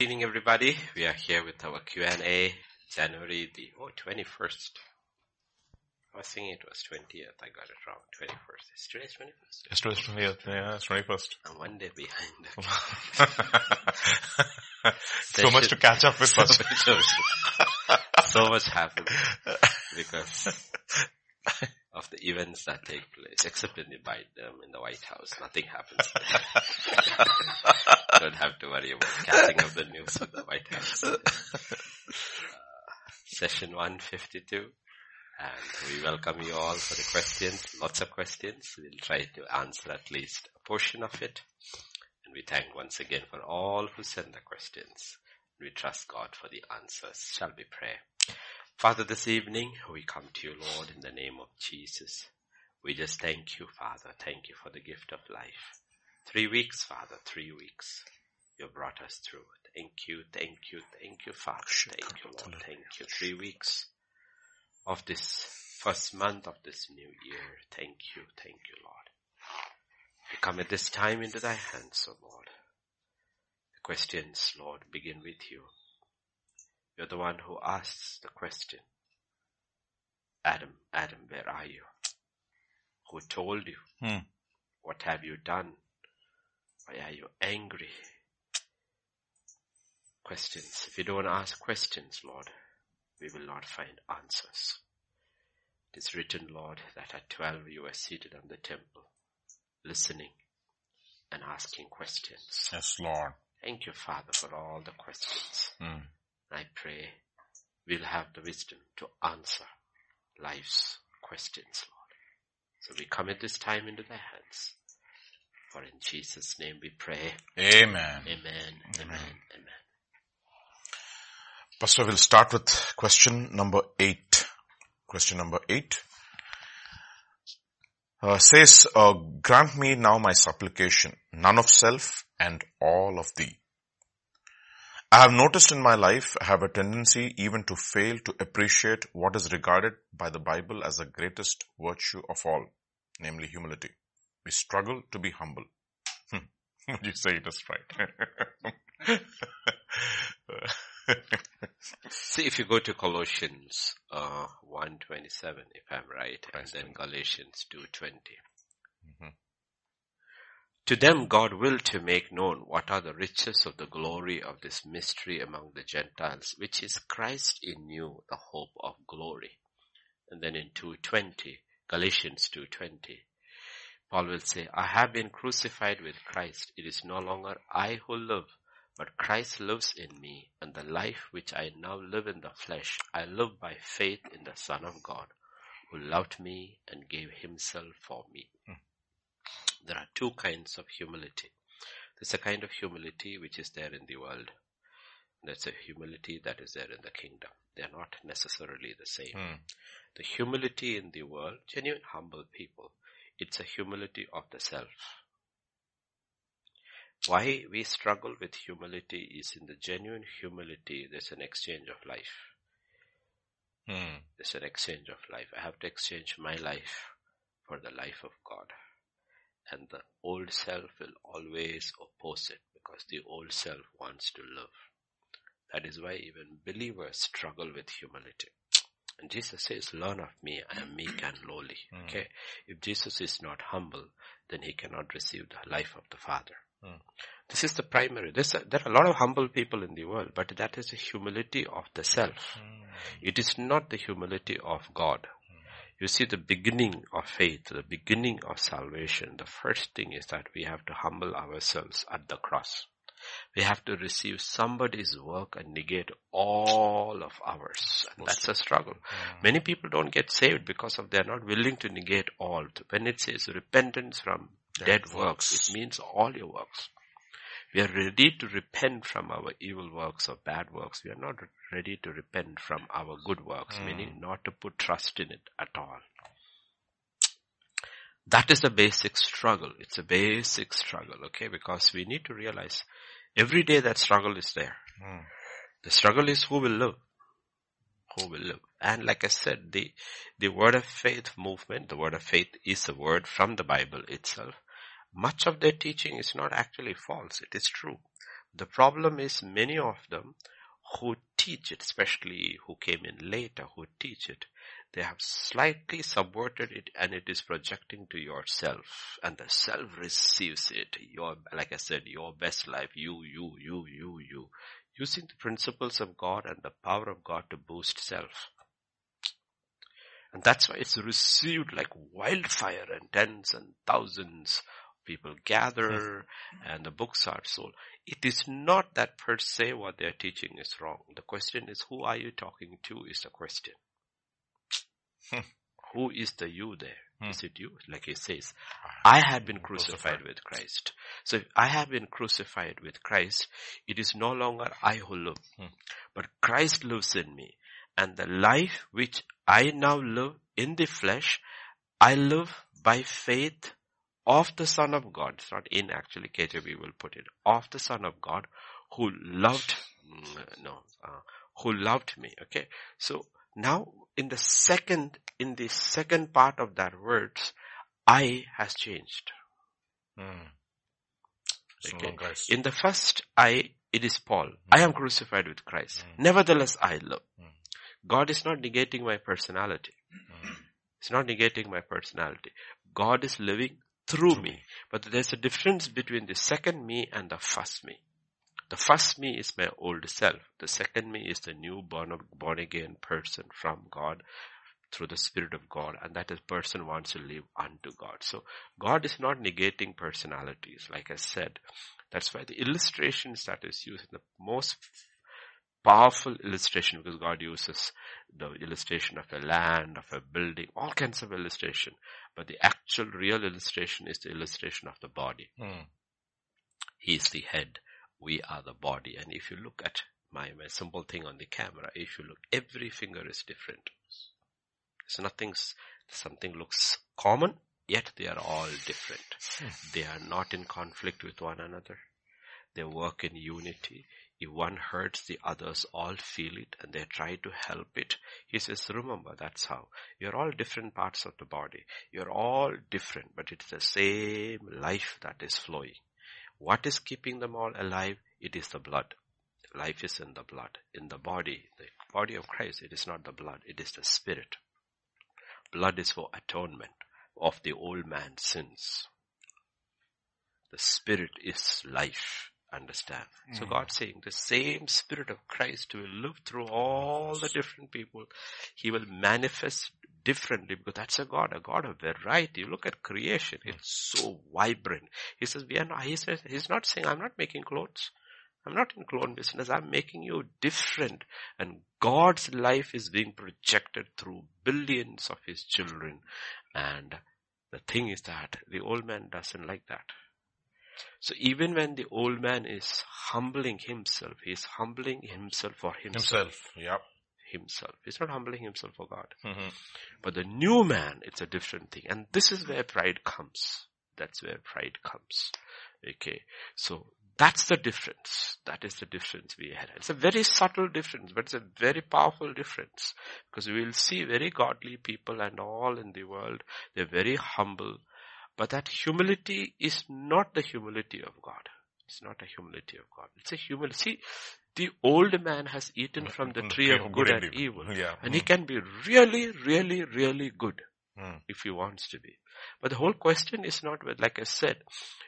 Good evening, everybody. We are here with our Q&A, January the oh, 21st. I was thinking it was 20th. I got it wrong. 21st. Is today's 21st? It's 20th. Yeah, it's 21st. I'm one day behind. so much to catch up with. So much happened because of the events that take place, except when the Biden in the White House. Nothing happens. Don't have to worry about catching up the news of the White House. Uh, session 152. And we welcome you all for the questions, lots of questions. We'll try to answer at least a portion of it. And we thank once again for all who send the questions. We trust God for the answers. Shall we pray? Father, this evening we come to you, Lord, in the name of Jesus. We just thank you, Father. Thank you for the gift of life. Three weeks, Father, three weeks. You brought us through. Thank you, thank you, thank you, Father. Thank you, Lord. Thank you. Three weeks of this first month of this new year. Thank you, thank you, Lord. We come at this time into thy hands, O Lord. The questions, Lord, begin with you. You're the one who asks the question. Adam, Adam, where are you? Who told you? Hmm. What have you done? Why are you angry? Questions. If you don't ask questions, Lord, we will not find answers. It is written, Lord, that at 12 you were seated on the temple, listening and asking questions. Yes, Lord. Thank you, Father, for all the questions. Hmm. I pray we'll have the wisdom to answer life's questions, Lord. So we commit this time into thy hands. For in Jesus' name we pray. Amen. Amen. Amen. Amen. Amen. Pastor, we'll start with question number eight. Question number eight. Uh, says, uh, grant me now my supplication, none of self and all of thee. I have noticed in my life I have a tendency even to fail to appreciate what is regarded by the Bible as the greatest virtue of all, namely humility. We struggle to be humble. Hmm. Would you say it is right? See, if you go to Colossians uh, 1.27, if I'm right, and then Galatians 2.20. Mm-hmm. To them God willed to make known what are the riches of the glory of this mystery among the Gentiles, which is Christ in you, the hope of glory. And then in 2.20, Galatians 2.20, Paul will say, I have been crucified with Christ. It is no longer I who live, but Christ lives in me, and the life which I now live in the flesh, I live by faith in the Son of God, who loved me and gave himself for me. Hmm. There are two kinds of humility. There's a kind of humility which is there in the world. There's a humility that is there in the kingdom. They are not necessarily the same. Hmm. The humility in the world, genuine humble people, it's a humility of the self. Why we struggle with humility is in the genuine humility, there's an exchange of life. Hmm. There's an exchange of life. I have to exchange my life for the life of God. And the old self will always oppose it because the old self wants to live. That is why even believers struggle with humility. And Jesus says, learn of me, I am meek and lowly. Mm. Okay. If Jesus is not humble, then he cannot receive the life of the Father. Mm. This is the primary. A, there are a lot of humble people in the world, but that is the humility of the self. Mm. It is not the humility of God. You see the beginning of faith, the beginning of salvation. The first thing is that we have to humble ourselves at the cross. We have to receive somebody's work and negate all of ours. And that's a struggle. Many people don't get saved because of they're not willing to negate all. When it says repentance from dead, Dead works, works. it means all your works. We are ready to repent from our evil works or bad works. We are not ready to repent from our good works, Hmm. meaning not to put trust in it at all. That is the basic struggle. It's a basic struggle, okay? Because we need to realize every day that struggle is there. Hmm. The struggle is who will live. Who will live. And like I said, the, the word of faith movement, the word of faith is a word from the Bible itself. Much of their teaching is not actually false. It is true. The problem is many of them who teach it, especially who came in later, who teach it, they have slightly subverted it and it is projecting to yourself and the self receives it. Your, like I said, your best life, you, you, you, you, you. Using the principles of God and the power of God to boost self. And that's why it's received like wildfire and tens and thousands people gather and the books are sold. It is not that per se what they're teaching is wrong. The question is who are you talking to is the question. Hmm. Who is the you there? Hmm. Is it you? Like he says, I have been crucified with Christ. So if I have been crucified with Christ, it is no longer I who live, hmm. but Christ lives in me. And the life which I now live in the flesh, I live by faith of the Son of God. It's not in actually, KJV will put it. Of the Son of God who loved, mm, no, uh, who loved me. Okay. So now in the second, in the second part of that words, I has changed. Mm. Okay. In the first I, it is Paul. Mm. I am crucified with Christ. Mm. Nevertheless, I live. Hmm. God is not negating my personality. Hmm. It's not negating my personality. God is living through me. But there's a difference between the second me and the first me. The first me is my old self. The second me is the new born, born again person from God through the Spirit of God and that is person wants to live unto God. So God is not negating personalities. Like I said, that's why the illustrations that is used in the most powerful illustration because God uses the illustration of a land, of a building, all kinds of illustration. But the actual real illustration is the illustration of the body. Mm. He is the head. We are the body. And if you look at my, my simple thing on the camera, if you look, every finger is different. So nothing, something looks common, yet they are all different. Hmm. They are not in conflict with one another. They work in unity. If one hurts, the others all feel it and they try to help it. He says, remember, that's how. You're all different parts of the body. You're all different, but it's the same life that is flowing. What is keeping them all alive? It is the blood. Life is in the blood, in the body, the body of Christ. It is not the blood, it is the spirit. Blood is for atonement of the old man's sins. The spirit is life understand. Mm. So God's saying the same Spirit of Christ will live through all the different people. He will manifest differently because that's a God, a God of variety. You look at creation, it's so vibrant. He says, we are not, he says, he's not saying, I'm not making clothes. I'm not in clone business. I'm making you different. And God's life is being projected through billions of his children. And the thing is that the old man doesn't like that. So even when the old man is humbling himself, he is humbling himself for himself. Himself, yep. Himself. He's not humbling himself for God. Mm-hmm. But the new man, it's a different thing. And this is where pride comes. That's where pride comes. Okay. So that's the difference. That is the difference we had. It's a very subtle difference, but it's a very powerful difference. Because we will see very godly people and all in the world. They're very humble. But that humility is not the humility of God. It's not a humility of God. It's a humility. See, the old man has eaten from the tree of good and evil. Yeah. And he hmm. can be really, really, really good mm. if he wants to be. But the whole question is not, like I said,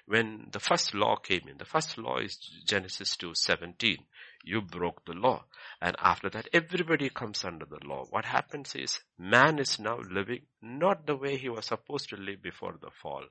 when the first law came in, the first law is Genesis 2:17 you broke the law. And after that, everybody comes under the law. What happens is, man is now living not the way he was supposed to live before the fall.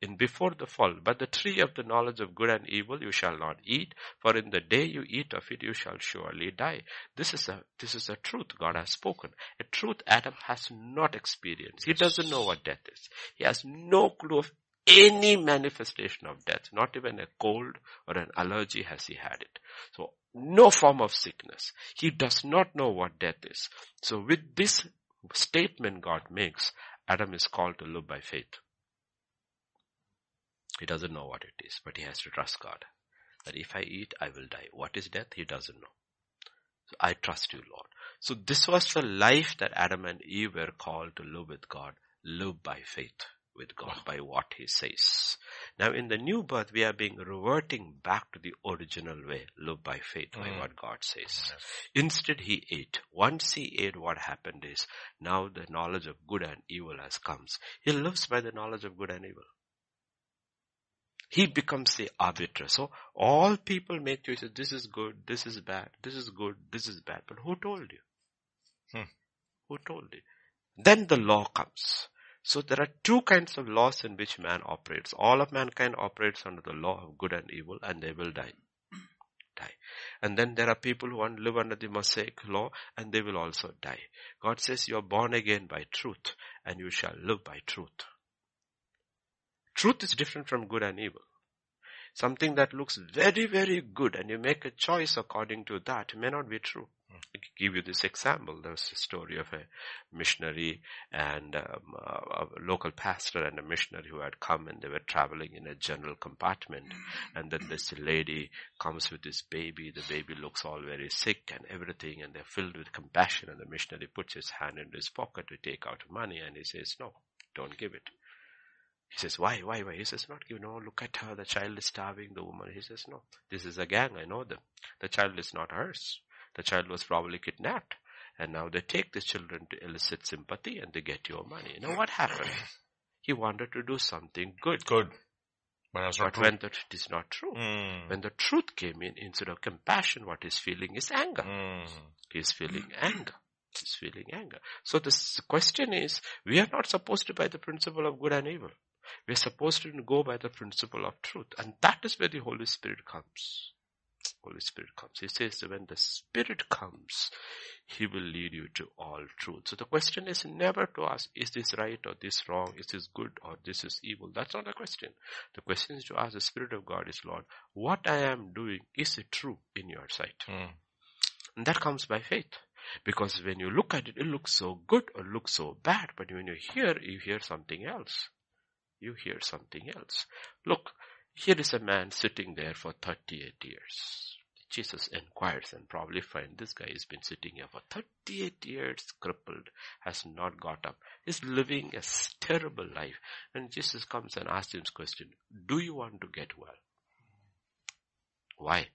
In before the fall, but the tree of the knowledge of good and evil you shall not eat, for in the day you eat of it you shall surely die. This is a, this is a truth God has spoken. A truth Adam has not experienced. He doesn't know what death is. He has no clue of any manifestation of death, not even a cold or an allergy has he had it. So no form of sickness. He does not know what death is. So with this statement God makes, Adam is called to live by faith. He doesn't know what it is, but he has to trust God. That if I eat, I will die. What is death? He doesn't know. So I trust you, Lord. So this was the life that Adam and Eve were called to live with God. Live by faith with God by what he says. Now in the new birth, we are being reverting back to the original way, live by faith, by Mm. what God says. Instead he ate. Once he ate, what happened is now the knowledge of good and evil has comes. He lives by the knowledge of good and evil. He becomes the arbiter. So all people make choices. This is good. This is bad. This is good. This is bad. But who told you? Hmm. Who told you? Then the law comes. So there are two kinds of laws in which man operates. All of mankind operates under the law of good and evil and they will die. Die. And then there are people who live under the Mosaic law and they will also die. God says you are born again by truth and you shall live by truth. Truth is different from good and evil. Something that looks very, very good and you make a choice according to that may not be true. I can give you this example. There was a story of a missionary and um, a, a local pastor and a missionary who had come and they were traveling in a general compartment. And then this lady comes with this baby. The baby looks all very sick and everything and they're filled with compassion and the missionary puts his hand into his pocket to take out money and he says, no, don't give it. He says, why, why, why? He says, not give, no, look at her. The child is starving, the woman. He says, no, this is a gang. I know them. The child is not hers. The child was probably kidnapped. And now they take the children to elicit sympathy and they get your money. You know what happened? He wanted to do something good. Good. But But when that it is not true, Mm. when the truth came in, instead of compassion, what he's feeling is anger. Mm. He's feeling anger. He's feeling anger. So this question is, we are not supposed to by the principle of good and evil. We are supposed to go by the principle of truth. And that is where the Holy Spirit comes. Holy Spirit comes. He says that when the Spirit comes, He will lead you to all truth. So the question is never to ask, is this right or this wrong? Is this good or this is evil? That's not the question. The question is to ask the Spirit of God is Lord, what I am doing, is it true in your sight? Mm. And that comes by faith. Because when you look at it, it looks so good or looks so bad. But when you hear, you hear something else. You hear something else. Look, here is a man sitting there for 38 years. Jesus inquires and probably find this guy has been sitting here for 38 years, crippled, has not got up, is living a terrible life. And Jesus comes and asks him this question, do you want to get well? Why?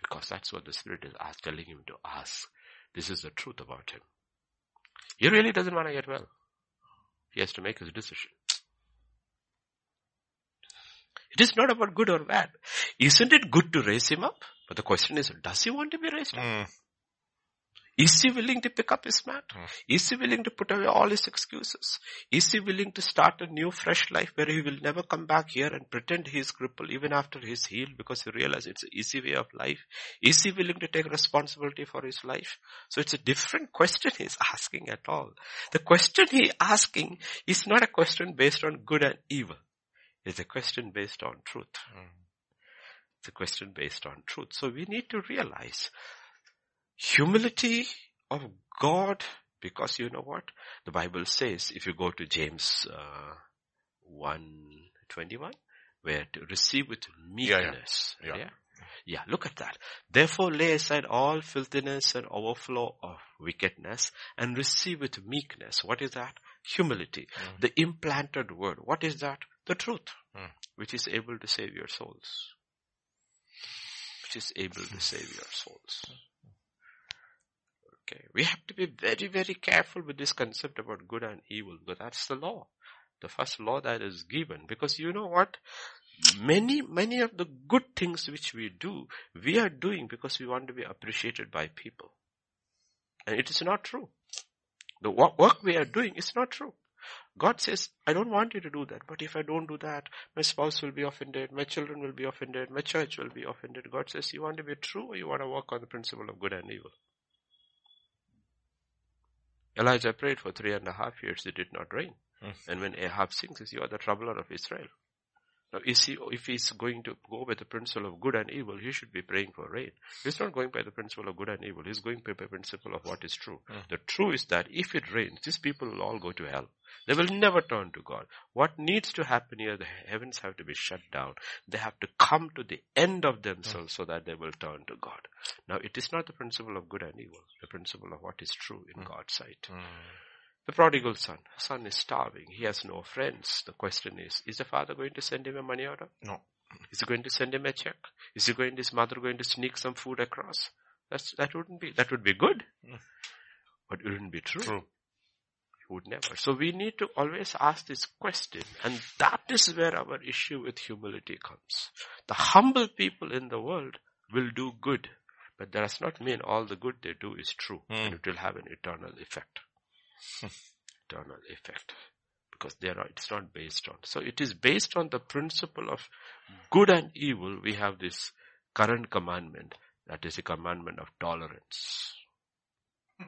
Because that's what the Spirit is telling him to ask. This is the truth about him. He really doesn't want to get well. He has to make his decision. It is not about good or bad. Isn't it good to raise him up? But the question is, does he want to be raised up? Mm. Is he willing to pick up his mat? Hmm. Is he willing to put away all his excuses? Is he willing to start a new fresh life where he will never come back here and pretend he is crippled even after he is healed because he realizes it's an easy way of life? Is he willing to take responsibility for his life? So it's a different question he's asking at all. The question he's asking is not a question based on good and evil. It's a question based on truth. Mm. It's a question based on truth. So we need to realize humility of God because you know what? The Bible says if you go to James uh, 121 where to receive with Yeah, yeah. meekness. Yeah. yeah. Yeah, look at that. Therefore lay aside all filthiness and overflow of wickedness and receive with meekness. What is that? Humility. Mm. The implanted word. What is that? The truth. Which is able to save your souls. Which is able to save your souls. Okay. We have to be very, very careful with this concept about good and evil because that's the law. The first law that is given. Because you know what? Many, many of the good things which we do, we are doing because we want to be appreciated by people. And it is not true. The work we are doing is not true. God says, I don't want you to do that, but if I don't do that, my spouse will be offended, my children will be offended, my church will be offended. God says, you want to be true or you want to work on the principle of good and evil? Elijah prayed for three and a half years, it did not rain. Hmm. And when Ahab sings, says, you are the troubler of Israel. Now, is he, if he's going to go by the principle of good and evil, he should be praying for rain. He's not going by the principle of good and evil. He's going by the principle of what is true. Hmm. The true is that if it rains, these people will all go to hell. They will never turn to God. What needs to happen here, the heavens have to be shut down. They have to come to the end of themselves hmm. so that they will turn to God. Now, it is not the principle of good and evil, the principle of what is true in hmm. God's sight. Hmm. The prodigal son. Son is starving. He has no friends. The question is, is the father going to send him a money order? No. Is he going to send him a check? Is he going, his mother going to sneak some food across? That's, that wouldn't be, that would be good. Mm. But it wouldn't be true. True. would never. So we need to always ask this question and that is where our issue with humility comes. The humble people in the world will do good, but that does not mean all the good they do is true Mm. and it will have an eternal effect. eternal effect. Because there are, it's not based on. So it is based on the principle of good and evil. We have this current commandment that is a commandment of tolerance.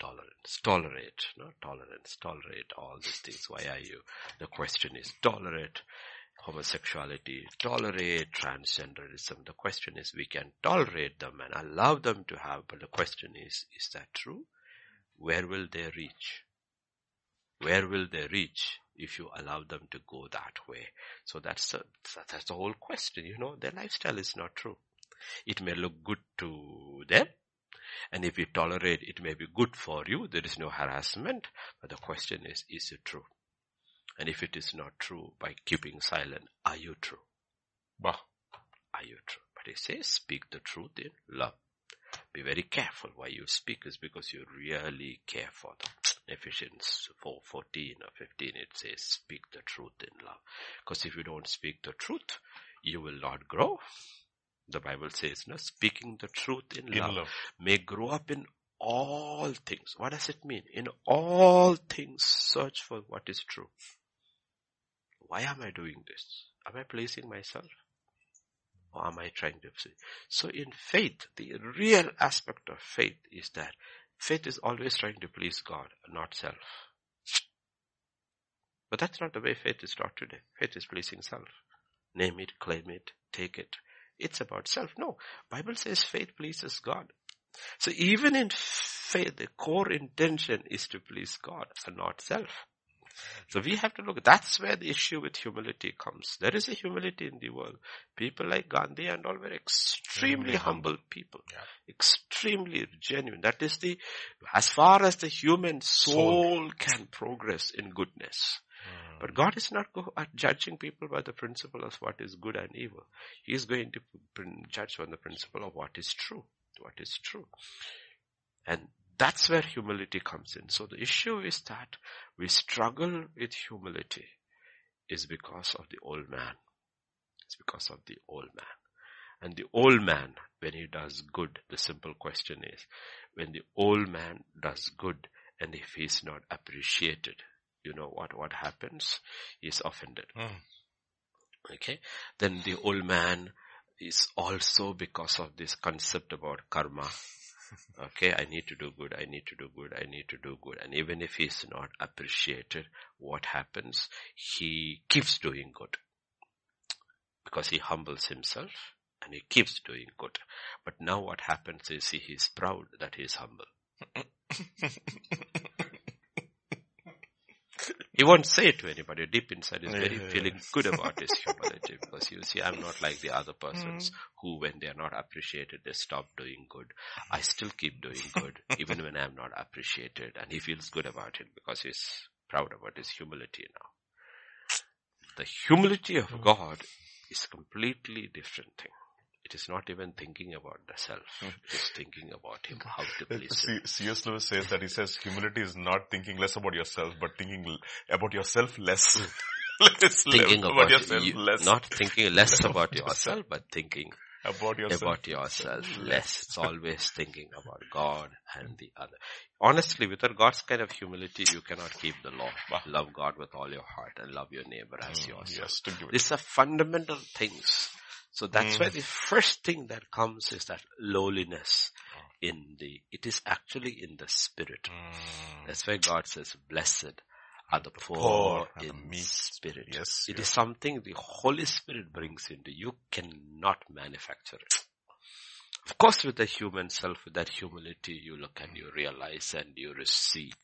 Tolerance, tolerate, no tolerance, tolerate all these things. Why are you? The question is tolerate homosexuality, tolerate transgenderism. The question is we can tolerate them and allow them to have, but the question is, is that true? Where will they reach? Where will they reach if you allow them to go that way? So that's the, that's the whole question, you know, their lifestyle is not true. It may look good to them. And if you tolerate, it may be good for you. There is no harassment. But the question is, is it true? And if it is not true, by keeping silent, are you true? Bah. Are you true? But he says, speak the truth in love. Be very careful why you speak is because you really care for them. Ephesians 4, 14 or 15, it says, speak the truth in love. Because if you don't speak the truth, you will not grow. The Bible says, no, speaking the truth in, In love, love. may grow up in all things. What does it mean? In all things, search for what is true. Why am I doing this? Am I pleasing myself? Or am I trying to see? So in faith, the real aspect of faith is that faith is always trying to please God, not self. But that's not the way faith is taught today. Faith is pleasing self. Name it, claim it, take it. It's about self. No. Bible says faith pleases God. So even in faith, the core intention is to please God and not self. So we have to look, that's where the issue with humility comes. There is a humility in the world. People like Gandhi and all were extremely Extremely humble people. Yeah. Extremely genuine. That is the, as far as the human soul can progress in goodness. Hmm. But God is not go, at judging people by the principle of what is good and evil. He is going to pr- judge on the principle of what is true. What is true. And that's where humility comes in. So the issue is that we struggle with humility is because of the old man. It's because of the old man. And the old man, when he does good, the simple question is, when the old man does good and if he's not appreciated, you know what, what happens? He's offended. Mm. Okay. Then the old man is also because of this concept about karma. Okay, I need to do good, I need to do good, I need to do good. And even if he's not appreciated, what happens? He keeps doing good. Because he humbles himself and he keeps doing good. But now what happens is he is proud that he is humble. He won't say it to anybody. Deep inside, he's very Yeah. feeling good about his humility because you see, I'm not like the other persons hmm. who, when they are not appreciated, they stop doing good. I still keep doing good even when I'm not appreciated, and he feels good about it because he's proud about his humility now. The humility of hmm. God is a completely different thing. It is not even thinking about the self. It is thinking about him, how to please him. C.S. Lewis says that he says humility is not thinking less about yourself, but thinking l- about yourself less. less Thinking le- about yourself you, less. not thinking less about about yourself, but thinking about yourself. about yourself less. It's always thinking about God and the other. Honestly, without God's kind of humility, you cannot keep the law. Love God with all your heart and love your neighbor as Mm, yourself. yes, to give it. These are fundamental things. So that's Mm. why the first thing that comes is that lowliness in the, it is actually in the spirit. Mm. That's why God says, blessed are the poor, poor and the in spirit. Yes, It yes. is something the Holy Spirit brings into you. cannot manufacture it. Of course, with the human self, with that humility, you look and you realize and you receive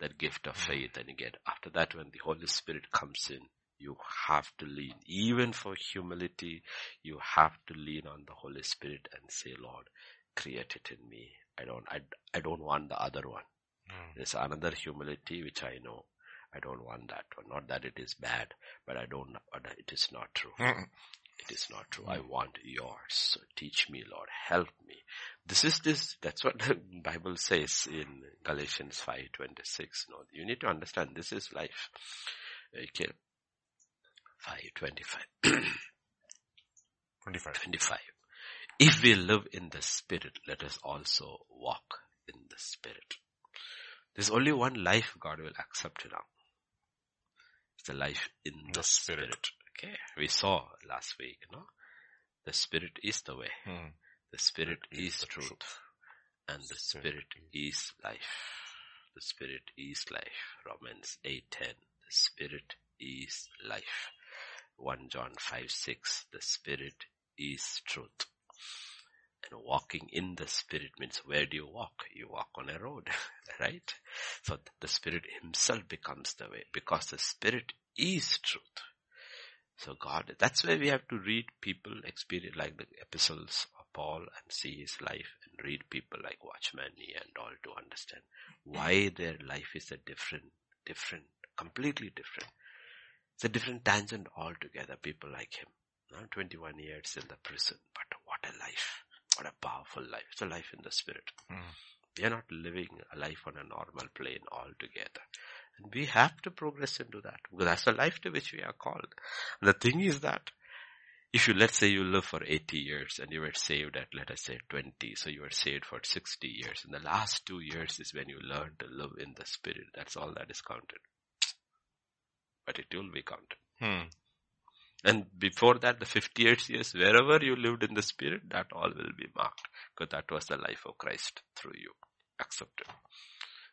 that gift of faith and you get, after that, when the Holy Spirit comes in, you have to lean. Even for humility, you have to lean on the Holy Spirit and say, Lord, create it in me. I don't, I, I don't want the other one. Mm. There's another humility which I know. I don't want that one. Not that it is bad, but I don't it is not true. Mm. It is not true. I want yours. So teach me, Lord. Help me. This is this, that's what the Bible says in Galatians 5.26. No, you need to understand this is life. Okay. 5.25. 25. 25. If we live in the Spirit, let us also walk in the Spirit. There's only one life God will accept now. It's the life in the, The Spirit. Spirit. Okay. We saw last week, you know. The Spirit is the way. Mm. The Spirit is the truth. truth. And the Spirit is life. The Spirit is life. Romans 8.10. The Spirit is life. 1 John 5, 6. The Spirit is truth. And walking in the Spirit means where do you walk? You walk on a road, right? So the Spirit Himself becomes the way because the Spirit is truth. So God, that's why we have to read people experience like the epistles of Paul and see his life and read people like Watchman and all to understand why their life is a different, different, completely different. It's a different tangent altogether. People like him. Now 21 years in the prison, but what a life. What a powerful life. It's a life in the spirit. Mm. We are not living a life on a normal plane altogether. And we have to progress into that because that's the life to which we are called. The thing is that if you, let's say you live for 80 years and you were saved at, let us say 20, so you were saved for 60 years. And the last two years is when you learn to live in the spirit. That's all that is counted. But it will be counted. Mm. And before that, the 58 years, wherever you lived in the Spirit, that all will be marked. Because that was the life of Christ through you. Accepted.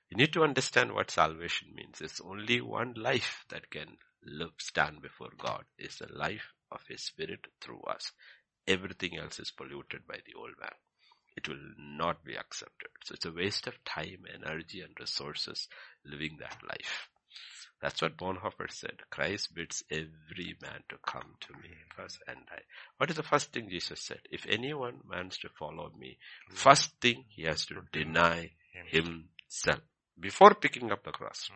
You need to understand what salvation means. It's only one life that can live, stand before God. Is the life of His Spirit through us. Everything else is polluted by the old man. It will not be accepted. So it's a waste of time, energy and resources living that life. That's what Bonhoeffer said. Christ bids every man to come to me first and I. What is the first thing Jesus said? If anyone wants to follow me, first thing he has to deny himself before picking up the cross.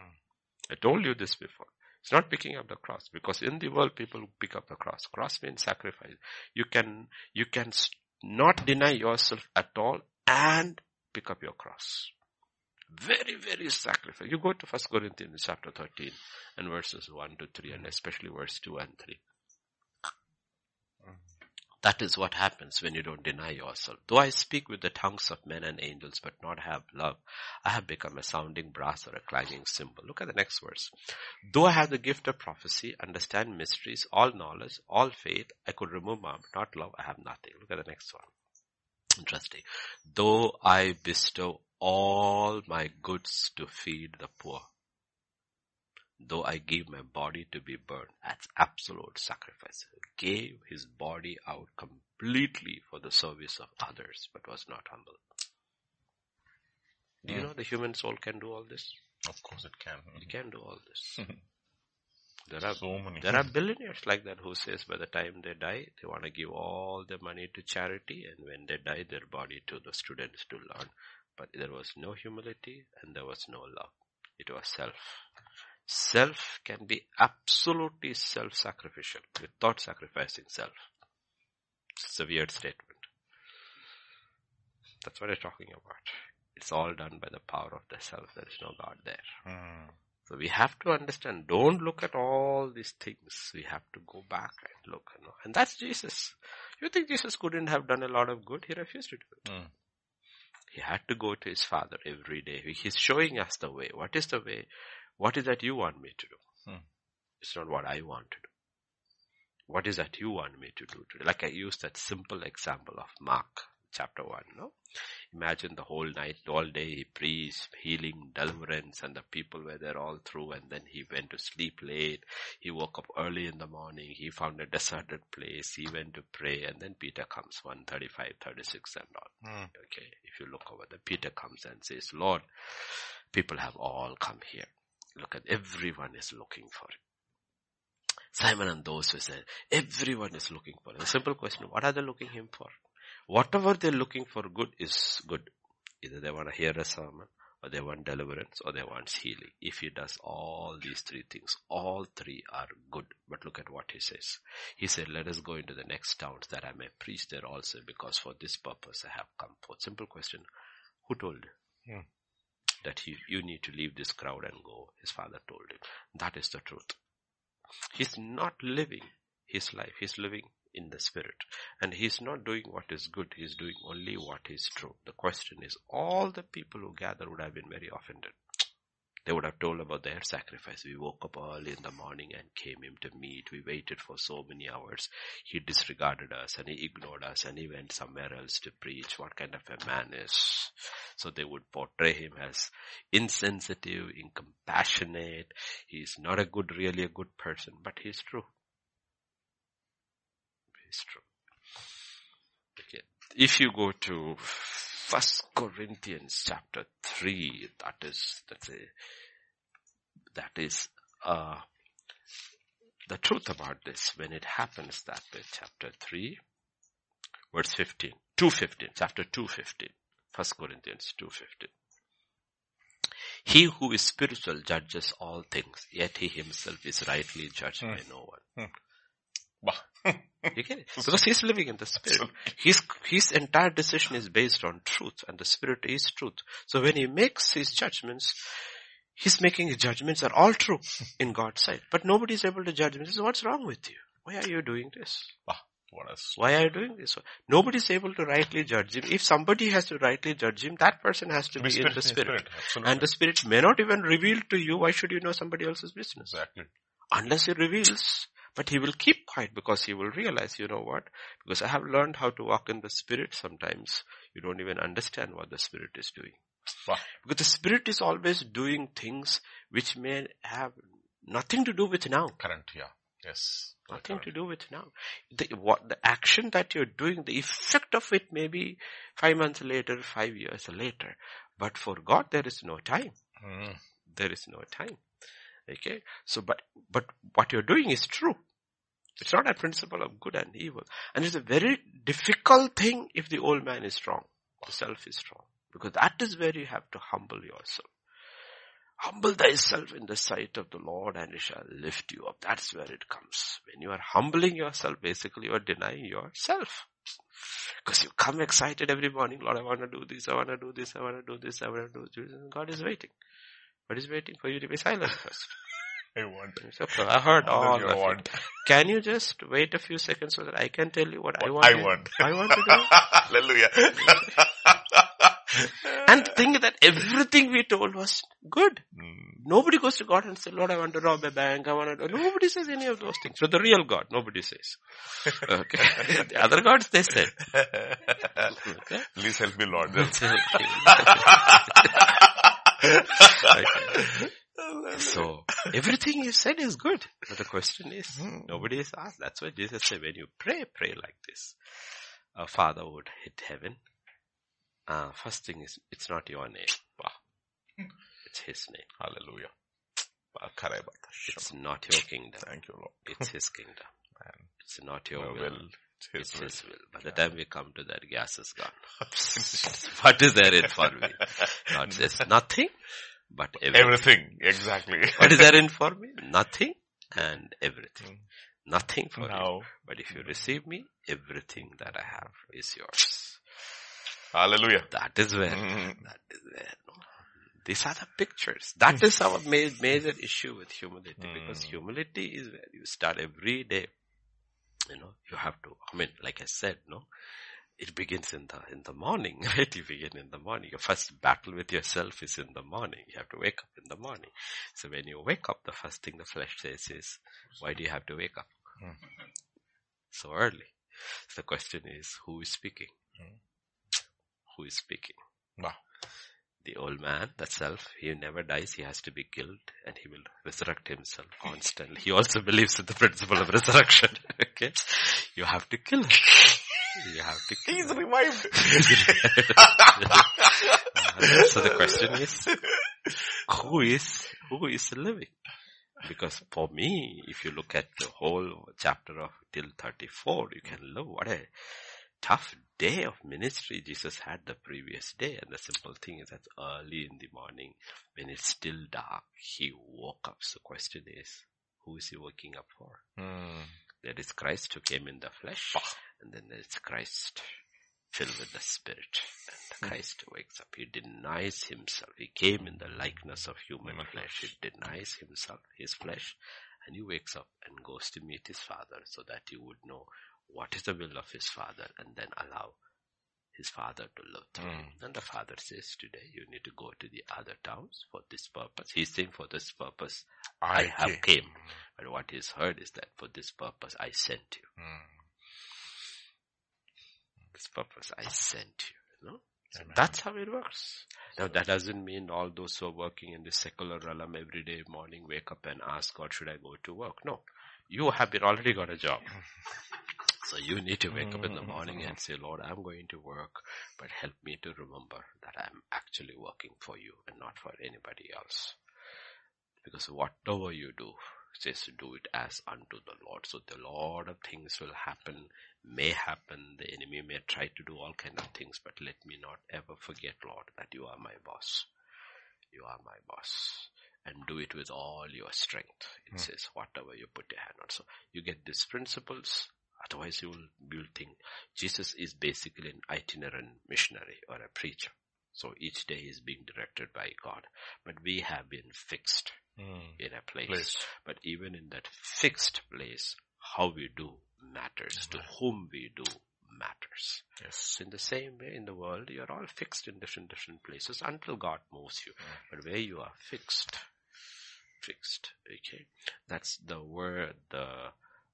I told you this before. It's not picking up the cross because in the world people pick up the cross. Cross means sacrifice. You can, you can not deny yourself at all and pick up your cross. Very, very sacrifice. You go to First Corinthians chapter 13 and verses 1 to 3 and especially verse 2 and 3. That is what happens when you don't deny yourself. Though I speak with the tongues of men and angels but not have love, I have become a sounding brass or a clanging cymbal. Look at the next verse. Though I have the gift of prophecy, understand mysteries, all knowledge, all faith, I could remove my, not love, I have nothing. Look at the next one. Interesting. Though I bestow all my goods to feed the poor, though I give my body to be burned, that's absolute sacrifice. Gave his body out completely for the service of others, but was not humble. Do you Mm. know the human soul can do all this? Of course it can. It can do all this. There are so many. there are billionaires like that who says by the time they die, they want to give all their money to charity and when they die, their body to the students to learn. But there was no humility and there was no love. It was self. Self can be absolutely self-sacrificial without sacrificing self. It's a weird statement. That's what I'm talking about. It's all done by the power of the self. There is no God there. Mm. So we have to understand, don't look at all these things. We have to go back and look, you know. And that's Jesus. You think Jesus couldn't have done a lot of good? He refused to do it. Mm. He had to go to his father every day. He's showing us the way. What is the way? What is that you want me to do? Hmm. It's not what I want to do. What is that you want me to do today? Like I used that simple example of Mark chapter 1, no? Imagine the whole night, all day he preached healing, deliverance and the people were there all through and then he went to sleep late. He woke up early in the morning. He found a deserted place. He went to pray and then Peter comes 135, 36 and all. Mm. Okay. If you look over the Peter comes and says, Lord, people have all come here. Look at everyone is looking for it. Simon and those who said, everyone is looking for it. A simple question, what are they looking him for? Whatever they're looking for good is good. Either they want to hear a sermon or they want deliverance, or they want healing. If he does all these three things, all three are good. But look at what he says. He said, let us go into the next towns that I may preach there also, because for this purpose I have come forth. Simple question. Who told you? Hmm. That he, you need to leave this crowd and go. His father told him. That is the truth. He's not living his life. He's living in the spirit. And he's not doing what is good. He's doing only what is true. The question is, all the people who gather would have been very offended. They would have told about their sacrifice. We woke up early in the morning and came him to meet. We waited for so many hours. He disregarded us and he ignored us and he went somewhere else to preach. What kind of a man is? So they would portray him as insensitive, incompassionate. He's not a good, really a good person, but he's true is true. Okay. If you go to First Corinthians chapter 3, that is, that's a, that is, uh, the truth about this when it happens that way, chapter 3, verse 15, 215, chapter 215, First Corinthians 215. He who is spiritual judges all things, yet he himself is rightly judged by hmm. no one. Hmm. You get it? Because he's living in the spirit. His, his entire decision is based on truth and the spirit is truth. So when he makes his judgments, he's making his judgments are all true in God's sight. But nobody is able to judge him. This is what's wrong with you. Why are you doing this? Why are you doing this? Nobody is able to rightly judge him. If somebody has to rightly judge him, that person has to be, be in the spirit. spirit. And the spirit may not even reveal to you. Why should you know somebody else's business? Exactly. Unless he reveals but he will keep quiet because he will realize, you know what? Because I have learned how to walk in the spirit sometimes. You don't even understand what the spirit is doing. Wow. Because the spirit is always doing things which may have nothing to do with now. Current, yeah. Yes. Nothing to do with now. The, what, the action that you're doing, the effect of it may be five months later, five years later. But for God, there is no time. Mm. There is no time. Okay. So, but, but what you're doing is true. It's not a principle of good and evil. And it's a very difficult thing if the old man is strong, the self is strong. Because that is where you have to humble yourself. Humble thyself in the sight of the Lord and he shall lift you up. That's where it comes. When you are humbling yourself, basically you are denying yourself. Because you come excited every morning, Lord, I want to do this, I want to do this, I want to do this, I want to do this. God is waiting. But he's waiting for you to be silent first. I want. Okay, I heard all of want. it. Can you just wait a few seconds so that I can tell you what, what I want? I want. I want to do. Hallelujah. and think that everything we told was good. Mm. Nobody goes to God and says, Lord, I want to rob a bank. I want to. Nobody says any of those things. For the real God, nobody says. Okay. the other gods, they said. Okay. Please help me, Lord. So everything you said is good. But the question is, hmm. nobody is asked. That's why Jesus said, when you pray, pray like this. A father would hit heaven. Uh, first thing is, it's not your name. It's his name. Hallelujah. It's not your kingdom. Thank you, Lord. It's his kingdom. Man. It's not your will. will. It's his, it's will. his will. By the time we come to that, gas is gone. what is there in for me? God says nothing but everything. Everything, exactly. what is there in for me? Nothing and everything. Hmm. Nothing for no. you. But if you receive me, everything that I have is yours. Hallelujah. That is where, mm-hmm. that is where, no. These are the pictures. That is our ma- major issue with humility mm. because humility is where you start every day. You know, you have to, I mean, like I said, no, it begins in the in the morning, right? You begin in the morning. Your first battle with yourself is in the morning. You have to wake up in the morning. So when you wake up, the first thing the flesh says is, "Why do you have to wake up mm. so early?" So the question is, who is speaking? Mm. Who is speaking? Wow. The old man, the self, he never dies. He has to be killed, and he will resurrect himself constantly. He also believes in the principle of resurrection. okay, you have to kill him. You have to. He's revived. so the question is, who is who is living? Because for me, if you look at the whole chapter of till 34, you can look what a tough day of ministry Jesus had the previous day. And the simple thing is that early in the morning, when it's still dark, he woke up. So the question is, who is he waking up for? Mm. There is Christ who came in the flesh, and then there is Christ filled with the Spirit. And the Christ wakes up. He denies himself. He came in the likeness of Human flesh. He denies himself, his flesh, and he wakes up and goes to meet his Father so that he would know what is the will of his Father and then allow his Father to live through him. And the Father says, today you need to go to the other towns for this purpose. He's saying for this purpose I, have came. But what he's heard is that for this purpose I sent you. Mm. This purpose I sent you. You know? So that's how it works. Now that doesn't mean all those who are working in the secular realm every day morning wake up and ask God, should I go to work? No. You have been already got a job. So you need to wake up in the mm-hmm. morning and mm-hmm. say, Lord, I'm going to work, but help me to remember that I'm actually working for you and not for anybody else. Because whatever you do, says do it as unto the Lord. So the lot of things will happen, may happen, the enemy may try to do all kind of things, but let me not ever forget, Lord, that you are my boss. You are my boss. And do it with all your strength. It hmm. says, whatever you put your hand on. So you get these principles, Otherwise you will, you will think Jesus is basically an itinerant missionary or a preacher. So each day is being directed by God. But we have been fixed Mm. in a place. Place. But even in that fixed place, how we do matters. To whom we do matters. Yes. In the same way in the world, you're all fixed in different, different places until God moves you. But where you are fixed, fixed, okay? That's the word, the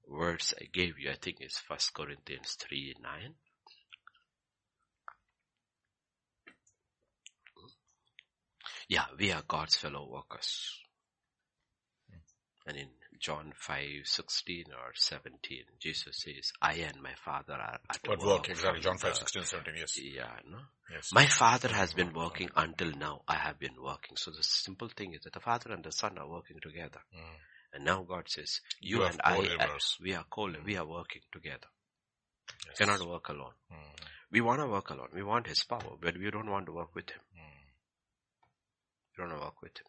words I gave you, I think is First Corinthians 3, 9. Yeah, we are God's fellow workers. And in John 5, 16 or 17, Jesus says, I and my Father are at What work. work? Exactly. John 5, 16, 17. Yes. Yeah, no? Yes. My father has been working until now. I have been working. So the simple thing is that the father and the son are working together. Mm. And now God says, you, You and I, we are co we are working together. Yes. Cannot work alone. Mm. We want to work alone. We want his power, but we don't want to work with him. Mm. We don't want to work with him.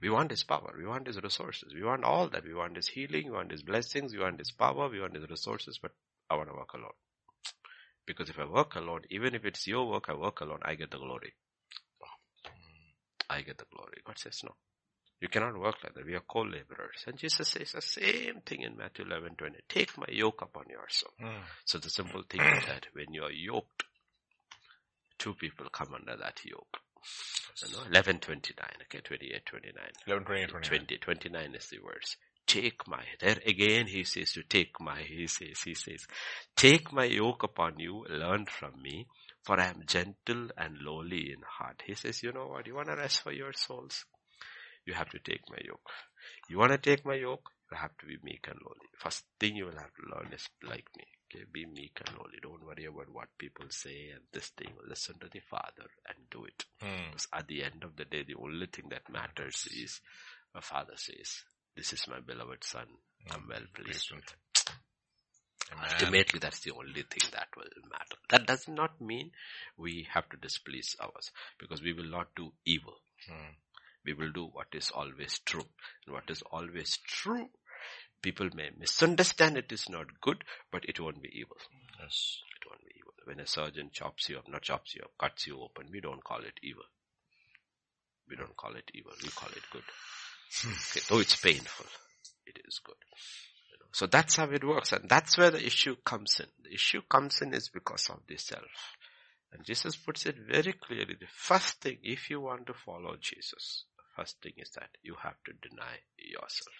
We want his power. We want his resources. We want all that. We want his healing. We want his blessings. We want his power. We want his resources, but I want to work alone. Because if I work alone, even if it's your work, I work alone, I get the glory. I get the glory. God says no. You cannot work like that. We are co-laborers. And Jesus says the same thing in Matthew 11, 20. Take my yoke upon yourself. Mm. So the simple thing is that when you are yoked, two people come under that yoke. You know, 11, 29, okay, 28, 29. 11, 28, 29. 20, 29 is the verse. Take my, there again he says to take my, he says, he says, take my yoke upon you, learn from me, for I am gentle and lowly in heart. He says, you know what, you want to rest for your souls? You have to take my yoke. You want to take my yoke? You have to be meek and lowly. First thing you will have to learn is like me. Okay, be meek and lowly. Don't worry about what people say and this thing. Listen to the Father and do it. Mm. Because at the end of the day, the only thing that matters is a father says, this is my beloved son. I'm well pleased Pleased with with. Amen. Ultimately, that's the only thing that will matter. That does not mean we have to displease ours because we will not do evil. Mm. We will do what is always true. And what is always true, people may misunderstand it is not good, but it won't be evil. Yes. It won't be evil. When a surgeon chops you up, not chops you up, cuts you open, we don't call it evil. We don't call it evil. We call it good. Hmm. Okay, though it's painful, it is good. You know, So that's how it works, and that's where the issue comes in. The issue comes in is because of the self. And Jesus puts it very clearly. The first thing, if you want to follow Jesus, first thing is that you have to deny yourself.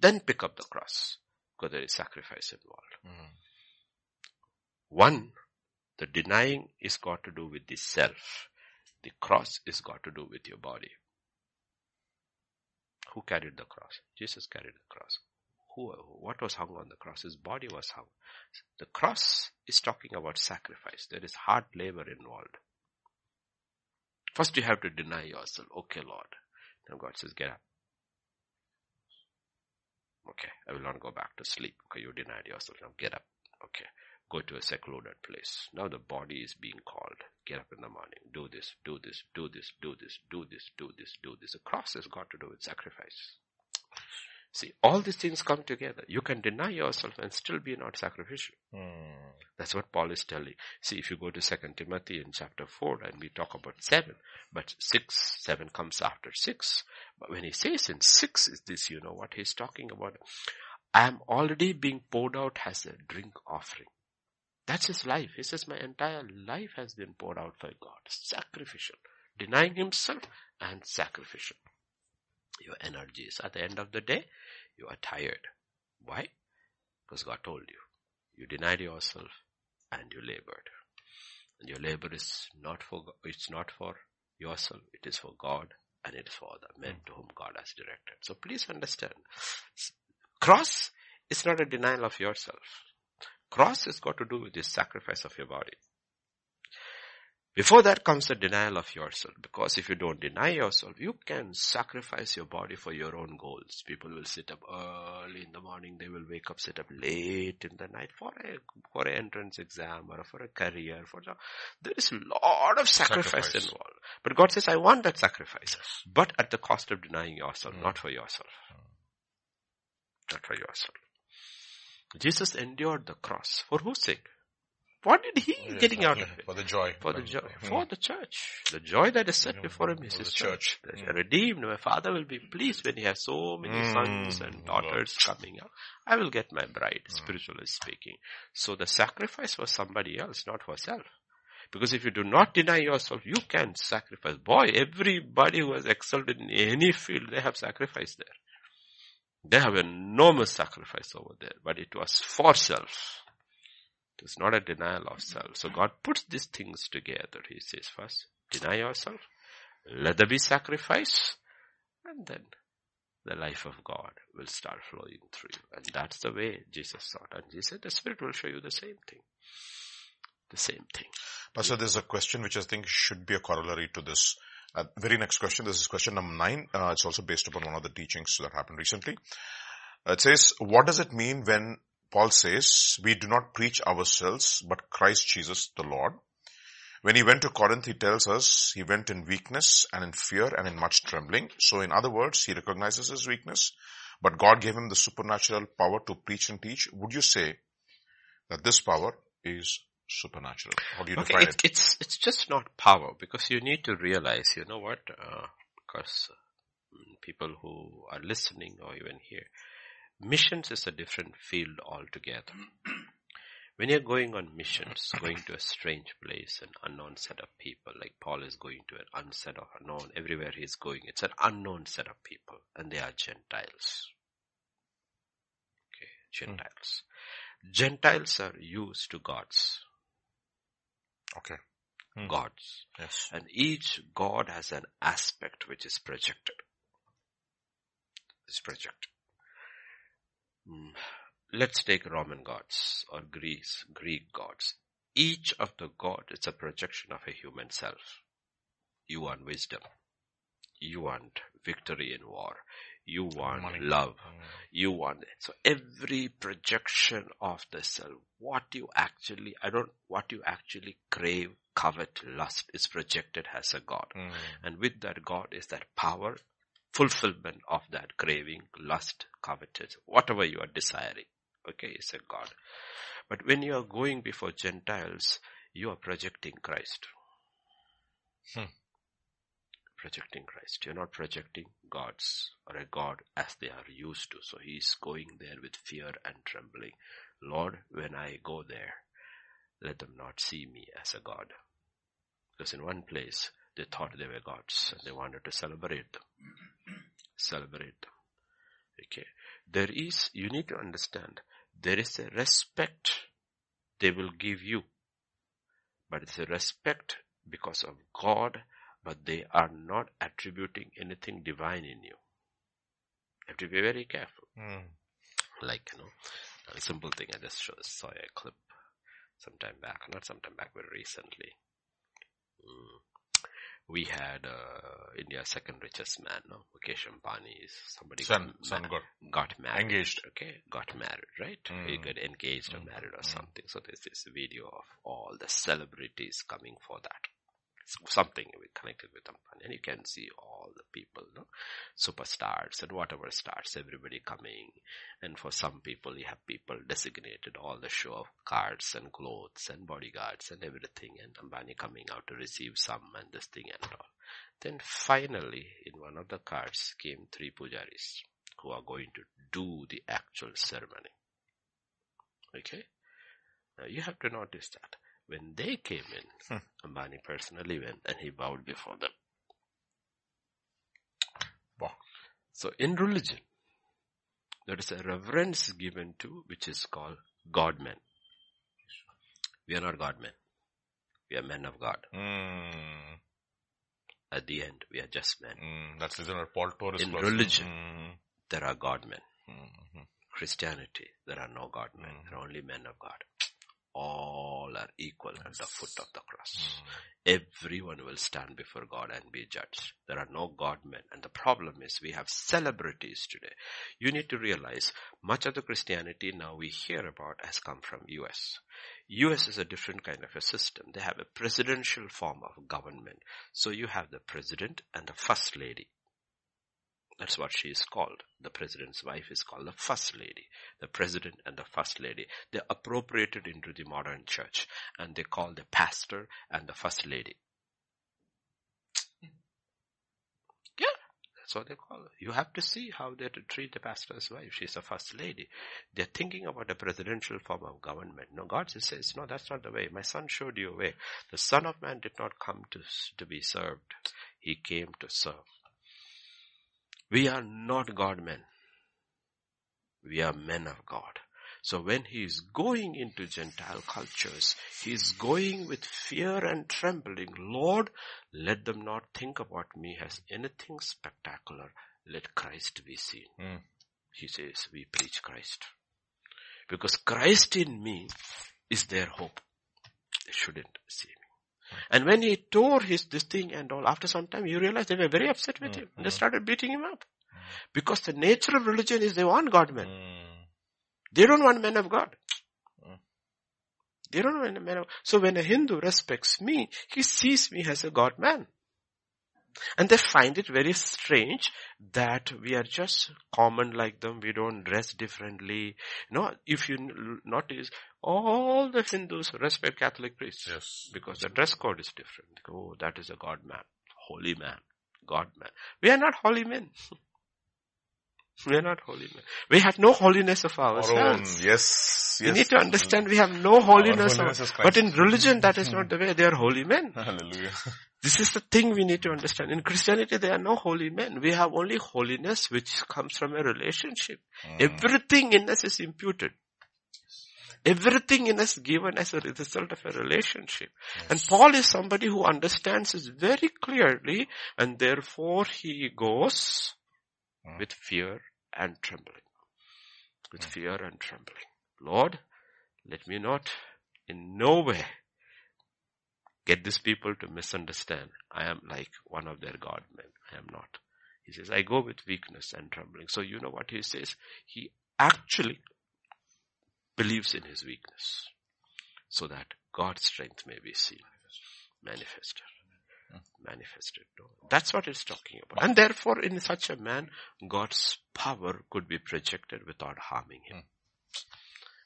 Then pick up the cross, because there is sacrifice involved. Mm. One, the denying is got to do with the self. The cross is got to do with your body. Who carried the cross? Jesus carried the cross. Who, what was hung on the cross? His body was hung. The cross is talking about sacrifice. There is hard labor involved. First you have to deny yourself. Okay, Lord. Then God says, get up. Okay, I will not go back to sleep. Okay, you denied yourself. Now get up. Okay. go to a secluded place. Now the body is being called. Get up in the morning. Do this, do this, do this, do this, do this, do this, do this. The cross has got to do with sacrifice. See, all these things come together. You can deny yourself and still be not sacrificial. Mm. That's what Paul is telling. See, if you go to Second Timothy in chapter 4 and we talk about 7, but 6, 7 comes after 6. But when he says in 6 is this, you know what he's talking about? I am already being poured out as a drink offering. That's his life. He says, my entire life has been poured out for God. Sacrificial. Denying himself and sacrificial. Your energies. At the end of the day, you are tired. Why? Because God told you. You denied yourself and you labored. And your labor is not for, it's not for yourself. It is for God and it is for the men to whom God has directed. So please understand. Cross is not a denial of yourself. Cross has got to do with the sacrifice of your body. Before that comes the denial of yourself. Because if you don't deny yourself, you can sacrifice your body for your own goals. People will sit up early in the morning. They will wake up, sit up late in the night for a, for an entrance exam or for a career. For the, there is a lot of sacrifice, sacrifice, involved. But God says, I want that sacrifice. But at the cost of denying yourself, mm. not for yourself. Mm. Not for yourself. Jesus endured the cross. For whose sake? What did he yes, getting out of it? For the joy. For the joy. Mm. For the church. The joy that is set mm. before him is his church. church. Mm. Redeemed. My father will be pleased when he has so many sons and daughters coming up. I will get my bride, spiritually speaking. So the sacrifice was somebody else, not for self. Because if you do not deny yourself, you can sacrifice. Boy, everybody who has excelled in any field, they have sacrificed there. They have enormous sacrifice over there, but it was for self. It is not a denial of self. So God puts these things together. He says first, deny yourself, let there be sacrifice, and then the life of God will start flowing through you. And that's the way Jesus thought. And he said the Spirit will show you the same thing. The same thing. Pastor, there's a question which I think should be a corollary to this. Uh, very next question. This is question number nine. Uh, it's also based upon one of the teachings that happened recently. Uh, it says, what does it mean when Paul says, we do not preach ourselves, but Christ Jesus the Lord. When he went to Corinth, he tells us he went in weakness and in fear and in much trembling. So in other words, he recognizes his weakness, but God gave him the supernatural power to preach and teach. Would you say that this power is supernatural? How do you okay, define it, it? It's, it's just not power because you need to realize, you know what, uh, because people who are listening or even here, Missions is a different field altogether. when you're going on missions, going to a strange place, an unknown set of people, like Paul is going to an unset of unknown, everywhere he's going, it's an unknown set of people, and they are Gentiles. Okay, Gentiles. Hmm. Gentiles are used to gods. Okay. Hmm. Gods. Yes. And each God has an aspect which is projected. Is projected. Mm. Let's take Roman gods or Greece, Greek gods. Each of the god is a projection of a human self. You want wisdom. You want victory in war. You want Money. love. Mm. You want, it. so every projection of the self, what you actually, I don't, what you actually crave, covet, lust is projected as a God. Mm. And with that God is that power fulfillment of that craving, lust, covetous, whatever you are desiring. Okay, is a God. But when you are going before Gentiles, you are projecting Christ. Hmm. Projecting Christ. You're not projecting gods or a God as they are used to. So he's going there with fear and trembling. Lord, when I go there, let them not see me as a God. Because in one place, they thought they were gods and they wanted to celebrate them. Celebrate them. Okay. There is, you need to understand, there is a respect they will give you. But it's a respect because of God, but they are not attributing anything divine in you. You have to be very careful. Mm. Like, you know, a simple thing, I just saw a clip sometime back, not sometime back, but recently. Mm we had uh, India's second richest man, no? Mukesh Ambani is somebody Son, got, son ma- got got married. engaged. Okay, got married, right? He Mm. got engaged or Mm. married or Mm. something. So there's this video of all the celebrities coming for that. Something connected with Ambani, and you can see all the people, no? superstars and whatever stars, everybody coming. And for some people, you have people designated all the show of cards and clothes and bodyguards and everything, and Ambani coming out to receive some and this thing and all. Then finally, in one of the cards came three pujaris who are going to do the actual ceremony. Okay? Now you have to notice that. When they came in, Ambani personally went and he bowed before them. Wow. So in religion, there is a reverence given to which is called God-men. We are not God-men. We are men of God. Mm, At the end, we are just men. mm, that's the reason why Paul Torres In religion. Mm, There are God-men. mm, mm, Christianity, there are no God-men. Mhm. There are only men of God. All are equal at the foot of the cross. mm. Everyone will stand before God and be judged. There are no God-men. And the problem is we have celebrities today. You need to realize much of the Christianity now we hear about has come from US. US is a different kind of a system. They have a presidential form of government. So you have the president and the first lady. That's what she is called. The president's wife is called the first lady. The president and the first lady. They appropriated into the modern church and they call the pastor and the first lady. Yeah, that's what they call her. You have to see how they treat the pastor's wife. She's the first lady. They're thinking about a presidential form of government. No, God says, no, that's not the way. My son showed you a way. The son of man did not come to, to be served. He came to serve. We are not God men. We are men of God. So when he is going into Gentile cultures, he is going with fear and trembling. Lord, let them not think about me as anything spectacular. Let Christ be seen. Mm. He says, we preach Christ. Because Christ in me is their hope. They shouldn't see. And when he tore his this thing and all, after some time, you realize they were very upset with him. And they started beating him up. Because the nature of religion is they want God men. Mm. They don't want men of God. Mm. They don't want men of So when a Hindu respects me, he sees me as a God man. And they find it very strange that we are just common like them. We don't dress differently. You know, if you notice, all the Hindus respect Catholic priests Yes. because the dress code is different. Oh, that is a God man, holy man, God man. We are not holy men. we are not holy men. We have no holiness of Our own. ourselves. Yes. We need to understand we have no holiness. holiness of, but in religion, that is not the way. They are holy men. Hallelujah. This is the thing we need to understand. In Christianity, there are no holy men. We have only holiness which comes from a relationship. Mm. Everything in us is imputed. Everything in us given as a result of a relationship. And Paul is somebody who understands this very clearly and therefore he goes Mm. with fear and trembling. With mm. fear and trembling. Lord, let me not in no way get these people to misunderstand. I am like one of their God men. I am not. He says, I go with weakness and trembling. So you know what he says? He actually believes in his weakness so that God's strength may be seen, manifested. Manifested. That's what it's talking about. And therefore, in such a man, God's power could be projected without harming him.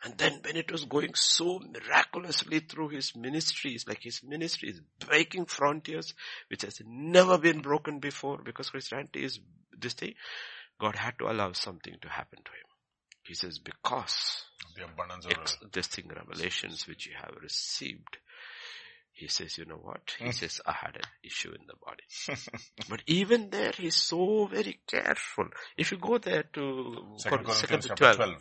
And then when it was going so miraculously through his ministries, like his ministry is breaking frontiers, which has never been broken before because Christianity is this thing, God had to allow something to happen to him. He says, because The abundance of ex- this thing, revelations which you have received, he says, you know what? He hmm. says, I had an issue in the body. but even there, he's so very careful. If you go there to Second Corinthians 12, 12.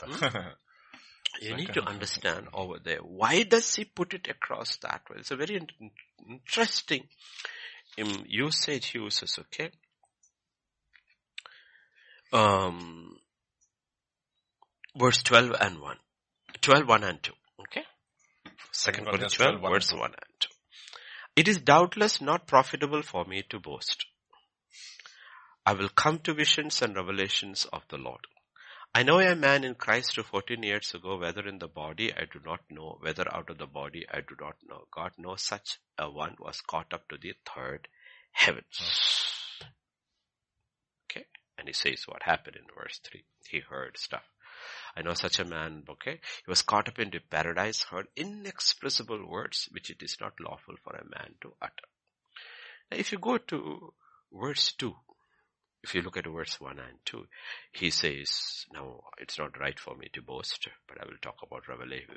Hmm? you Second. need to understand over there. Why does he put it across that way? It's a very interesting um, usage he uses, okay? Um, verse 12 and 1. 12, 1 and 2, okay? Second Corinthians Corinthians 12, 12, 1 verse 2. 1 and 2. It is doubtless not profitable for me to boast. I will come to visions and revelations of the Lord. I know a man in Christ who 14 years ago, whether in the body I do not know, whether out of the body I do not know. God knows such a one was caught up to the third heavens. Hmm. Okay. And he says what happened in verse 3. He heard stuff. I know such a man, okay? He was caught up into paradise, heard inexpressible words which it is not lawful for a man to utter. Now if you go to verse 2, if you look at verse 1 and 2, he says, now it's not right for me to boast, but I will talk about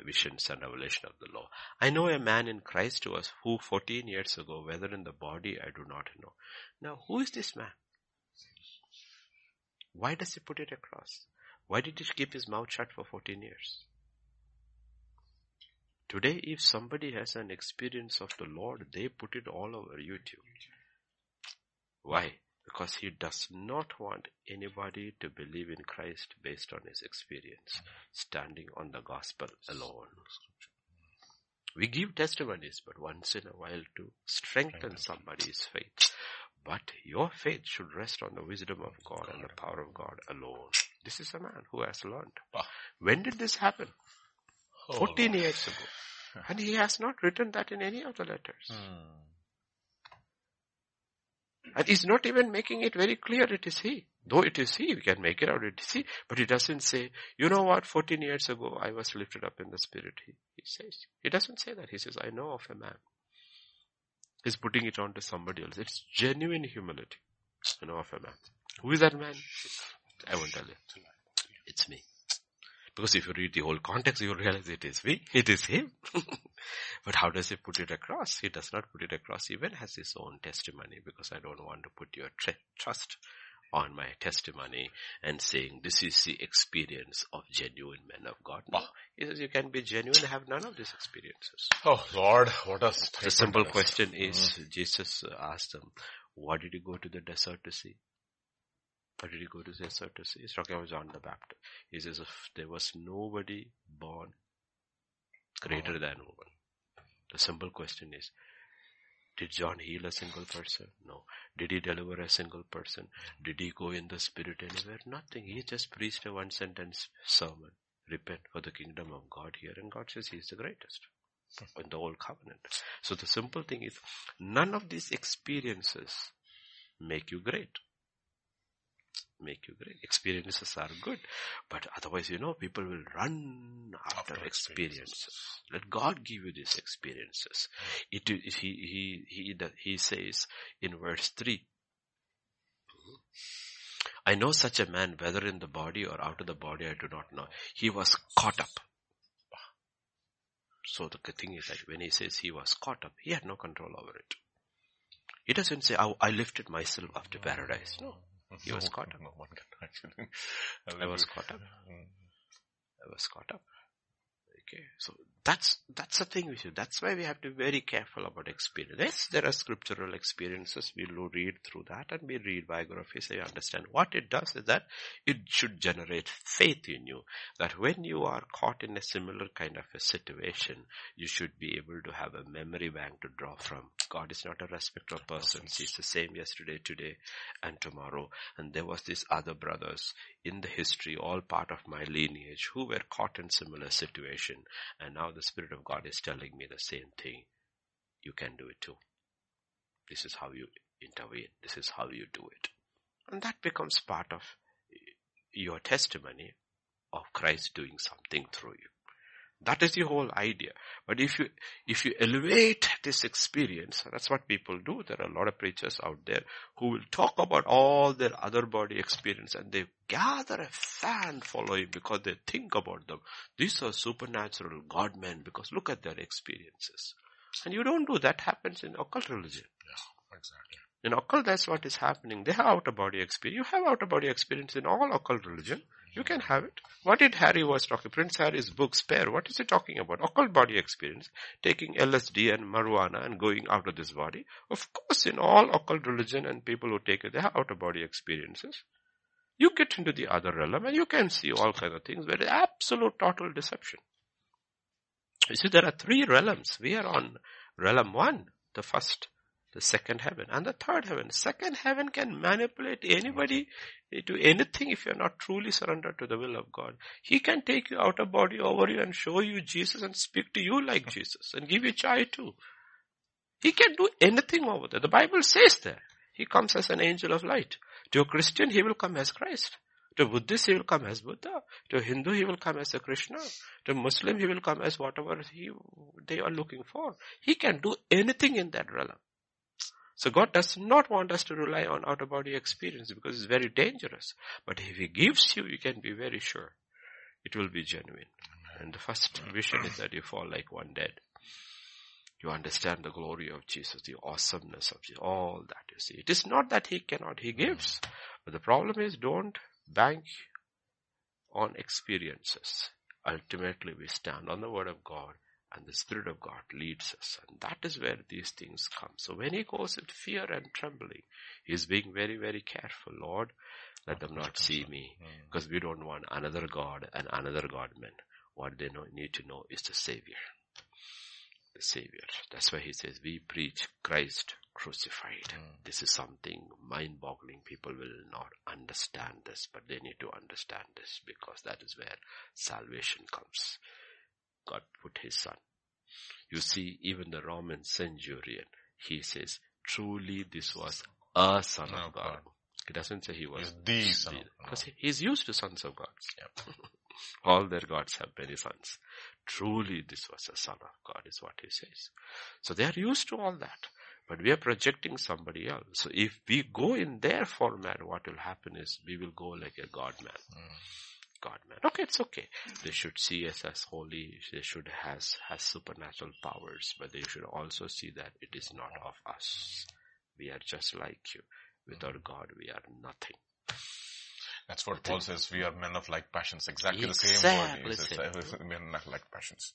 visions and revelation of the law. I know a man in Christ who was, who 14 years ago, whether in the body I do not know. Now who is this man? Why does he put it across? Why did he keep his mouth shut for 14 years? Today, if somebody has an experience of the Lord, they put it all over YouTube. Why? Because he does not want anybody to believe in Christ based on his experience, standing on the gospel alone. We give testimonies, but once in a while to strengthen somebody's faith. But your faith should rest on the wisdom of God and the power of God alone. This is a man who has learned. When did this happen? 14 years ago. And he has not written that in any of the letters. Hmm. And he's not even making it very clear it is he. Though it is he, we can make it out it is he. But he doesn't say, you know what, 14 years ago I was lifted up in the spirit. He, he says, he doesn't say that. He says, I know of a man. He's putting it on to somebody else. It's genuine humility. I know of a man. Who is that man? I won't tell you. It's me. Because if you read the whole context, you realize it is me, it is him. but how does he put it across? He does not put it across. Even has his own testimony because I don't want to put your tr- trust on my testimony and saying this is the experience of genuine men of God. No. He says you can be genuine and have none of these experiences. Oh Lord, what a The simple question is, mm-hmm. Jesus asked them, what did you go to the desert to see? Did he go to the desert to see? He's talking about John the Baptist. He says, if there was nobody born greater oh. than woman. The simple question is, did John heal a single person? No. Did he deliver a single person? Did he go in the spirit anywhere? Nothing. He just preached a one sentence sermon. Repent for the kingdom of God here. And God says he's the greatest in the old covenant. So the simple thing is, none of these experiences make you great make you great. Experiences are good, but otherwise, you know, people will run after, after experiences. experiences. Let God give you these experiences. It, he, he, he, he says in verse 3, I know such a man, whether in the body or out of the body, I do not know. He was caught up. So the thing is that when he says he was caught up, he had no control over it. He doesn't say, I, I lifted myself up to paradise. No. He was caught up. No one can actually. I was caught up. I was caught up. Okay, so that's that's the thing with you. That's why we have to be very careful about experience. Yes, there are scriptural experiences. We read through that and we read biographies. So you understand what it does is that it should generate faith in you. That when you are caught in a similar kind of a situation, you should be able to have a memory bank to draw from. God is not a respecter of persons. He's the same yesterday, today, and tomorrow. And there was these other brothers in the history, all part of my lineage, who were caught in similar situation. And now the Spirit of God is telling me the same thing. You can do it too. This is how you intervene. This is how you do it. And that becomes part of your testimony of Christ doing something through you. That is the whole idea. But if you, if you elevate this experience, that's what people do. There are a lot of preachers out there who will talk about all their other body experience and they gather a fan following because they think about them. These are supernatural God men because look at their experiences. And you don't do that happens in occult religion. Yeah, exactly. In occult, that's what is happening. They have out-of-body experience. You have out-of-body experience in all occult religion. You can have it. What did Harry was talking? Prince Harry's book, Spare. What is he talking about? Occult body experience. Taking LSD and marijuana and going out of this body. Of course, in all occult religion and people who take it, they have outer body experiences. You get into the other realm and you can see all kinds of things where absolute total deception. You see, there are three realms. We are on realm one The first, the second heaven, and the third heaven. Second heaven can manipulate anybody to anything if you're not truly surrendered to the will of God. He can take you out of body over you and show you Jesus and speak to you like Jesus and give you chai too. He can do anything over there. The Bible says that. He comes as an angel of light. To a Christian, he will come as Christ. To a Buddhist, he will come as Buddha. To a Hindu, he will come as a Krishna. To Muslim, he will come as whatever he, they are looking for. He can do anything in that realm. So God does not want us to rely on out-of-body experience because it's very dangerous. But if He gives you, you can be very sure it will be genuine. And the first vision is that you fall like one dead. You understand the glory of Jesus, the awesomeness of Jesus, all that you see. It is not that He cannot, He gives. But the problem is don't bank on experiences. Ultimately we stand on the Word of God and the Spirit of God leads us. And that is where these things come. So when he goes in fear and trembling, he's being very, very careful. Lord, let them not see me because we don't want another God and another Godman. What they know, need to know is the Savior. The Savior. That's why he says, we preach Christ crucified. Mm. This is something mind-boggling. People will not understand this, but they need to understand this because that is where salvation comes. God put his son. You see, even the Roman centurion, he says, truly this was a son of God. He doesn't say he was the son. Because he's used to sons of gods. Yep. All their gods have many sons. Truly this was a son of God is what he says. So they are used to all that. But we are projecting somebody else. So if we go in their format, what will happen is we will go like a God man. Mm. God man. Okay, it's okay. They should see us as holy. They should has has supernatural powers, but they should also see that it is not of us. We are just like you. Without God, we are nothing. That's what. Paul says. We are men of like passions. Exactly, exactly the same word. He says, men of like passions.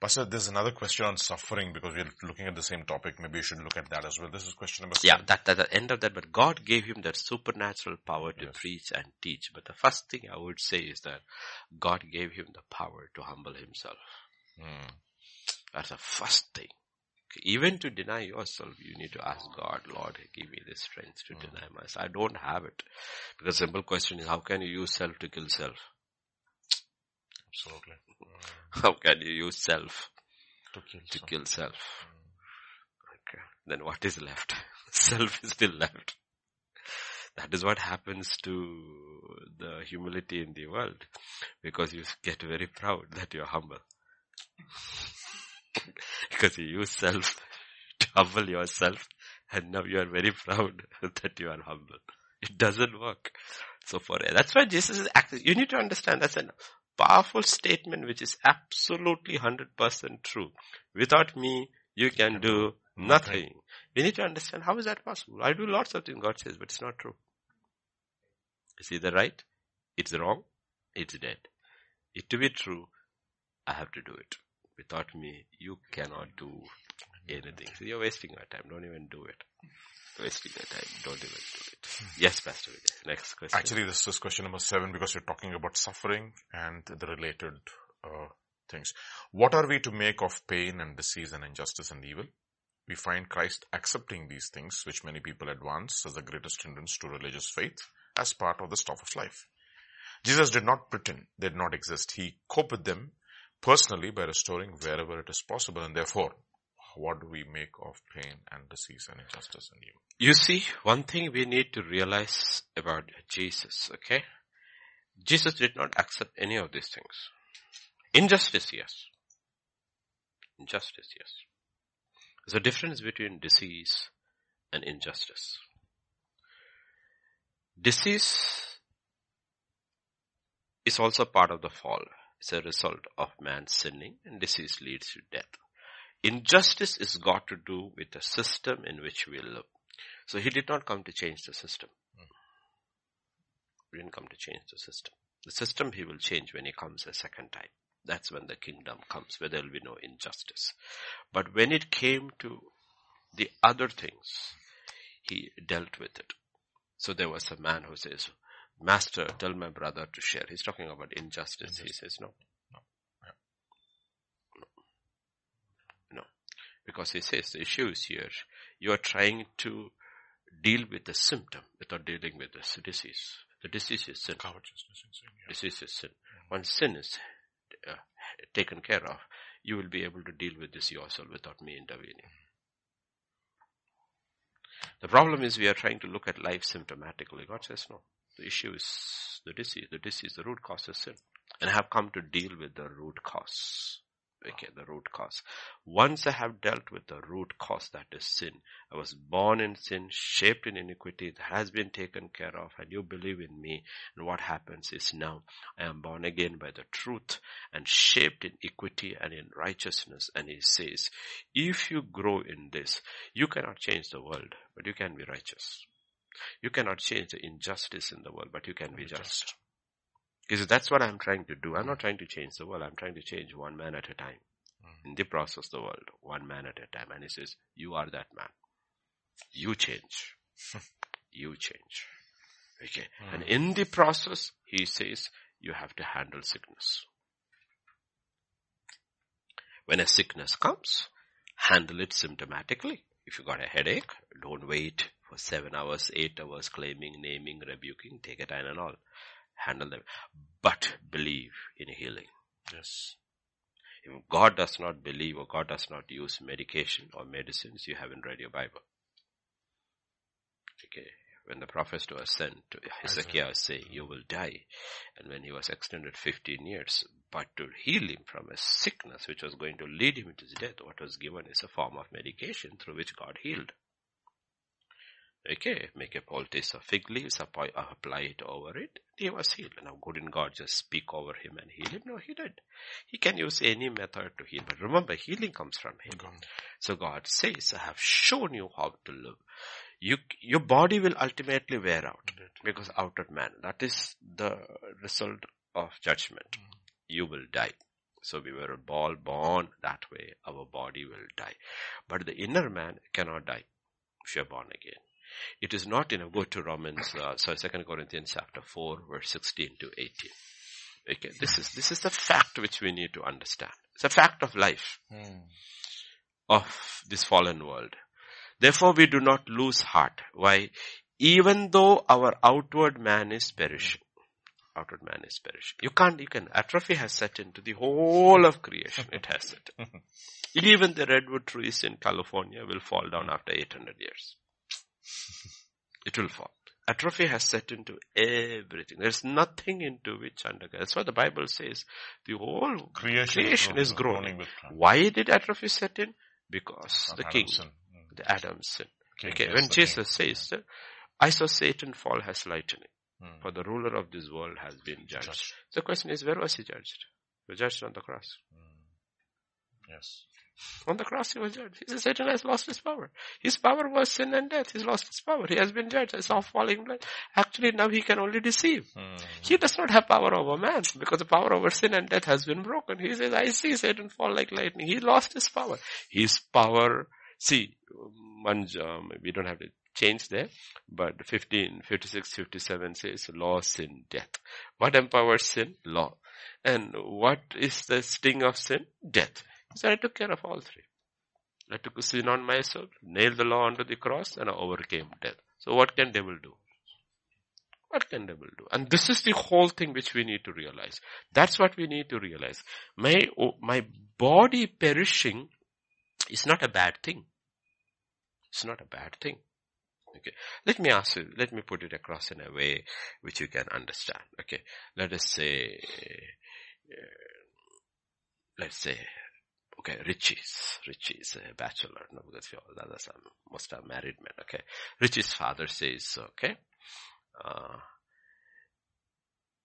Pastor, there's another question on suffering because we're looking at the same topic. Maybe you should look at that as well. This is question number seven. Yeah, that, at the end of that, but God gave him that supernatural power to yes. preach and teach. But the first thing I would say is that God gave him the power to humble himself. Mm. That's the first thing. Even to deny yourself, you need to ask God, Lord, give me the strength to mm. deny myself. I don't have it. Because simple question is, how can you use self to kill self? Absolutely. How can you use self to kill, to kill self? Mm. Okay. Then what is left? self is still left. That is what happens to the humility in the world. Because you get very proud that you're humble. because you use self to humble yourself and now you are very proud that you are humble. It doesn't work. So for, that's why Jesus is acting. You need to understand that's a powerful statement which is absolutely 100% true. Without me, you can do nothing. We need to understand how is that possible. I do lots of things God says, but it's not true. It's either right, it's wrong, it's dead. It to be true, I have to do it. Without me, you cannot do anything. So you're wasting your time. Don't even do it wasting your time. Don't even do it. Yes, Pastor Vijay. Next question. Actually, this is question number seven because you're talking about suffering and the related uh, things. What are we to make of pain and disease and injustice and evil? We find Christ accepting these things, which many people advance as the greatest hindrance to religious faith, as part of the stuff of life. Jesus did not pretend they did not exist. He coped with them personally by restoring wherever it is possible and therefore what do we make of pain and disease and injustice and evil? You see, one thing we need to realize about Jesus, okay? Jesus did not accept any of these things. Injustice, yes. Injustice, yes. There's a difference between disease and injustice. Disease is also part of the fall. It's a result of man sinning and disease leads to death. Injustice is got to do with the system in which we live. So he did not come to change the system. He didn't come to change the system. The system he will change when he comes a second time. That's when the kingdom comes, where there will be no injustice. But when it came to the other things, he dealt with it. So there was a man who says, Master, tell my brother to share. He's talking about injustice. injustice. He says, no, Because he says the issue is here. You are trying to deal with the symptom without dealing with the disease. The disease is sin. Covetousness and sin. Yeah. Disease is sin. Once sin is uh, taken care of, you will be able to deal with this yourself without me intervening. The problem is we are trying to look at life symptomatically. God says no. The issue is the disease. The disease, the root cause is sin. And I have come to deal with the root cause. Okay, the root cause. Once I have dealt with the root cause, that is sin. I was born in sin, shaped in iniquity, it has been taken care of, and you believe in me. And what happens is now I am born again by the truth and shaped in equity and in righteousness. And he says, if you grow in this, you cannot change the world, but you can be righteous. You cannot change the injustice in the world, but you can be just. Because that's what I'm trying to do. I'm not trying to change the world. I'm trying to change one man at a time. Mm. In the process, the world, one man at a time. And he says, you are that man. You change. you change. Okay. Mm. And in the process, he says, you have to handle sickness. When a sickness comes, handle it symptomatically. If you got a headache, don't wait for seven hours, eight hours claiming, naming, rebuking, take a all handle them. But believe in healing. Yes. If God does not believe or God does not use medication or medicines, you haven't read your Bible. Okay. When the prophet was sent to Hezekiah saying, you will die. And when he was extended 15 years, but to heal him from a sickness which was going to lead him to his death, what was given is a form of medication through which God healed. Okay, make a poultice of fig leaves, apply, apply it over it. He was healed. Now, couldn't God just speak over him and heal him? No, he did. He can use any method to heal. But remember, healing comes from him. God. So God says, I have shown you how to live. You, your body will ultimately wear out because outer man, that is the result of judgment. Mm. You will die. So we were all born that way. Our body will die. But the inner man cannot die if you're born again. It is not in a, go to Romans, uh, sorry, 2 Corinthians chapter 4 verse 16 to 18. Okay, this is, this is the fact which we need to understand. It's a fact of life. Hmm. Of this fallen world. Therefore we do not lose heart. Why? Even though our outward man is perishing. Outward man is perishing. You can't, you can, atrophy has set into the whole of creation. It has set. Even the redwood trees in California will fall down after 800 years. It will fall. Atrophy has set into everything. There's nothing into which under That's what the Bible says. The whole Creation, creation is groaning. Why did atrophy set in? Because the king. Hmm. the Adam's sin. Okay, when Jesus king. says, that, I saw Satan fall as lightning, Hmm. for the ruler of this world has been judged. Judged. The question is, where was he judged? He was judged on the cross. Yes. On the cross he was judged. He said, Satan has lost his power. His power was sin and death. He's lost his power. He has been judged as of falling blood. Actually now he can only deceive. Hmm. He does not have power over man because the power over sin and death has been broken. He says, I see Satan fall like lightning. He lost his power. His power, see, um, we don't have to change there, but 15, 56, 57 says law, sin, death. What empowers sin? Law. And what is the sting of sin? Death. So I took care of all three. I took sin on myself, nailed the law onto the cross, and I overcame death. So what can devil do? What can devil do? And this is the whole thing which we need to realize. That's what we need to realize. My, oh, my body perishing is not a bad thing. It's not a bad thing. Okay. Let me ask you, let me put it across in a way which you can understand. Okay. Let us say, uh, let's say, okay, Richie's, Richie's a bachelor, no, because we all the others are, most are married men, okay. Richie's father says, okay, uh,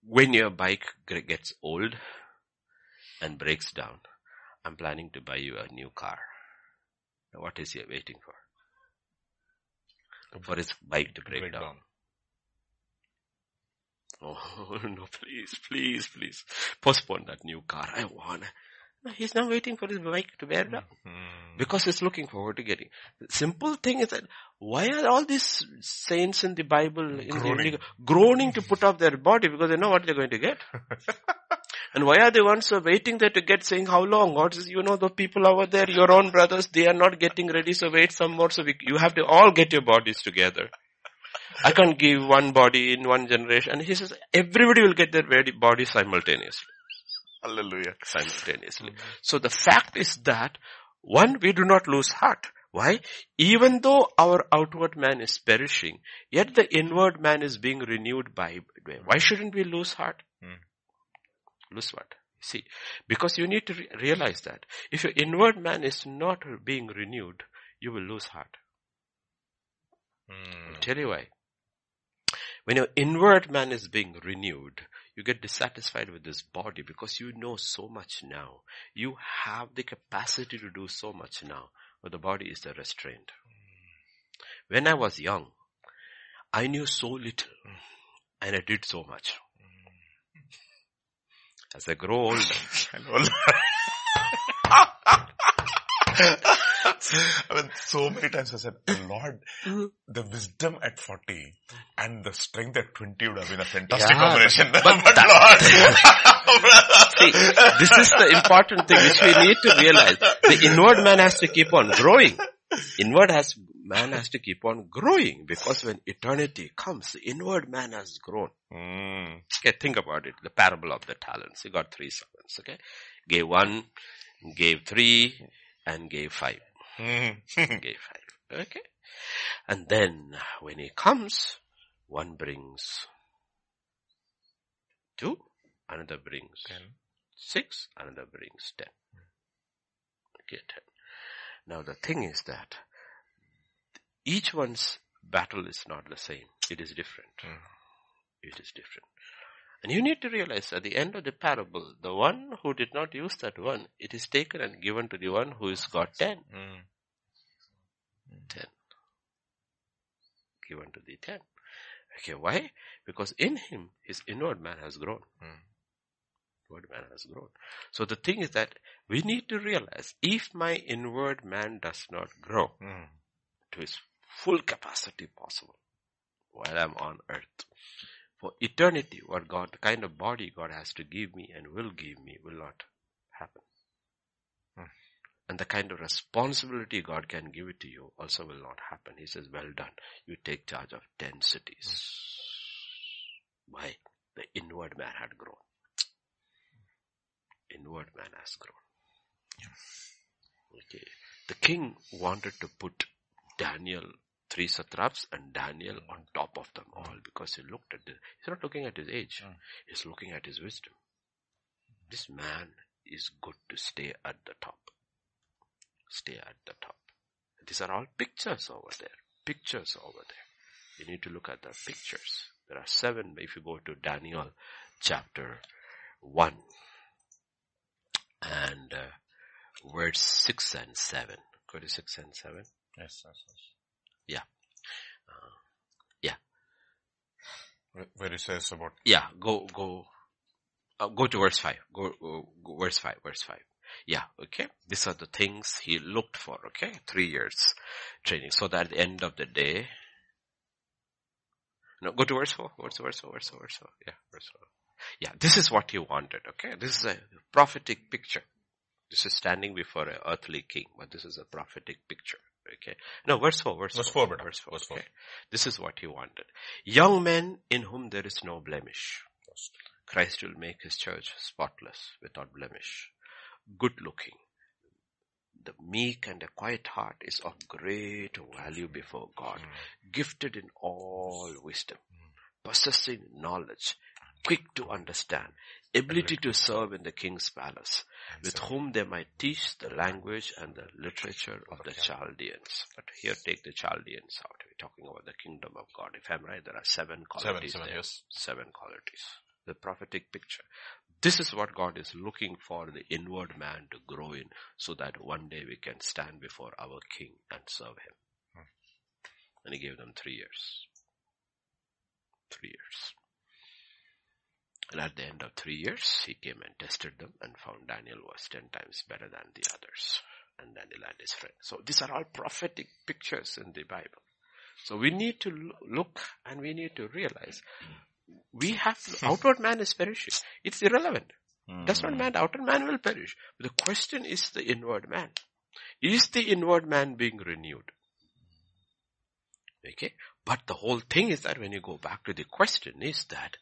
when your bike gets old and breaks down, I'm planning to buy you a new car. Now what is he waiting for? For his bike to break, Break down. down. Oh, no, please, please, please. Postpone that new car. I want. He's now waiting for his bike to wear down. Hmm. Because he's looking forward to getting. The simple thing is that why are all these saints in the Bible in Groaning. The, groaning to put off their body because they know what they're going to get? And why are the ones who are waiting there to get saying how long? Is, you know, the people over there, your own brothers, they are not getting ready, so wait some more. So we, you have to all get your bodies together. I can't give one body in one generation. And he says, everybody will get their body simultaneously. Hallelujah. Simultaneously. Mm-hmm. So the fact is that, one, we do not lose heart. Why? Even though our outward man is perishing, yet the inward man is being renewed by, why shouldn't we lose heart? Mm. Lose what? See, because you need to re- realize that if your inward man is not being renewed, you will lose heart. Mm. I'll tell you why. When your inward man is being renewed, you get dissatisfied with this body because you know so much now. You have the capacity to do so much now, but the body is the restraint. When I was young, I knew so little and I did so much. As I grow older, I mean, so many times I said, Lord, mm-hmm. the wisdom at 40 and the strength at 20 would have been a fantastic yeah, combination. But, but, but Lord. See, this is the important thing which we need to realize. The inward man has to keep on growing. Inward has, man has to keep on growing because when eternity comes, the inward man has grown. Mm. Okay, think about it. The parable of the talents. He got three servants, okay? Gave one, gave three, and gave five. gave five. Okay. And then when he comes, one brings two, another brings ten. six, another brings ten. Okay, ten. Now the thing is that each one's battle is not the same. It is different. Mm. It is different. And you need to realize at the end of the parable, the one who did not use that one, it is taken and given to the one who has got ten. Mm. Ten. Given to the ten. Okay, why? Because in him, his inward man has grown. Mm. Inward man has grown. So the thing is that we need to realize if my inward man does not grow mm. to his full capacity possible while I'm on earth, for eternity, what God, the kind of body God has to give me and will give me will not happen. Hmm. And the kind of responsibility God can give it to you also will not happen. He says, well done. You take charge of ten cities. Hmm. Why? The inward man had grown. Inward man has grown. Okay. The king wanted to put Daniel three satraps and Daniel on top of them all because he looked at the, he's not looking at his age. Mm. He's looking at his wisdom. This man is good to stay at the top. Stay at the top. These are all pictures over there. Pictures over there. You need to look at the pictures. There are seven if you go to Daniel chapter 1 and uh, verse 6 and 7. Go to 6 and 7. Yes, yes, yes. Yeah. Uh, yeah. Where it says about. Yeah, go, go, uh, go to verse 5. Go, go, go, verse 5, verse 5. Yeah, okay. These are the things he looked for, okay? Three years training. So that at the end of the day, no, go to verse 4. Verse 4, verse 4, verse 4, verse 4. Yeah, verse 4. Yeah, this is what he wanted, okay? This is a prophetic picture. This is standing before an earthly king, but this is a prophetic picture. Okay. No, verse 4, verse, verse 4. 4 verse 4. Verse 4. Okay. This is what he wanted. Young men in whom there is no blemish. Christ will make his church spotless, without blemish. Good looking. The meek and a quiet heart is of great value before God. Mm. Gifted in all wisdom. Mm. Possessing knowledge. Quick to understand ability to serve in the king's palace, with whom they might teach the language and the literature of the Chaldeans. But here take the Chaldeans out. We're talking about the kingdom of God. If I'm right, there are seven qualities seven, seven, there. Yes. Seven qualities. The prophetic picture. This is what God is looking for the inward man to grow in so that one day we can stand before our king and serve him. Hmm. And he gave them three years. Three years. And at the end of three years, he came and tested them and found Daniel was ten times better than the others. And Daniel and his friend. So these are all prophetic pictures in the Bible. So we need to look and we need to realize we have, outward man is perishing. It's irrelevant. Hmm. That's not man. The outer man will perish. But the question is the inward man. Is the inward man being renewed? Okay. But the whole thing is that when you go back to the question is that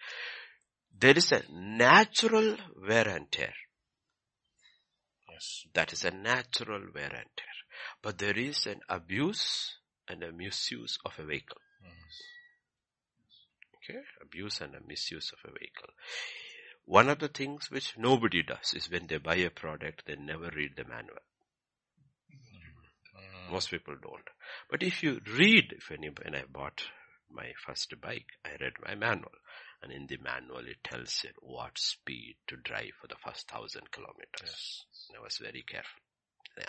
there is a natural wear and tear. Yes. That is a natural wear and tear. But there is an abuse and a misuse of a vehicle. Okay, abuse and a misuse of a vehicle. One of the things which nobody does is when they buy a product, they never read the manual. Mm-hmm. Most people don't. But if you read, if any, when I bought my first bike, I read my manual. And in the manual, it tells you what speed to drive for the first thousand kilometers. I was very careful.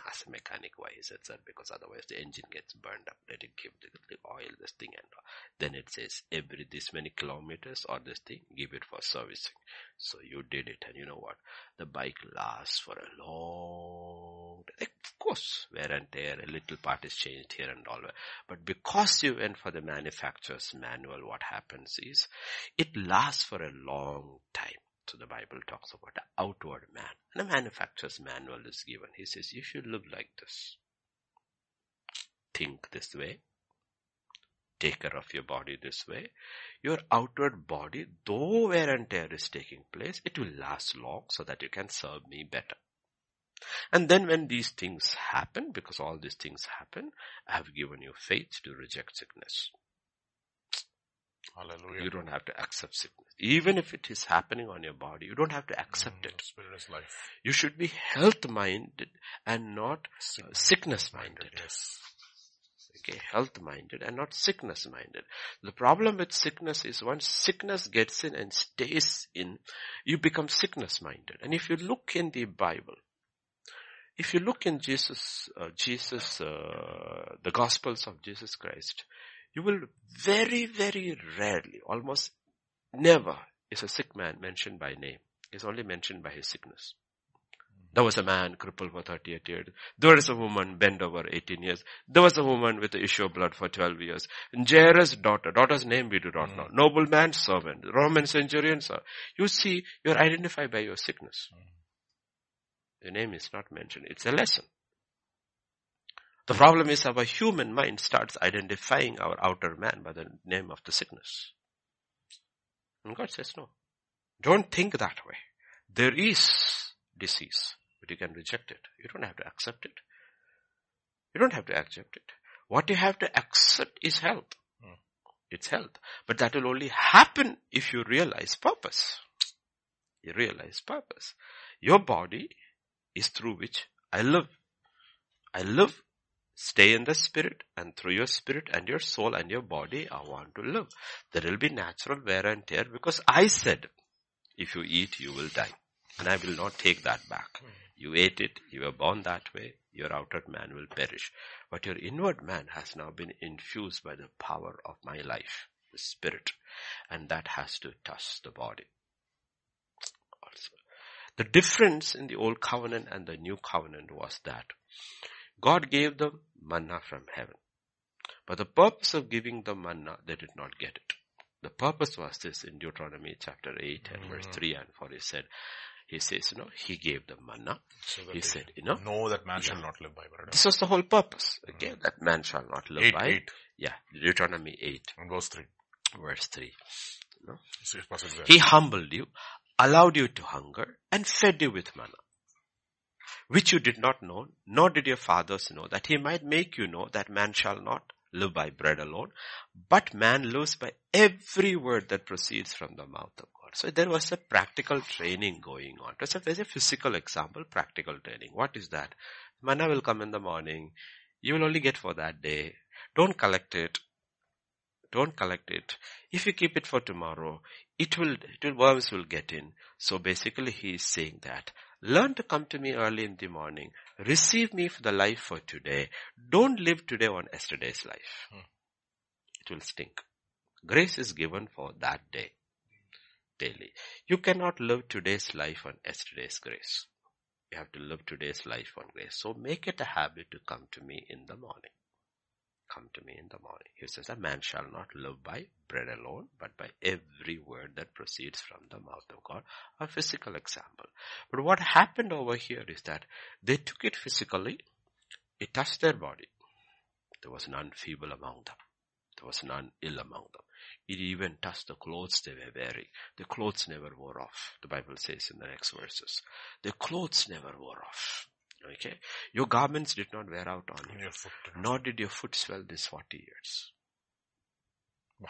Asked the mechanic why he said that because otherwise the engine gets burned up. Let it give the, the oil, this thing and then it says every this many kilometers or this thing, give it for servicing. So you did it and you know what? The bike lasts for a long, eh, of course, wear and tear, a little part is changed here and all. But because you went for the manufacturer's manual, what happens is it lasts for a long time. So the Bible talks about the outward man. And a manufacturer's manual is given. He says, you should live like this. Think this way. Take care of your body this way. Your outward body, though wear and tear is taking place, it will last long so that you can serve me better. And then when these things happen, because all these things happen, I have given you faith to reject sickness. Hallelujah. You don't have to accept sickness. Even if it is happening on your body, you don't have to accept Mm, it. Spirit is life. You should be health minded and not sickness minded. Yes. Okay, health minded and not sickness minded. The problem with sickness is once sickness gets in and stays in, you become sickness minded. And if you look in the Bible, if you look in Jesus, uh, Jesus, uh, the Gospels of Jesus Christ, you will very, very rarely, almost never, is a sick man mentioned by name. He's only mentioned by his sickness. There was a man crippled for 38 years. There was a woman bent over 18 years. There was a woman with the issue of blood for 12 years. And Jairus' daughter, daughter's name we do not hmm. know. Nobleman's servant, Roman centurion, sir. You see, you're identified by your sickness. Hmm. Your name is not mentioned. It's a lesson. The problem is our human mind starts identifying our outer man by the name of the sickness. And God says no. Don't think that way. There is disease, but you can reject it. You don't have to accept it. You don't have to accept it. What you have to accept is health. Hmm. It's health. But that will only happen if you realize purpose. You realize purpose. Your body is through which I live. I live Stay in the spirit and through your spirit and your soul and your body I want to live. There will be natural wear and tear because I said, if you eat, you will die. And I will not take that back. Hmm. You ate it, you were born that way, your outward man will perish. But your inward man has now been infused by the power of my life, the spirit. And that has to touch the body. Also. The difference in the old covenant and the new covenant was that God gave them manna from heaven. But the purpose of giving them manna, they did not get it. The purpose was this in Deuteronomy chapter 8 and verse mm-hmm. 3 and 4. He said, he says, you know, he gave them manna. So He said, you know, know that man shall not live by bread. this was the whole purpose. Okay, mm-hmm. that man shall not live Eight, by. eight, Yeah, Deuteronomy 8 and verse three. verse 3. See if. He humbled you, allowed you to hunger, and fed you with manna, which you did not know, nor did your fathers know, that he might make you know that man shall not live by bread alone, but man lives by every word that proceeds from the mouth of God. So there was a practical training going on. Was a physical example, practical training. What is that? Manna will come in the morning. You will only get for that day. Don't collect it. Don't collect it. If you keep it for tomorrow, it will, it will, worms will get in. So basically he is saying that, learn to come to me early in the morning. Receive me for the life for today. Don't live today on yesterday's life. Hmm. It will stink. Grace is given for that day. Daily. You cannot live today's life on yesterday's grace. You have to live today's life on grace. So make it a habit to come to me in the morning. Come to me in the morning. He says, a man shall not live by bread alone, but by every word that proceeds from the mouth of God. A physical example. But what happened over here is that they took it physically, it touched their body. There was none feeble among them. There was none ill among them. It even touched the clothes they were wearing. The clothes never wore off, the Bible says in the next verses. The clothes never wore off. Okay? Your garments did not wear out on you. Nor did your foot swell these 40 years. Wow.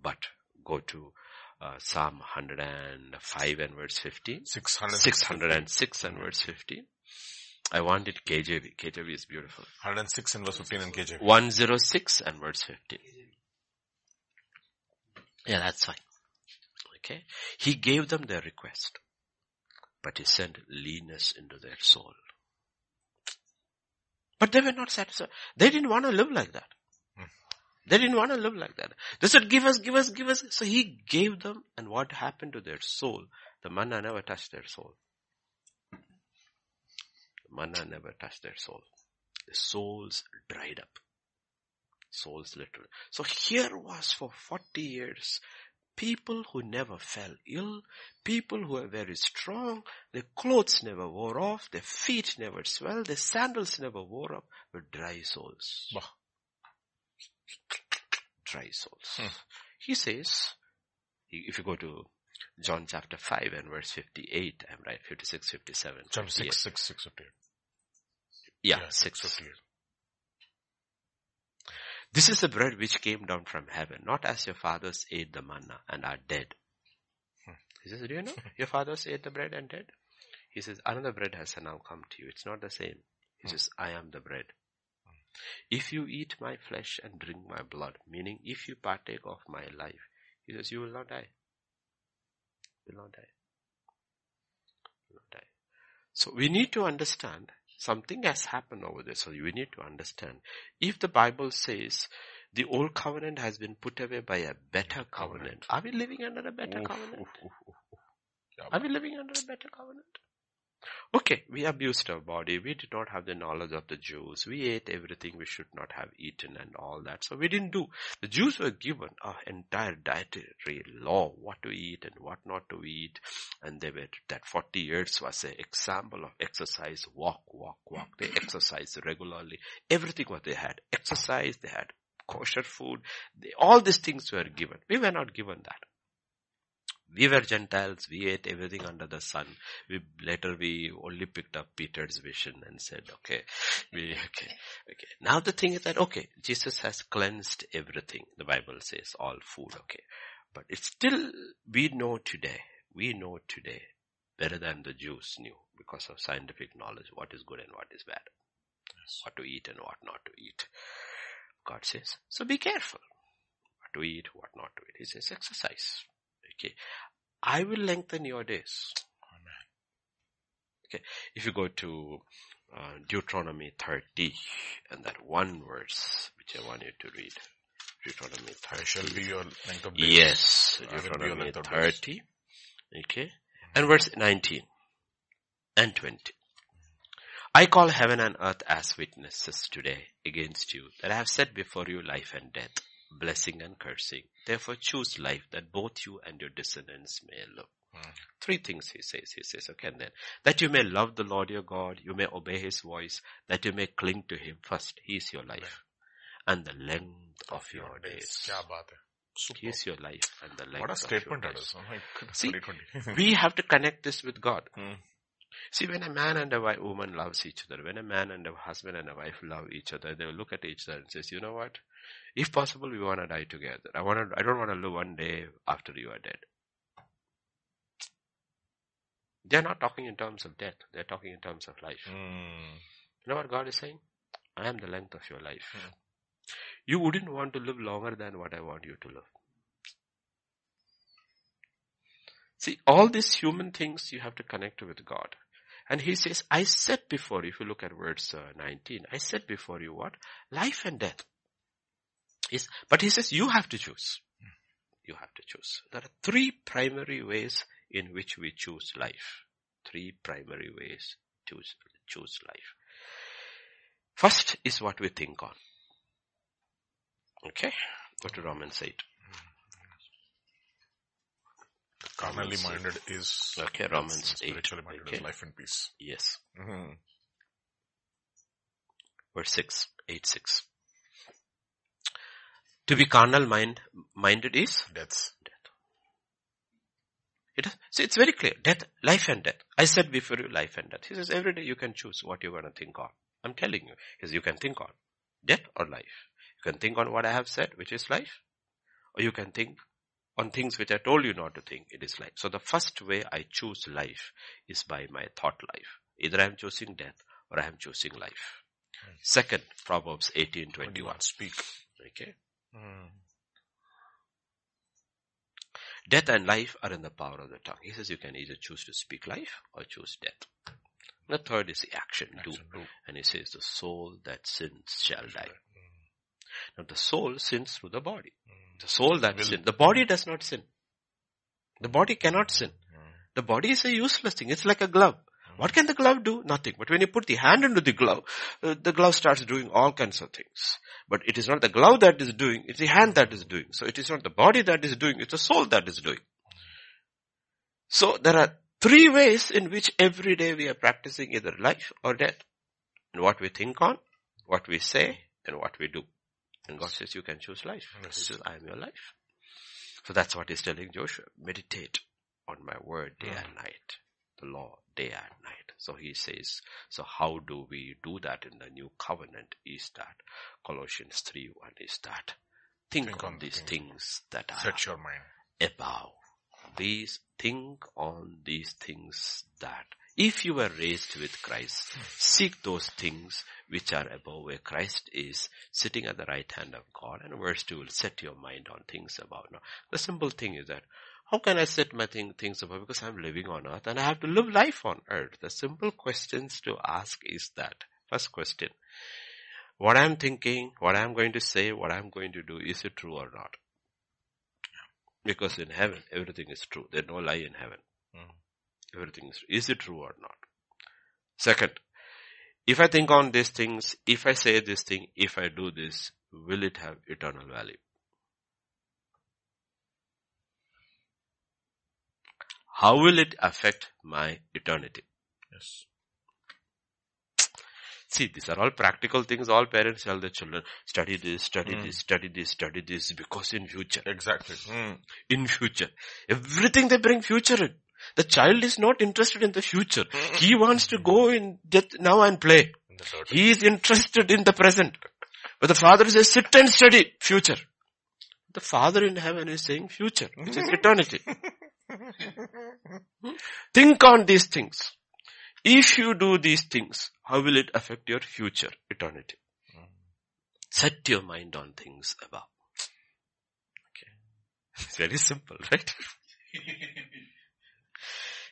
But go to uh, Psalm 105 and verse 15. 606 606 and verse 15. I want it KJV. KJV is beautiful. 106 and verse 15 in KJV. 106 and verse 15. Yeah, that's fine. Okay. He gave them their request, but he sent leanness into their soul. But they were not satisfied. They didn't want to live like that. Hmm. They didn't want to live like that. They said, give us, give us, give us. So he gave them and what happened to their soul? The manna never touched their soul. The manna never touched their soul. The souls dried up souls literally. So here was for 40 years people who never fell ill, people who were very strong, their clothes never wore off, their feet never swelled, their sandals never wore up, were dry souls. Bah. Dry souls. Hmm. He says, if you go to John chapter 5 and verse 58, I'm right, 56, 57. Chapter 58. 6, 6, 6, 58. Yeah, Yeah, 6. 58. This is the bread which came down from heaven, not as your fathers ate the manna and are dead. Hmm. He says, do you know? Your fathers ate the bread and dead. He says, another bread has now come to you. It's not the same. He Hmm. says, I am the bread. If you eat my flesh and drink my blood, meaning if you partake of my life, he says, you will not die. You will not die. You will not die. So we need to understand something has happened over there. So we need to understand. If the Bible says the old covenant has been put away by a better covenant, are we living under a better Oof, covenant? oof, oof, oof, oof. Yeah, Are we living under a better covenant? Okay, we abused our body. We did not have the knowledge of the Jews. We ate everything we should not have eaten and all that. So we didn't do. The Jews were given an entire dietary law, what to eat and what not to eat. And they were, that 40 years was an example of exercise, walk, walk, walk. They exercised regularly. Everything what they had. Exercise, they had kosher food. They, all these things were given. We were not given that. We were Gentiles. We ate everything under the sun. We later we only picked up Peter's vision and said, okay, we okay, okay. Now the thing is that okay, Jesus has cleansed everything. The Bible says all food. Okay, but it's still we know today. We know today better than the Jews knew because of scientific knowledge what is good and what is bad, what to eat and what not to eat. God says so. Be careful. What to eat, what not to eat. He says exercise. Okay. I will lengthen your days. Amen. If you go to uh, Deuteronomy 30 and that one verse which I want you to read. Deuteronomy I 30. shall be your length of days. Yes, I will be your Deuteronomy length of days. 30. Okay. And verse 19 and 20. I call heaven and earth as witnesses today against you that I have set before you life and death, blessing and cursing. Therefore choose life that both you and your descendants may live. Mm. Three things he says. He says, okay, then, that you may love the Lord your God, you may obey his voice, that you may cling to him first. He is your life. And the length of your days. He is your life and the length What a statement that is. Oh See, we have to connect this with God. Mm. See, when a man and a wife, woman loves each other, when a man and a husband and a wife love each other, they will look at each other and says, you know what? If possible, we want to die together. I want to, I don't want to live one day after you are dead. They're not talking in terms of death. They're talking in terms of life. Hmm. You know what God is saying? I am the length of your life. Hmm. You wouldn't want to live longer than what I want you to live. See, all these human things you have to connect with God. And he says, I set before you, if you look at verse uh, 19, I set before you what? Life and death. Is, but he says, you have to choose. You have to choose. There are three primary ways in which we choose life. Three primary ways to choose life. First is what we think on. Okay. Go to Romans 8. Carnally minded is Okay, Romans 8. spiritually minded Okay. is life and peace. Yes. Mm-hmm. Verse 6. 8 6. To be carnal mind, minded is Death. It is, see, it's very clear. Death, life and death. I said before you life and death. He says every day you can choose what you're going to think on. I'm telling you. He says you can think on death or life. You can think on what I have said, which is life. Or you can think on things which I told you not to think, it is life. So the first way I choose life is by my thought life. Either I am choosing death or I am choosing life. Hmm. Second, Proverbs 18, 21. 21. Speak. Okay. Mm. Death and life are in the power of the tongue. He says you can either choose to speak life or choose death. The third is the action. Action, do. And he says the soul that sins shall die. Hmm. Now the soul sins through the body. Hmm. The soul that Will. sins. The body does not sin. The body cannot sin. Mm. The body is a useless thing. It's like a glove. What can the glove do? Nothing. But when you put the hand into the glove, uh, the glove starts doing all kinds of things. But it is not the glove that is doing, it's the hand that is doing. So it is not the body that is doing, it's the soul that is doing. So there are three ways in which every day we are practicing either life or death. And what we think on, what we say, and what we do. And God says you can choose life. Yes. He says, I am your life. So that's what he's telling Joshua. Meditate on my word day and mm. night. The law day and night. So he says, so how do we do that in the new covenant is that Colossians 3 1 is that think, Think on on these things. things that are Set your mind. above. These, think on these things that if you were raised with Christ, seek those things which are above where Christ is sitting at the right hand of God. And verse 2 will set your mind on things above. Now, the simple thing is that how can I set my thing, things above? Because I'm living on earth and I have to live life on earth. The simple questions to ask is that. First question. What I'm thinking, what I'm going to say, what I'm going to do, is it true or not? Because in heaven, everything is true. There's no lie in heaven. Mm. Everything is true. Is it true or not? Second, if I think on these things, if I say this thing, if I do this, will it have eternal value? How will it affect my eternity? Yes. See, these are all practical things. All parents tell their children, study this, study Mm. this, study this, study this, because in future, Exactly. Mm. in future, everything they bring future in. The child is not interested in the future. He wants to go in death now and play. In the dirt. He is interested in the present. But the father says, sit and study future. The father in heaven is saying future, which is mm-hmm. eternity. Think on these things. If you do these things, how will it affect your future, eternity? Mm-hmm. Set your mind on things above. Okay. It's very simple, right?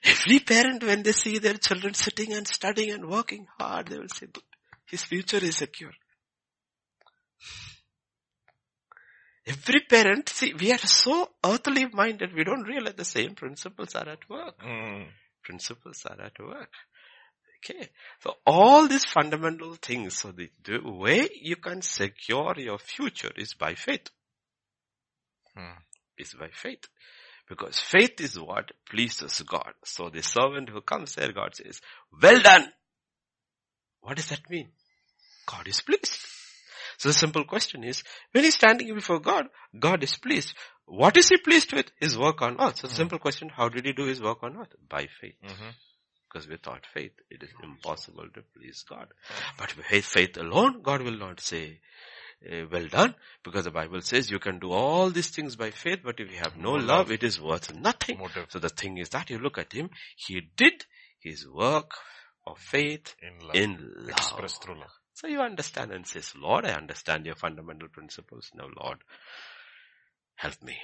Every parent, when they see their children sitting and studying and working hard, they will say, "Good. his future is secure. Every parent, see, we are so earthly minded, we don't realize the same principles are at work. Mm. Principles are at work. Okay. So all these fundamental things, so the, the way you can secure your future is by faith. Hmm. Is by faith. Because faith is what pleases God. So the servant who comes there, God says, well done. What does that mean? God is pleased. So the simple question is, when he's standing before God, God is pleased. What is he pleased with? His work on earth. So the simple question, how did he do his work on earth? By faith. Mhm. Because without faith, it is impossible to please God. But with faith alone, God will not say, eh, well done, because the Bible says you can do all these things by faith, but if you have no No love, love. it is worth nothing. Motive. So the thing is that you look at him, he did his work of faith In love. in love. Expressed through love. So you understand and says, Lord, I understand your fundamental principles. Now, Lord, help me.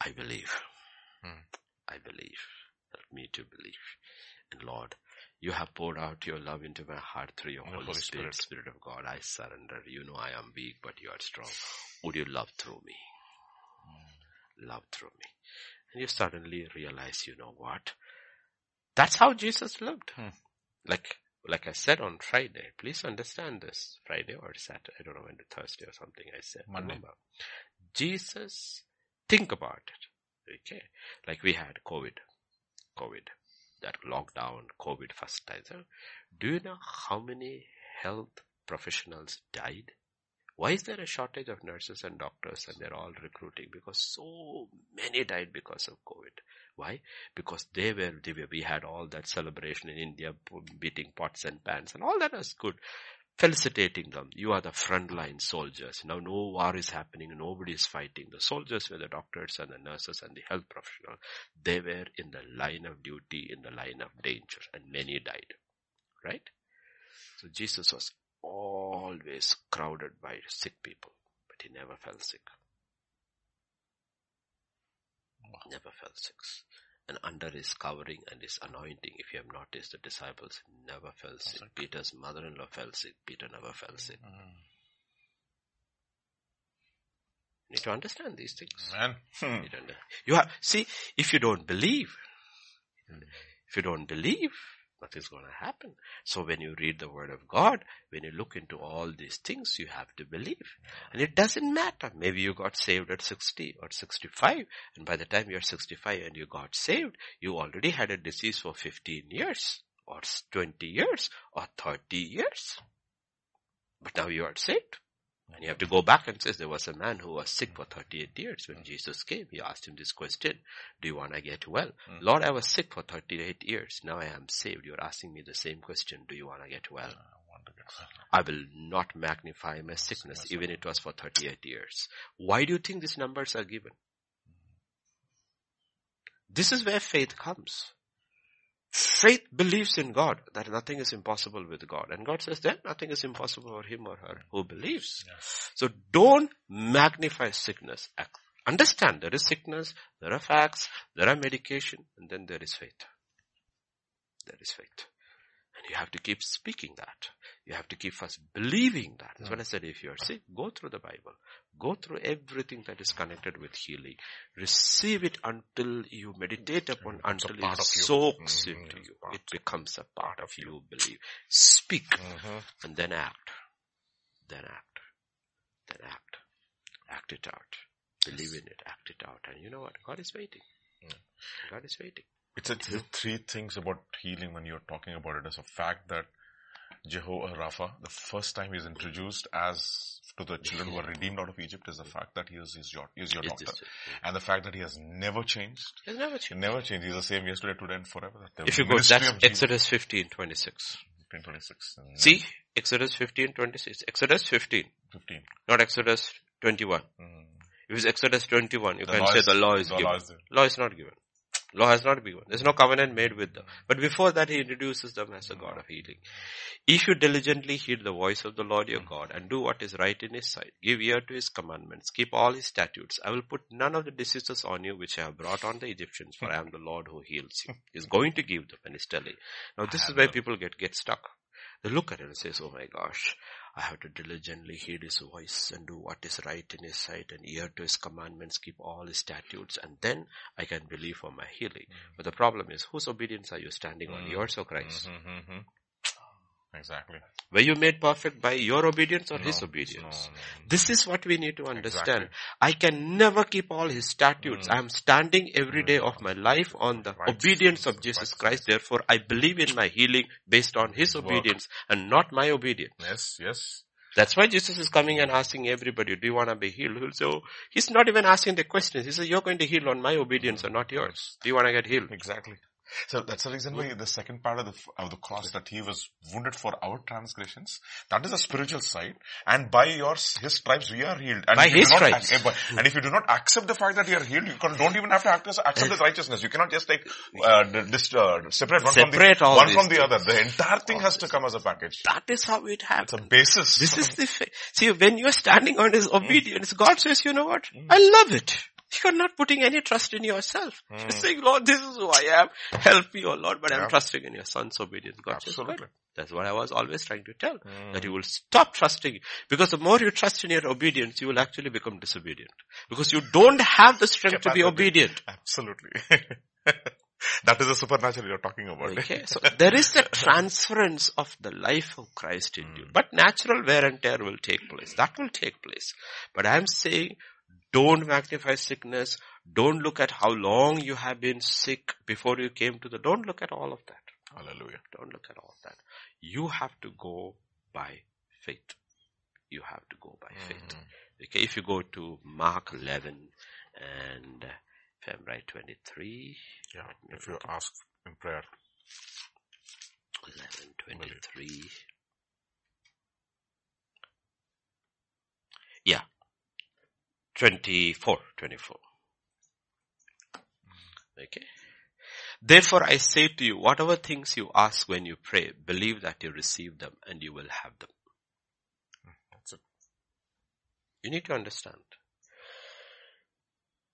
I believe. Hmm. I believe. Help me to believe. And Lord, you have poured out your love into my heart through your Holy, Holy Spirit. Spirit. Spirit of God, I surrender. You know I am weak, but you are strong. Would you love through me? Love through me. And you suddenly realize, you know what? That's how Jesus lived. Hmm. Like like I said on Friday, please understand this. Friday or Saturday, I don't know when, Thursday or something I said. Monday. Remember, Jesus, think about it. Okay. Like we had COVID. COVID. That lockdown, COVID time. Do you know how many health professionals died? Why is there a shortage of nurses and doctors and they're all recruiting? Because so many died because of COVID. Why? Because they were, they were, we had all that celebration in India, beating pots and pans and all that was good. Felicitating them. You are the frontline soldiers. Now no war is happening. Nobody is fighting. The soldiers were the doctors and the nurses and the health professionals. They were in the line of duty, in the line of danger and many died. Right? So Jesus was always crowded by sick people, but he never fell sick. Never fell sick. And under his covering and his anointing, if you have noticed, the disciples never fell sick. sick. Peter's mother-in-law fell sick. Peter never fell sick. Mm. You need to understand these things. Man. Hmm. You have, see, if you don't believe, if you don't believe, nothing's going to happen. So when you read the word of God, when you look into all these things, you have to believe. And it doesn't matter. Maybe you got saved at 60 or 65, and by the time you're 65 and you got saved, you already had a disease for 15 years, or 20 years, or 30 years. But now you are saved. And you have to go back and says there was a man who was sick for 38 years. When Jesus came, he asked him this question, do you want to get well? Mm. Lord, I was sick for 38 years. Now I am saved. You're asking me the same question. Do you want to get well? I, want to get well. I will not magnify my sickness, even it was for 38 years. Why do you think these numbers are given? This is where faith comes. Faith believes in God that nothing is impossible with God. And God says then nothing is impossible for him or her who believes. Yes. So don't magnify sickness. Understand there is sickness, there are facts, there are medication, and then there is faith. There is faith. And you have to keep speaking that. You have to keep first believing that. That's what I said. If you are sick, go through the Bible. Go through everything that is connected with healing. Receive it until you meditate upon, until it soaks mm-hmm. into you. It becomes a part of you, believe. Speak mm-hmm. and then act. Then act. Then act. Act it out. Believe in it. Act it out. And you know what? God is waiting. Mm. God is waiting. It's a, three things about healing when you're talking about it. As a fact that Jehovah Rapha, the first time he's introduced as to the children who are redeemed out of Egypt is the fact that he is, his, your, is your doctor. And the fact that he has never changed. He's never changed. Never changed. He's the same yesterday, today and forever. If you go, that's Exodus 15, 26. 15, 26. See, Exodus 15, 26. Exodus 15. 15. Not Exodus 21. Mm. If it's Exodus 21, you the can say the law is the given. Law is, law is not given. Law has not been given. There's no covenant made with them. But before that, he introduces them as a God of healing. If you diligently heed the voice of the Lord your God and do what is right in his sight, give ear to his commandments, keep all his statutes, I will put none of the diseases on you which I have brought on the Egyptians, for I am the Lord who heals you. He's going to give them and he's telling. Now this is where people get, get stuck. They look at it and says, oh my gosh, I have to diligently heed his voice and do what is right in his sight and ear to his commandments, keep all his statutes, and then I can believe for my healing. Mm-hmm. But the problem is, whose obedience are you standing on? Mm-hmm. Yours or Christ? Mm-hmm, mm-hmm. Exactly. Were you made perfect by your obedience or no, his obedience? No, no, this is what we need to understand. Exactly. I can never keep all his statutes. Mm. I am standing every day of my life on the right. obedience of Jesus right. Christ. Therefore, I believe in my healing based on his Work. obedience and not my obedience. Yes, yes. That's why Jesus is coming and asking everybody, do you want to be healed? He'll say, oh, he's not even asking the questions. He says, you're going to heal on my obedience and not yours. Do you want to get healed? Exactly. So that's the reason why the second part of the, of the cross that he was wounded for our transgressions, that is a spiritual side. And by your, his stripes we are healed. And by his stripes. and if you do not accept the fact that you are healed, you can, don't even have to accept his righteousness. You cannot just take, uh, this, uh, separate one separate from the, one from the other. The entire thing has to come as a package. That is how it happens. It's a basis. This is the, see when you're standing on his obedience, God says, you know what? Mm. I love it. You're not putting any trust in yourself. Mm. You're saying, Lord, this is who I am. Help me, oh Lord, but yeah. I'm trusting in your son's obedience. God Absolutely. That's what I was always trying to tell. Mm. That you will stop trusting. Because the more you trust in your obedience, you will actually become disobedient. Because you don't have the strength to be obedient. Absolutely. That is the supernatural you're talking about. Okay, so there is a transference of the life of Christ in you. But natural wear and tear will take place. That will take place. But I'm saying don't magnify sickness. Don't look at how long you have been sick before you came to the, don't look at all of that. Hallelujah. Don't look at all of that. You have to go by faith. You have to go by mm-hmm. faith. Okay, if you go to Mark 11 and right, 23. Yeah, if you ask in prayer. 11, 23. Yeah. 24, 24. Okay. Therefore I say to you, whatever things you ask when you pray, believe that you receive them and you will have them. That's it. You need to understand.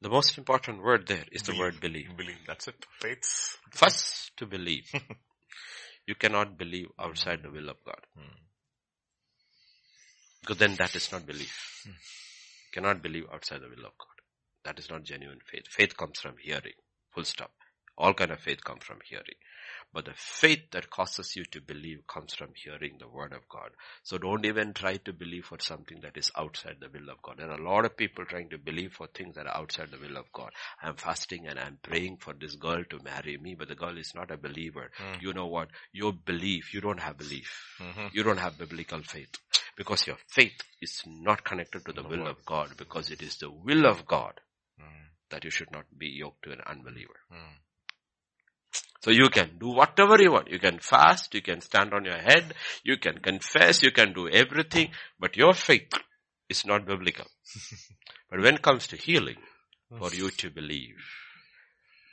The most important word there is the word believe. Believe. That's it. Faith. First, to believe. you cannot believe outside the will of God. Hmm. Because then that is not belief. Hmm. You cannot believe outside the will of God. That is not genuine faith. Faith comes from hearing. Full stop. All kind of faith comes from hearing. But the faith that causes you to believe comes from hearing the word of God. So don't even try to believe for something that is outside the will of God. There are a lot of people trying to believe for things that are outside the will of God. I'm fasting and I'm praying for this girl to marry me, but the girl is not a believer. Hmm. You know what? Your belief, you don't have belief. Mm-hmm. You don't have biblical faith. Because your faith is not connected to the will of God because it is the will of God hmm. that you should not be yoked to an unbeliever. Hmm. So you can do whatever you want. You can fast, you can stand on your head, you can confess, you can do everything, but your faith is not biblical. but when it comes to healing, for you to believe,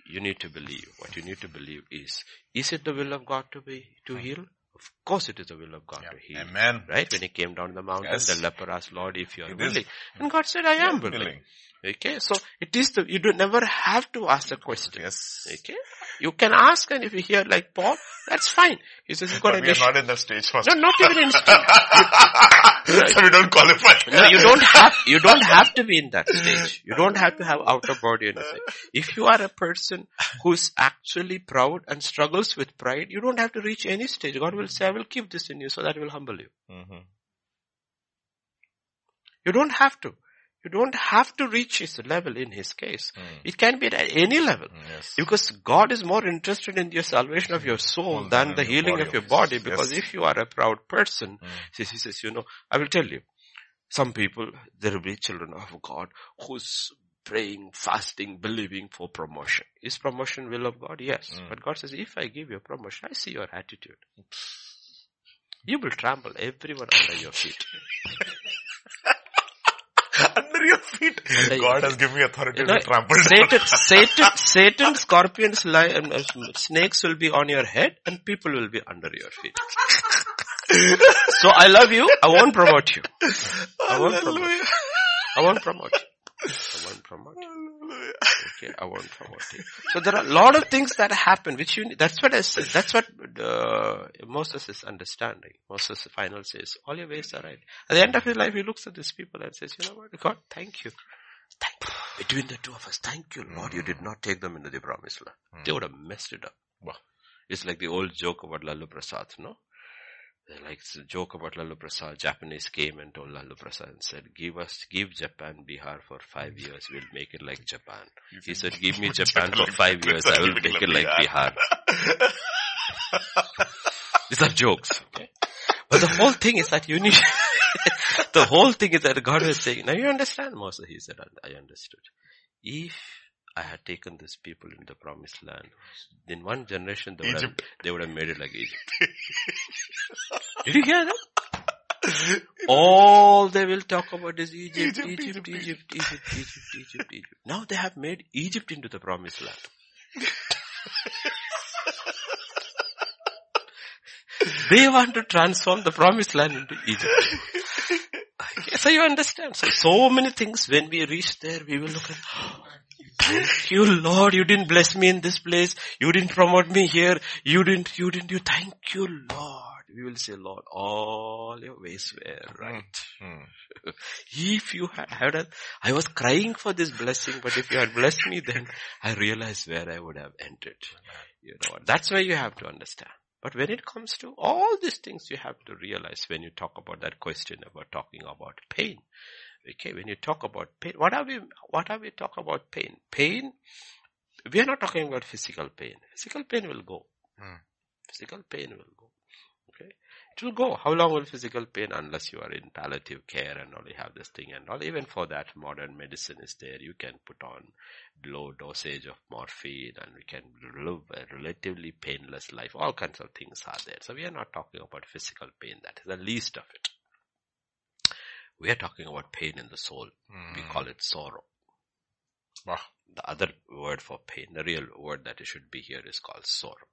you need to believe. What you need to believe is, is it the will of God to be, to hmm. heal? Of course it is the will of God to heal. Amen. Right? When he came down the mountain, Yes. the leper asked, Lord, if you are willing. And God said, I am willing. Willing. Okay, so it is the, you do never have to ask a question. Yes. Okay, you can ask and if you hear like Paul, that's fine. He says you've got But an we are not in the stage first. No, not even in stage. so we don't qualify. No, you don't have, you don't have to be in that stage. You don't have to have outer body anything. If you are a person who's actually proud and struggles with pride, you don't have to reach any stage. God will say, I will keep this in you so that will humble you. Mhm. You don't have to. You don't have to reach his level in his case. Mm. It can be at any level. Yes. Because God is more interested in your salvation of your soul More than the healing of your body. Because Yes. if you are a proud person, Mm. he says, you know, I will tell you, some people, there will be children of God who's praying, fasting, believing for promotion. Is promotion will of God? Yes. Mm. But God says, if I give you a promotion, I see your attitude. You will trample everyone under your feet. Your feet. Your God has given me authority You know, to trample. Satan, Satan, Satan, scorpions, lion, uh, snakes will be on your head and people will be under your feet. so I love you. I won't promote you. I won't promote you. I won't promote you. I won't promote you. Okay, I won't promote you. So there are a lot of things that happen, which you, that's what I said, that's what uh, Moses is understanding. Moses final says, all your ways are right. At the end of his life, he looks at these people and says, you know what, God, thank you. Thank you. Between the two of us, thank you, Lord, you did not take them into the promised land. They would have messed it up. Wow. It's like the old joke about Lalu Prasad, no? Like it's a joke about Lalu Prasad. Japanese came and told Lalu Prasad and said, give us, give Japan Bihar for five years. We'll make it like Japan. He said, give me Japan for five years. I will make it like Bihar. These are jokes. Okay? But the whole thing is that you need, the whole thing is that God was saying, now you understand Moses? He said, I understood. If I had taken these people in the promised land. In one generation, they would, have, they would have made it like Egypt. Did you hear that? All they will talk about is Egypt, Egypt, Egypt, Egypt, Egypt, Egypt, Egypt, Egypt. Now they have made Egypt into the promised land. they want to transform the promised land into Egypt. so you understand. So, so many things when we reach there, we will look at, thank you Lord, you didn't bless me in this place. You didn't promote me here. You didn't, you didn't, you thank you Lord. we will say, Lord, all your ways were right. Mm. If you had, had a, I was crying for this blessing, but if you had blessed me, then I realized where I would have entered. You know? That's why you have to understand. But when it comes to all these things, you have to realize when you talk about that question about talking about pain. Okay, when you talk about pain, what are we, what are we talking about pain? Pain, we are not talking about physical pain. Physical pain will go. Hmm. Physical pain will go. Okay. It will go. How long will physical pain unless you are in palliative care and only have this thing and all. Even for that modern medicine is there. You can put on low dosage of morphine and we can live a relatively painless life. All kinds of things are there. So we are not talking about physical pain. That is the least of it. We are talking about pain in the soul. We Mm. call it sorrow. Wow. The other word for pain, the real word that it should be here is called sorrow.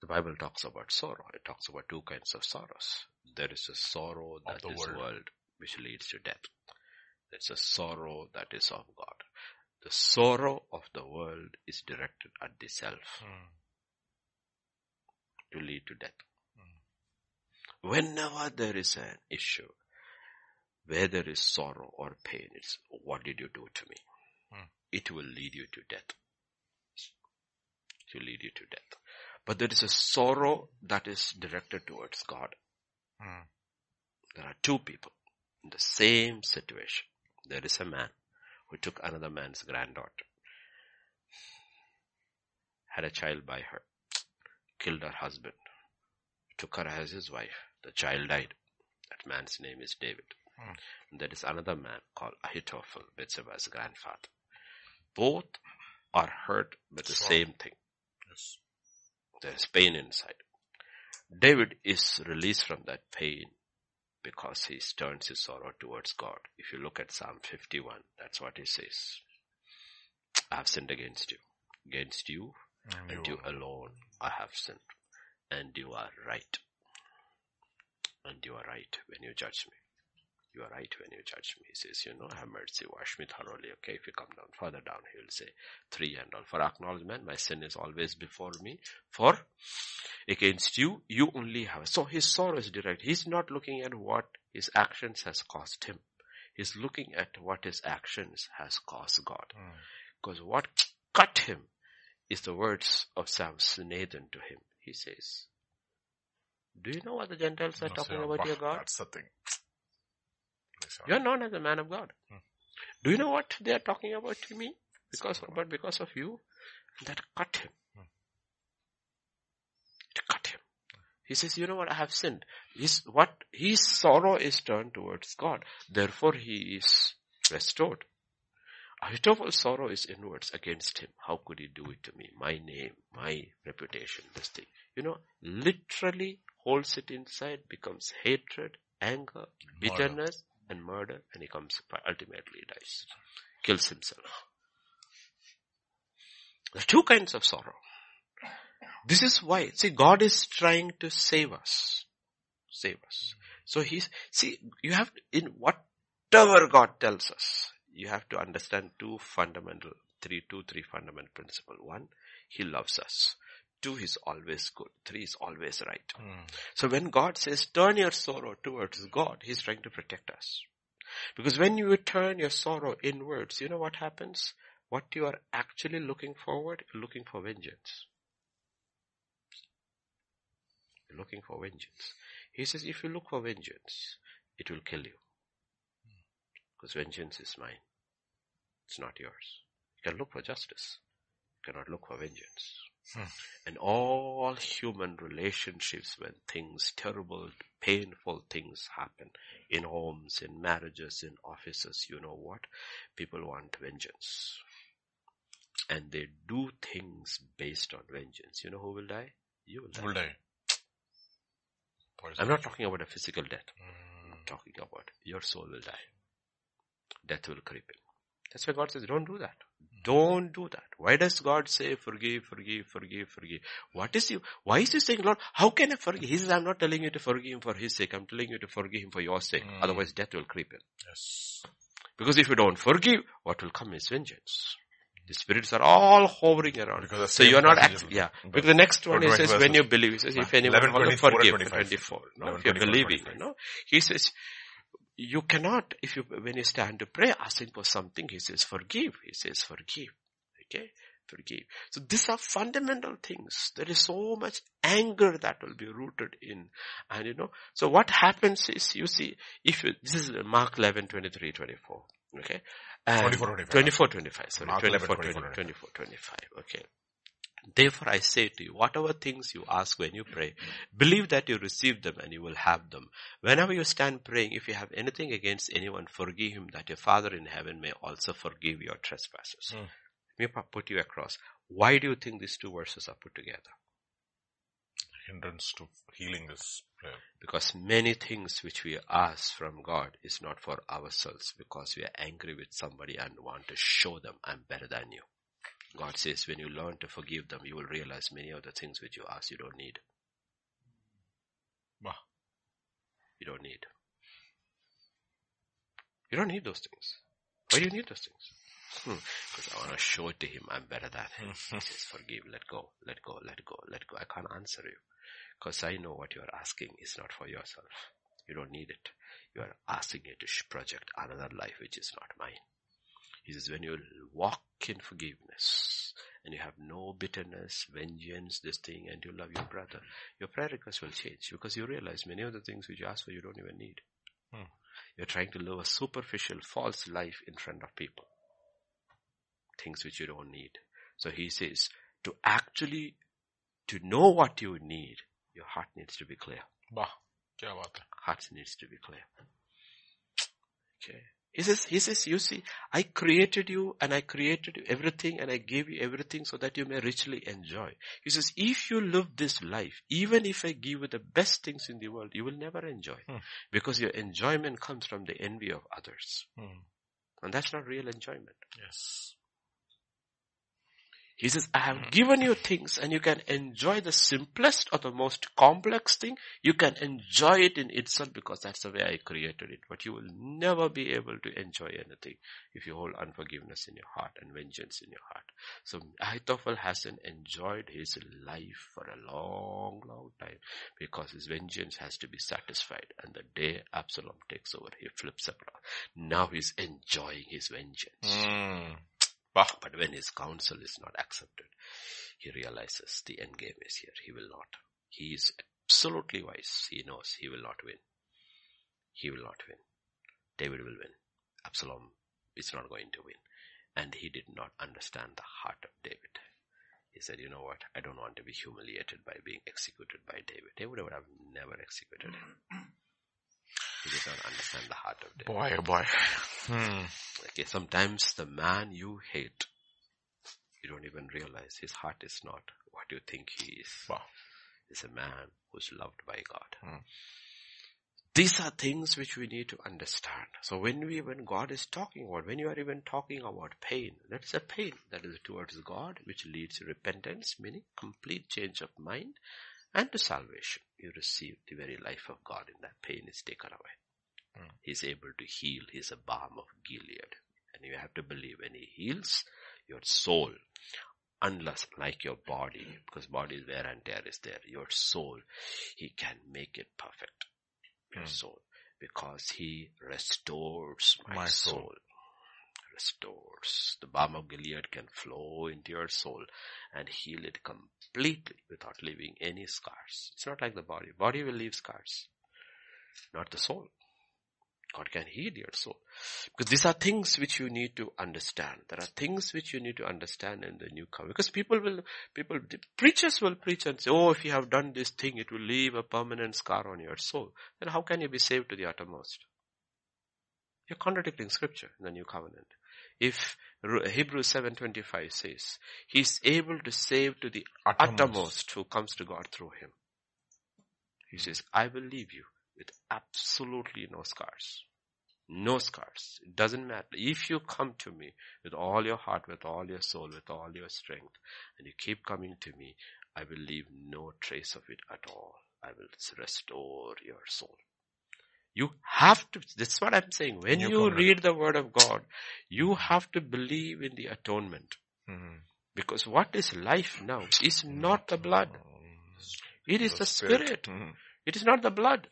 The Bible talks about sorrow. It talks about two kinds of sorrows. There is a sorrow that is world. world, which leads to death. There's a sorrow that is of God. The sorrow of the world is directed at the self Mm. to lead to death. Whenever there is an issue, where there is sorrow or pain, it's what did you do to me? Hmm. It will lead you to death. It will lead you to death. But there is a sorrow that is directed towards God. Mm. There are two people in the same situation. There is a man who took another man's granddaughter, had a child by her, killed her husband, took her as his wife. The child died. That man's name is David. Hmm. There is another man called Ahithophel, Bathsheba's grandfather. Both are hurt with the Sorrow. same thing. Yes. There is pain inside. David is released from that pain because he turns his sorrow towards God. If you look at Psalm 51, that's what he says. I have sinned against you. Against you And and you alone I have sinned. And you are right. And you are right when you judge me. You are right when you judge me. He says, you know, have mercy, wash me thoroughly. Okay, if you come down further down, he will say, three and all. For acknowledgement, my sin is always before me. For against you, you only have. So his sorrow is direct. He's not looking at what his actions has cost him. He's looking at what his actions has cost God. Mm. Because what cut him is the words of Samson to him. He says, do you know what the Gentiles are No, talking sir, about your God? That's the thing. You're known as a man of God. Hmm. Do you know what they are talking about to me? Because, but because of you, that cut him. Hmm. It cut him. He says, you know what, I have sinned. His, what, his sorrow is turned towards God. Therefore he is restored. Ahithophel's sorrow is inwards against him. How could he do it to me? My name, my reputation, this thing. You know, literally holds it inside, becomes hatred, anger, bitterness, and murder, and he comes, ultimately dies. Kills himself. There are two kinds of sorrow. This is why, see, God is trying to save us. Save us. So he's, see, you have, in whatever God tells us, you have to understand two fundamental, three, two, three fundamental principle. One, He loves us. Two, He's always good. Three is always right. Mm. So when God says, turn your sorrow towards God, He's trying to protect us. Because when you turn your sorrow inwards, you know what happens? What you are actually looking forward, looking for vengeance. You're looking for vengeance. He says, if you look for vengeance, it will kill you. Because vengeance is mine. It's not yours. You can look for justice. You cannot look for vengeance. Hmm. And all human relationships when things, terrible, painful things happen in homes, in marriages, in offices, you know what? People want vengeance. And they do things based on vengeance. You know who will die? You will die. Will die. I'm not talking about a physical death. Mm. I'm talking about your soul will die. Death will creep in. That's why God says, don't do that. Don't do that. Why does God say forgive, forgive, forgive, forgive? What is you? Why is he saying, Lord, how can I forgive? He says, I'm not telling you to forgive him for his sake. I'm telling you to forgive him for your sake. Mm. Otherwise death will creep in. Yes. Because if you don't forgive, what will come is vengeance. The spirits are all hovering around. So you're not passage act- will- yeah. but- Because the next one he 20 says when you believe, he says if anyone 11, will forgive, 25. 24, no, 11, if you're believing, 25. you know. He says, you cannot, if you, when you stand to pray, asking for something, he says forgive, he says forgive. Okay? Forgive. So these are fundamental things. There is so much anger that will be rooted in. And you know, so what happens is, you see, if you, this is Mark 11, 23, 24. Okay? And 24, 25. 24, 25. Sorry, Mark 24, 24, 24, 25. Okay. Therefore I say to you, whatever things you ask when you pray, believe that you receive them and you will have them. Whenever you stand praying, if you have anything against anyone, forgive him that your Father in heaven may also forgive your trespasses. Hmm. Let me put you across. Why do you think these two verses are put together? Hindrance to healing this prayer. Because many things which we ask from God is not for ourselves because we are angry with somebody and want to show them I'm better than you. God says when you learn to forgive them, you will realize many of the things which you ask you don't need. Bah. You don't need. You don't need those things. Why do you need those things? Hmm. Because I want to show it to him I'm better than him. He says, forgive, let go, let go, let go, let go. I can't answer you. Because I know what you are asking is not for yourself. You don't need it. You are asking it to project another life which is not mine. He says, when you walk in forgiveness and you have no bitterness, vengeance, this thing, and you love your brother, your prayer request will change because you realize many of the things which you ask for you don't even need. Hmm. You're trying to live a superficial, false life in front of people. Things which you don't need. So he says, to actually, to know what you need, your heart needs to be clear. Bah, kya baat? Heart needs to be clear. Okay. He says, he says, you see, I created you and I created you everything and I gave you everything so that you may richly enjoy. He says, if you live this life, even if I give you the best things in the world, you will never enjoy. Hmm. Because your enjoyment comes from the envy of others. Hmm. And that's not real enjoyment. Yes. He says, I have given you things and you can enjoy the simplest or the most complex thing. You can enjoy it in itself because that's the way I created it. But you will never be able to enjoy anything if you hold unforgiveness in your heart and vengeance in your heart. So Ahithophel hasn't enjoyed his life for a long, long time because his vengeance has to be satisfied. And the day Absalom takes over, he flips around. Now he's enjoying his vengeance. Hmm. But when his counsel is not accepted, he realizes the end game is here. He will not. He is absolutely wise. He knows he will not win. He will not win. David will win. Absalom is not going to win. And he did not understand the heart of David. He said, you know what? I don't want to be humiliated by being executed by David. David would have never executed him. He did not understand the heart of. Boy, oh boy. Hmm. Okay, sometimes the man you hate, you don't even realize his heart is not what you think he is. Wow. He's a man who's loved by God. Hmm. These are things which we need to understand. So when we, when God is talking about, when you are even talking about pain, that's a pain that is towards God, which leads to repentance, meaning complete change of mind, and to salvation. You receive the very life of God and that pain is taken away. Hmm. He's able to heal. He's a balm of Gilead. And you have to believe when he heals your soul, unless like your body, because body is wear and tear is there, your soul, he can make it perfect. Your Hmm. soul. Because he restores my, My soul. soul. Restores. The balm of Gilead can flow into your soul and heal it completely without leaving any scars. It's not like the body. Body will leave scars. Not the soul. God can heal your soul. Because these are things which you need to understand. There are things which you need to understand in the new covenant. Because people will, people, preachers will preach and say, oh, if you have done this thing, it will leave a permanent scar on your soul. Then how can you be saved to the uttermost? You're contradicting scripture in the new covenant. If Hebrews 7.25 says, He's able to save to the Uttermost. uttermost who comes to God through Him. He says, I will leave you with absolutely no scars. No scars. It doesn't matter. If you come to me with all your heart, with all your soul, with all your strength, and you keep coming to me, I will leave no trace of it at all. I will restore your soul. You have to, that's what I'm saying. When New you covenant. read the word of God, you have to believe in the atonement. Mm. Because what is life now is not the blood. It is the spirit. Mm. It is not the blood.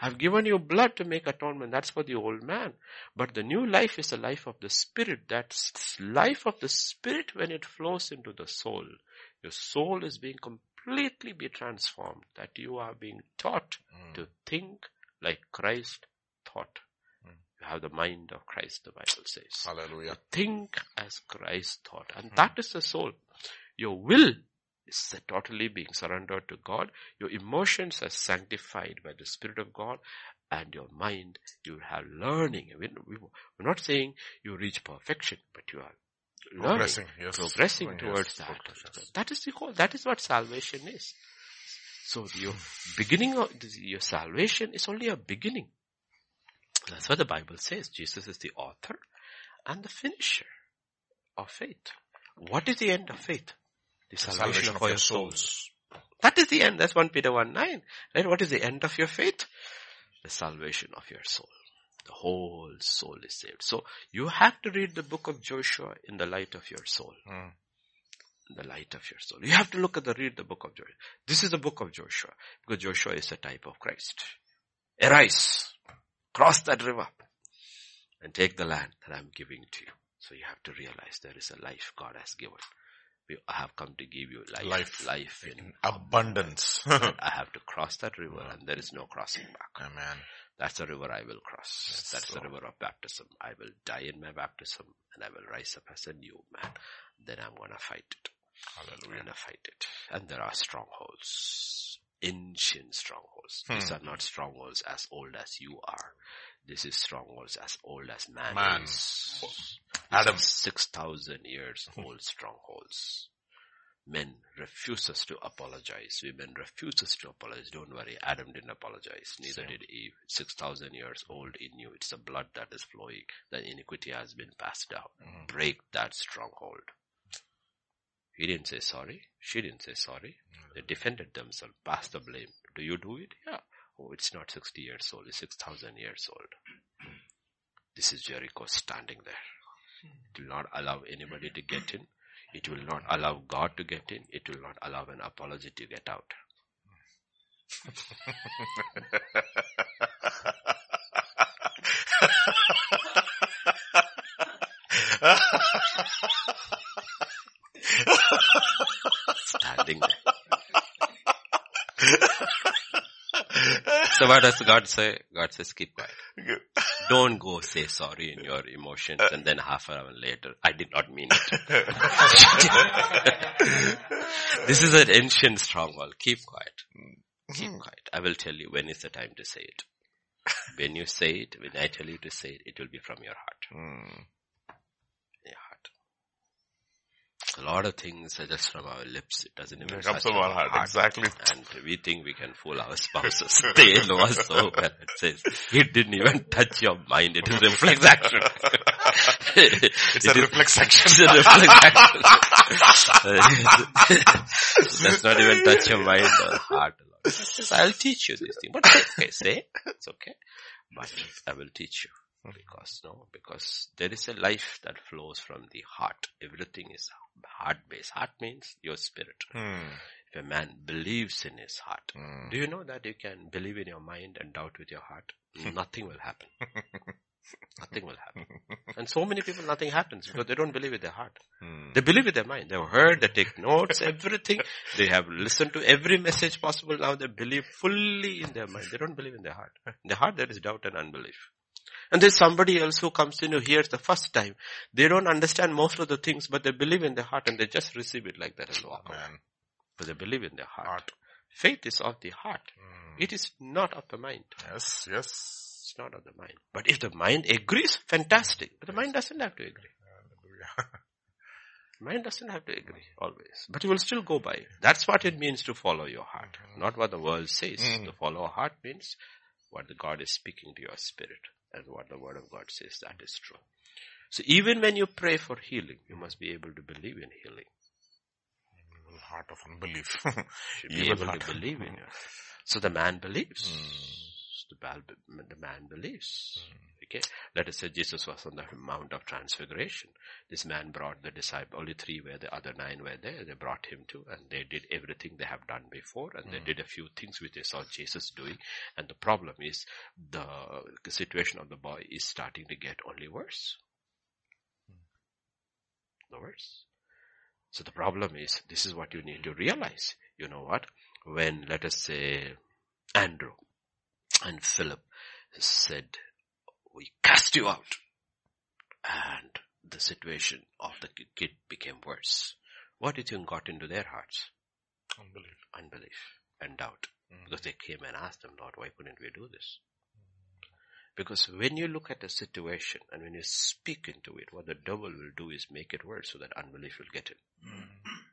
I've given you blood to make atonement. That's for the old man. But the new life is the life of the spirit. That's life of the spirit when it flows into the soul. Your soul is being completely be transformed. That you are being taught Mm. to think like Christ thought. Mm. You have the mind of Christ, the Bible says. Hallelujah. Think as Christ thought. Hmm. And that is the soul. Your will is totally being surrendered to God. Your emotions are sanctified by the Spirit of God. And your mind, you have learning. We- we- We're not saying you reach perfection, but you are learning, Progressing, yes. progressing Yes, towards that. yes. That is the whole, that is what salvation is. So your beginning of your salvation is only a beginning. That's what the Bible says. Jesus is the author and the finisher of faith. What is the end of faith? The salvation, of, your souls. That is the end. That's 1 Peter 1 9. Right? What is the end of your faith? The salvation of your soul. The whole soul is saved. So you have to read the book of Joshua in the light of your soul. Mm. The light of your soul. You have to look at the read the book of Joshua. This is the book of Joshua because Joshua is a type of Christ. Arise, cross that river and take the land that I'm giving to you. So you have to realize there is a life God has given. We have come to give you life, Life. life in In abundance. I have to cross that river and there is no crossing back. Amen. That's the river I will cross. Yes, That's the river of baptism. I will die in my baptism and I will rise up as a new man. Then I'm gonna fight it. Hallelujah. gonna fight it. And there are strongholds. Ancient strongholds. These Hmm. are not strongholds as old as you are. This is strongholds as old as man, Man. is. Adam. Six thousand years old strongholds. Men refuses to apologize. Women refuses to apologize. Don't worry, Adam didn't apologize. Neither Same. did Eve. Six thousand years old in you. It's the blood that is flowing. The iniquity has been passed down. Mhm. Break that stronghold. He didn't say sorry. She didn't say sorry. Mm-hmm. They defended themselves. Passed the blame. Do you do it? Yeah. Oh, it's not 60 years old. It's 6,000 years old. This is Jericho standing there. Hmm. It will not allow anybody to get in. It will not hmm. allow God to get in. It will not allow an apology to get out. Standing there. So what does God say? God says keep quiet. Don't go say sorry in your emotions uh, and then half an hour later, I did not mean it. this is an ancient stronghold. Keep quiet. Hmm. Keep quiet. I will tell you when is the time to say it. When you say it, when I tell you to say it, it will be from your heart. Hmm. Mm. Your heart. A lot of things are just from our lips. It doesn't even It comes from our heart. Exactly. And we think we can fool our spouses. they know us so well. It says, it didn't even touch your mind. It is reflex action. It's a reflex action. It's a reflex action. Does not even touch your mind or heart. Says, I'll teach you this thing. But it's okay, say, it's okay. But I will teach you. Because no, because there is a life that flows from the heart. Everything is heart based. Heart means your spirit. Mm. If a man believes in his heart, Mm. do you know that you can believe in your mind and doubt with your heart? Nothing will happen. nothing will happen. And so many people, nothing happens because they don't believe with their heart. Mm. They believe with their mind. They've heard, they take notes, everything. They have listened to every message possible. Now they believe fully in their mind. They don't believe in their heart. In their heart there is doubt and unbelief. And there's somebody else who comes in who hears the first time. They don't understand most of the things, but they believe in their heart and they just receive it like that and walk away. But they believe in their heart. Heart. Faith is of the heart. Mm. It is not of the mind. Yes, yes. It's not of the mind. But if the mind agrees, fantastic. But the mind doesn't have to agree. Mind doesn't have to agree always. But you will still go by. it. That's what it means to follow your heart. Not what the world says. Mhm. To follow a heart means what the God is speaking to your spirit. And what the word of God says, that is true. So even when you pray for healing, you must be able to believe in healing. Evil heart of unbelief. Should be able heart. to believe in it. So the man believes. Mm. The, the man believes. Okay. Let us say Jesus was on the Mount of Transfiguration. This man brought the disciple, only three were the other nine were there. They brought him to and they did everything they have done before and they hmm. did a few things which they saw Jesus doing. And the problem is the, situation of the boy is starting to get only worse. Hmm. The worse. So the problem is, this is what you need to realize. You know what? When, let us say, Andrew and Philip said, we cast you out. And the situation of the kid became worse. What do you think got into their hearts? Unbelief. Unbelief and doubt. Mm. Because they came and asked them, Lord, why couldn't we do this? Because when you look at a situation and when you speak into it, what the devil will do is make it worse so that unbelief will get in. Mm.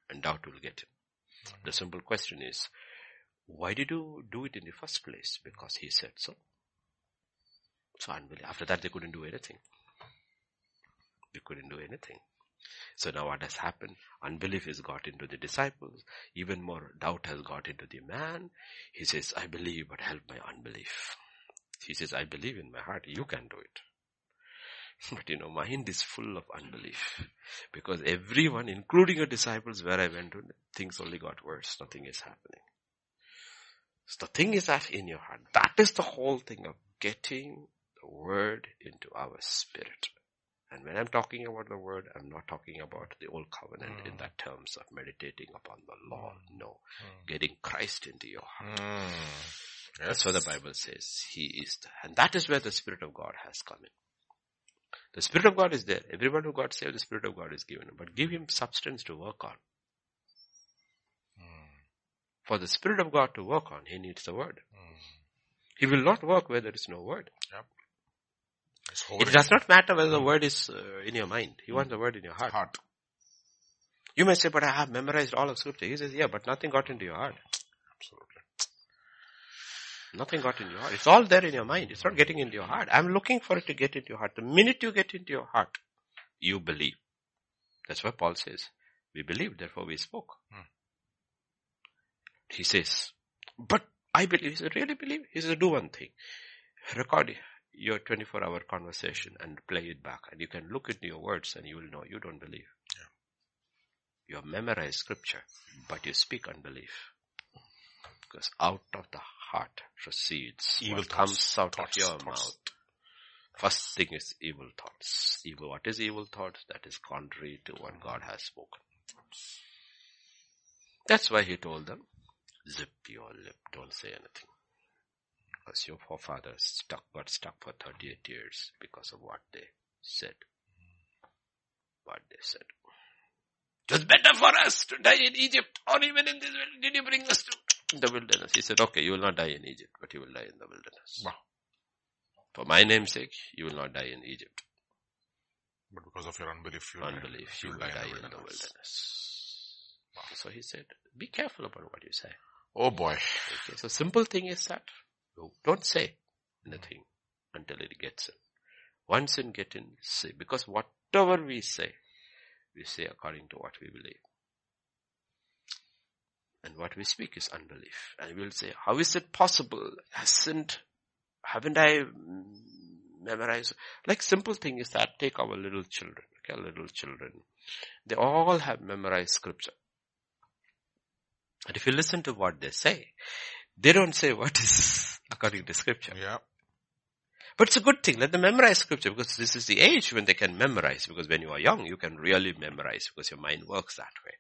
And doubt will get in. Mm. The simple question is, why did you do it in the first place? Because he said so. So unbelief. After that they couldn't do anything. They couldn't do anything. So now what has happened? Unbelief has got into the disciples. Even more doubt has got into the man. He says, I believe, but help my unbelief. He says, I believe in my heart. You can do it. But you know, mind is full of unbelief. Because everyone, including your disciples where I went to, things only got worse. Nothing is happening. So the thing is that in your heart. That is the whole thing of getting the word into our spirit. And when I'm talking about the word, I'm not talking about the old covenant mm. in that terms of meditating upon the law. Mm. No. Mm. Getting Christ into your heart. Mm. Yes. That's what the Bible says. He is the, and that is where the Spirit of God has come in. The Spirit of God is there. Everyone who got saved, the Spirit of God is given. But give him substance to work on. Mm. For the Spirit of God to work on, he needs the Word. He will not work where there is no Word. Yep. It does not matter whether the word is uh, in your mind. He wants the word in your heart. heart. You may say, but I have memorized all of scripture. He says, yeah, but nothing got into your heart. Absolutely. Nothing got into your heart. It's all there in your mind. It's not getting into your heart. I'm looking for it to get into your heart. The minute you get into your heart, you believe. That's what Paul says. We believe, therefore we spoke. Hmm. He says, but I believe. He says, really believe? He says, do one thing. Record it your 24 hour conversation and play it back and you can look into your words and you will know you don't believe. Yeah. You have memorized scripture, but you speak unbelief. Because out of the heart proceeds evil what thoughts, comes out thoughts, of your thoughts. mouth. First thing is evil thoughts. Evil, what is evil thoughts? That is contrary to what God has spoken. That's why he told them, zip your lip, don't say anything. Because your forefathers stuck, got stuck for 38 years because of what they said. What they said. It was better for us to die in Egypt or even in this wilderness. Did you bring us to the wilderness? He said, okay, you will not die in Egypt, but you will die in the wilderness. Wow. For my name's sake, you will not die in Egypt. But because of your unbelief, you unbelief, you will die, die in, the, in the wilderness. Wow. So he said, be careful about what you say. Oh boy. Okay, so simple thing is that don't say anything until it gets in. Once in get in, say. Because whatever we say, we say according to what we believe. And what we speak is unbelief. And we'll say, how is it possible? Hasn't, haven't I memorized? Like simple thing is that take our little children, okay, little children. They all have memorized scripture. And if you listen to what they say, they don't say what is according to scripture. Yeah. But it's a good thing. Let them memorize scripture because this is the age when they can memorize because when you are young, you can really memorize because your mind works that way.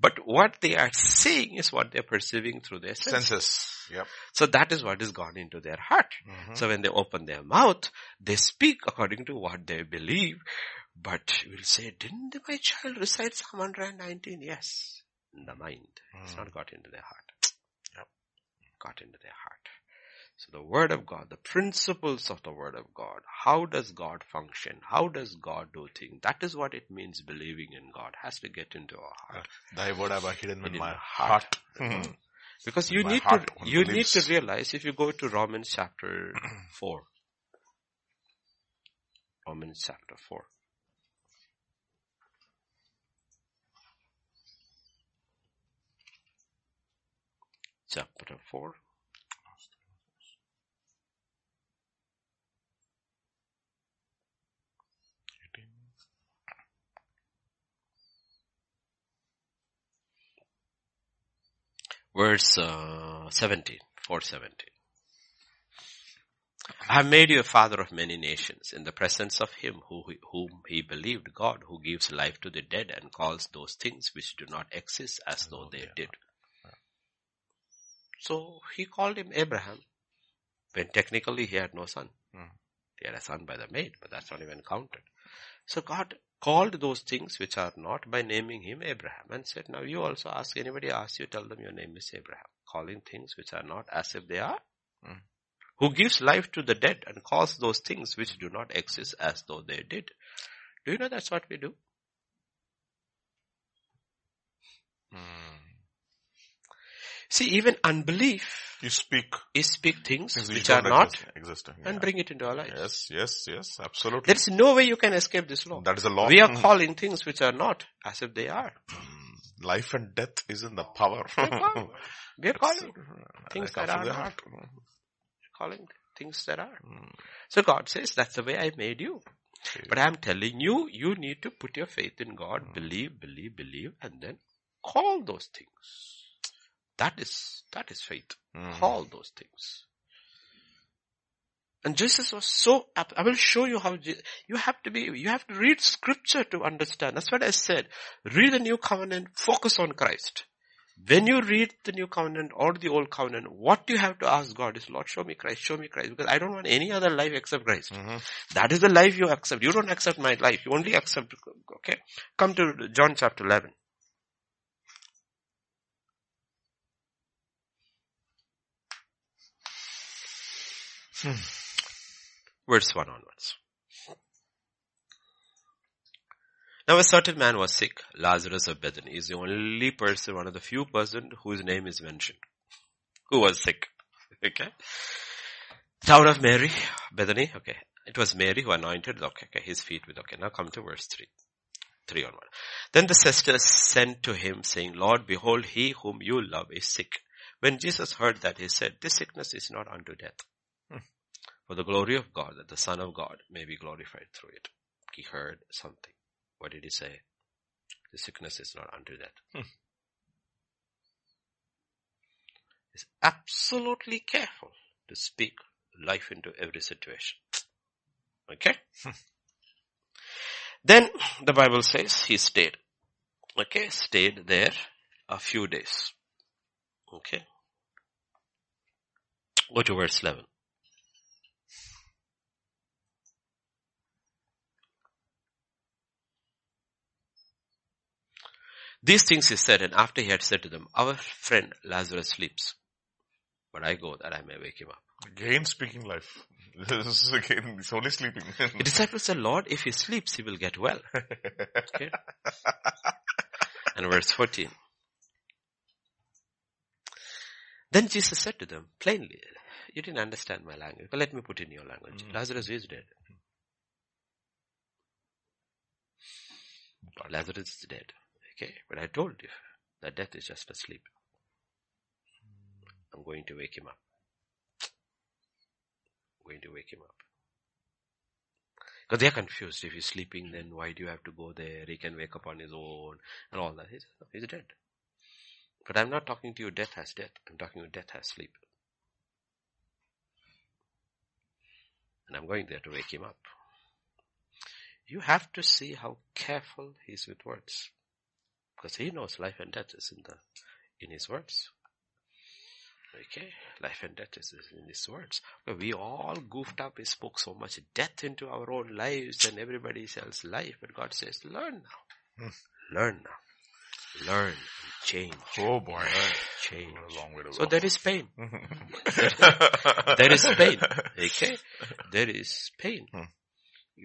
But what they are seeing is what they're perceiving through their senses. senses. Yep. So that is what is gone into their heart. Mm-hmm. So when they open their mouth, they speak according to what they believe. But you will say, didn't my child recite Psalm 119? Yes. In the mind. Mm. It's not got into their heart Yep. got into their heart. So the word of God, the principles of the word of God, how does God function? How does God do things? That is what it means believing in God. Has to get into our heart. Uh, thy word have I hidden in, in my heart. heart. Hmm. Because you need to, you need to realize if you go to Romans chapter 4. Romans chapter 4. chapter 4. Verse uh, 17, 417. I have made you a father of many nations in the presence of him who, whom he believed, God, who gives life to the dead and calls those things which do not exist as though they did. So he called him Abraham when technically he had no son. Hmm. He had a son by the maid, but that's not even counted. So God called those things which are not by naming him Abraham and said, now you also ask anybody asks you, tell them your name is Abraham. Calling things which are not as if they are. Hmm. Who gives life to the dead and calls those things which do not exist as though they did. Do you know that's what we do? Hmm. See, even unbelief You speak is speak things things which are not exist- existing. and yeah. bring it into our lives. Yes, yes, yes, absolutely. There is no way you can escape this law. that is a law. We are Mhm. calling things which are not as if they are. Life and death is in the power. We are calling things that are not. calling things that are. Mm. So God says, that's the way I made you. Okay. But I'm telling you, you need to put your faith in God, believe, believe, believe, and then call those things. That is, that is faith. Mm. Call those things. And Jesus was so. I will show you how, you have to be, you have to read scripture to understand. That's what I said. Read the new covenant, focus on Christ. When you read the new covenant or the old covenant, what you have to ask God is, Lord, show me Christ, show me Christ, because I don't want any other life except Christ. Mhm. That is the life you accept. You don't accept my life. You only accept, okay? Come to John chapter 11. Hmm. Verse 1 onwards. Now a certain man was sick, Lazarus of Bethany. He's the only person, one of the few person whose name is mentioned, who was sick. Okay? Town of Mary, Bethany, okay. It was Mary who anointed, okay, okay, his feet with, okay, now come to verse 3. 3 onward. Then the sisters sent to him saying, Lord, behold, he whom you love is sick. When Jesus heard that, he said, this sickness is not unto death. For the glory of God, that the Son of God may be glorified through it. He heard something. What did he say? The sickness is not unto death. Hmm. He's absolutely careful to speak life into every situation. Okay? then the Bible says he stayed. Okay, stayed there a few days. Okay. Go to verse 11. These things he said, and after he had said to them, Our friend Lazarus sleeps, but I go that I may wake him up. Again speaking life. This is again, he's only sleeping. The disciples said, Lord, if he sleeps, he will get well. Okay. and verse 14. Then Jesus said to them plainly, you didn't understand my language, but let me put in your language. Mm. Lazarus is dead. Lazarus is dead. Okay, but I told you that death is just asleep. I'm going to wake him up. I'm going to wake him up. Because they're confused. If he's sleeping, then why do you have to go there? He can wake up on his own and all that. He says, no, he's dead. But I'm not talking to you death as death. I'm talking to death as sleep. And I'm going there to wake him up. You have to see how careful he is with words. Because he knows life and death is in the, in his words. Okay, life and death is in his words. But we all goofed up. We spoke so much death into our own lives and everybody else's life. But God says, learn now. Hmm. Learn now. Learn and change. oh boy. Learn, change. Long way to So go. there is pain. There is pain. Okay? There is pain. Hmm.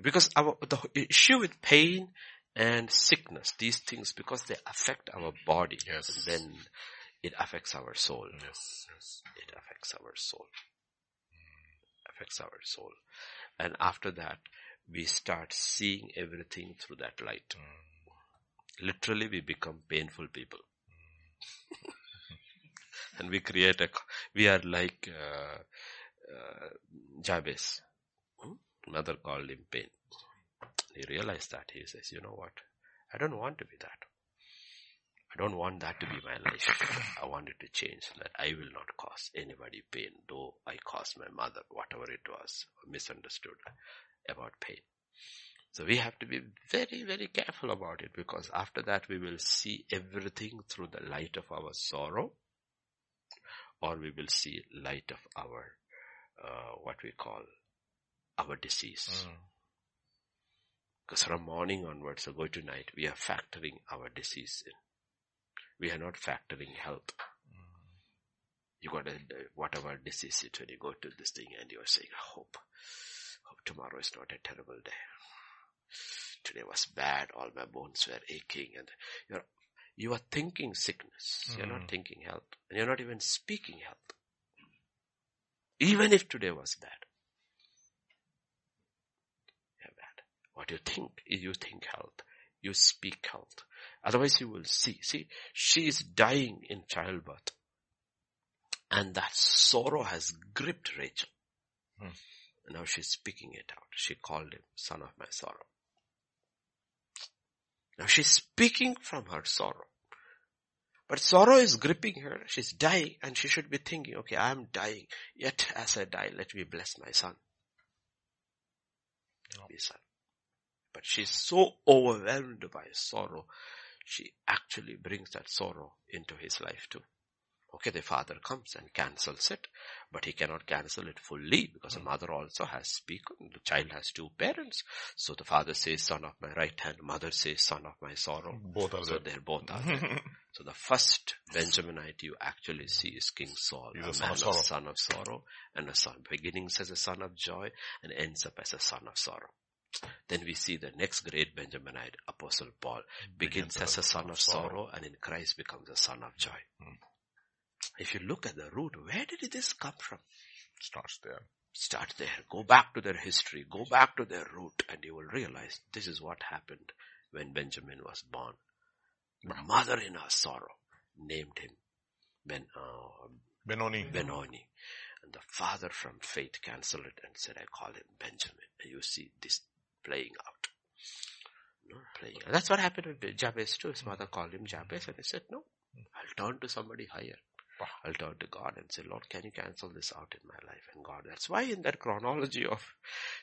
Because our, the issue with pain and sickness, these things, because they affect our body, Yes. then it affects our soul. Yes, yes. It affects our soul. Affects our soul. And after that, we start seeing everything through that light. Literally, we become painful people. and we create a, we are like, uh, uh, Jabez. Hmm? Mother called him pain. He realized that. He says, you know what? I don't want to be that. I don't want that to be my life. I want it to change that I will not cause anybody pain, though I caused my mother, whatever it was, misunderstood about pain. So we have to be very, very careful about it because after that we will see everything through the light of our sorrow or we will see light of our, uh, what we call our disease. Mm. Because from morning onwards, or go to night, we are factoring our disease in. We are not factoring health. Mm. You got a, whatever disease it when you go to this thing and you are saying, hope, hope tomorrow is not a terrible day. Today was bad. All my bones were aching and you're, you are thinking sickness. Mm. You're not hmm. thinking health. And you're not even speaking health. Even if today was bad. You're bad. What you think is you think health. You speak health. Otherwise you will see. See, she is dying in childbirth. And that sorrow has gripped Rachel. Hmm. Now she's speaking it out. She called him son of my sorrow. Now she's speaking from her sorrow. But sorrow is gripping her. She's dying and she should be thinking, okay, I am dying. Yet as I die, let me bless my son. No. son. But she's so overwhelmed by sorrow, she actually brings that sorrow into his life too. Okay, the father comes and cancels it, but he cannot cancel it fully because the hmm. mother also has spoken. The child has two parents. So the father says, son of my right hand, mother says, son of my sorrow. Both are so there. they're both are there. so the first Benjaminite you actually see is King Saul, He's a, a son, man of sorrow. son of sorrow and a son, beginnings as a son of joy and ends up as a son of sorrow. Then we see the next great Benjaminite, Apostle Paul, begins as a son of sorrow and in Christ becomes a son of joy. Hmm. If you look at the root, where did this come from? Starts there. Start there. Go back to their history. Go back to their root and you will realize this is what happened when Benjamin was born. The mother in her sorrow named him Ben, uh, Benoni. Benoni. And the father from faith cancelled it and said, I call him Benjamin. And you see this playing out. No, playing out. That's what happened with Jabez too. His hmm. mother called him Jabez and he said, no, hmm. I'll turn to somebody higher. I'll turn to God and say, Lord, can you cancel this out in my life? And God, that's why in that chronology of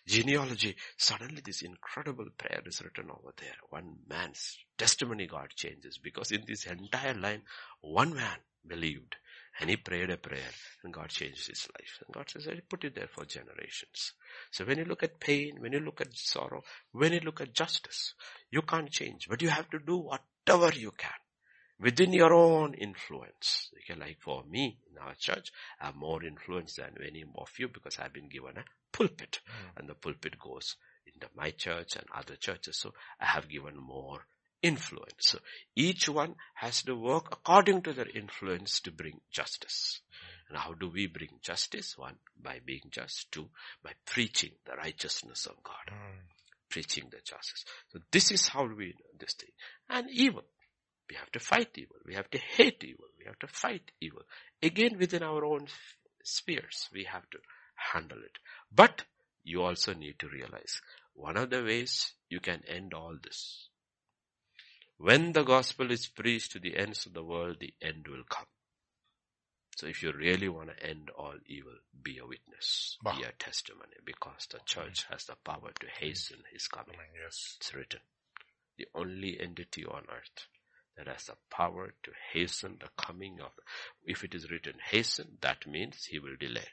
genealogy, suddenly this incredible prayer is written over there. One man's testimony God changes because in this entire line, one man believed and he prayed a prayer and God changed his life. And God says, I put it there for generations. So when you look at pain, when you look at sorrow, when you look at justice, you can't change, but you have to do whatever you can within your own influence. Okay, like for me in our church, I have more influence than any of you because I've been given a pulpit mm. and the pulpit goes into my church and other churches. So I have given more influence. So each one has to work according to their influence to bring justice. And how do we bring justice? One, by being just. Two, by preaching the righteousness of God. Mm. Preaching the justice. So this is how we know this thing. And evil. We have to fight evil. We have to hate evil. We have to fight evil. Again, within our own spheres, we have to handle it. But you also need to realize one of the ways you can end all this. When the gospel is preached to the ends of the world, the end will come. So if you really want to end all evil, be a witness, bah. be a testimony, because the church has the power to hasten his coming. Yes. It's written. The only entity on earth that has the power to hasten the coming of, if it is written hasten, that means he will delay.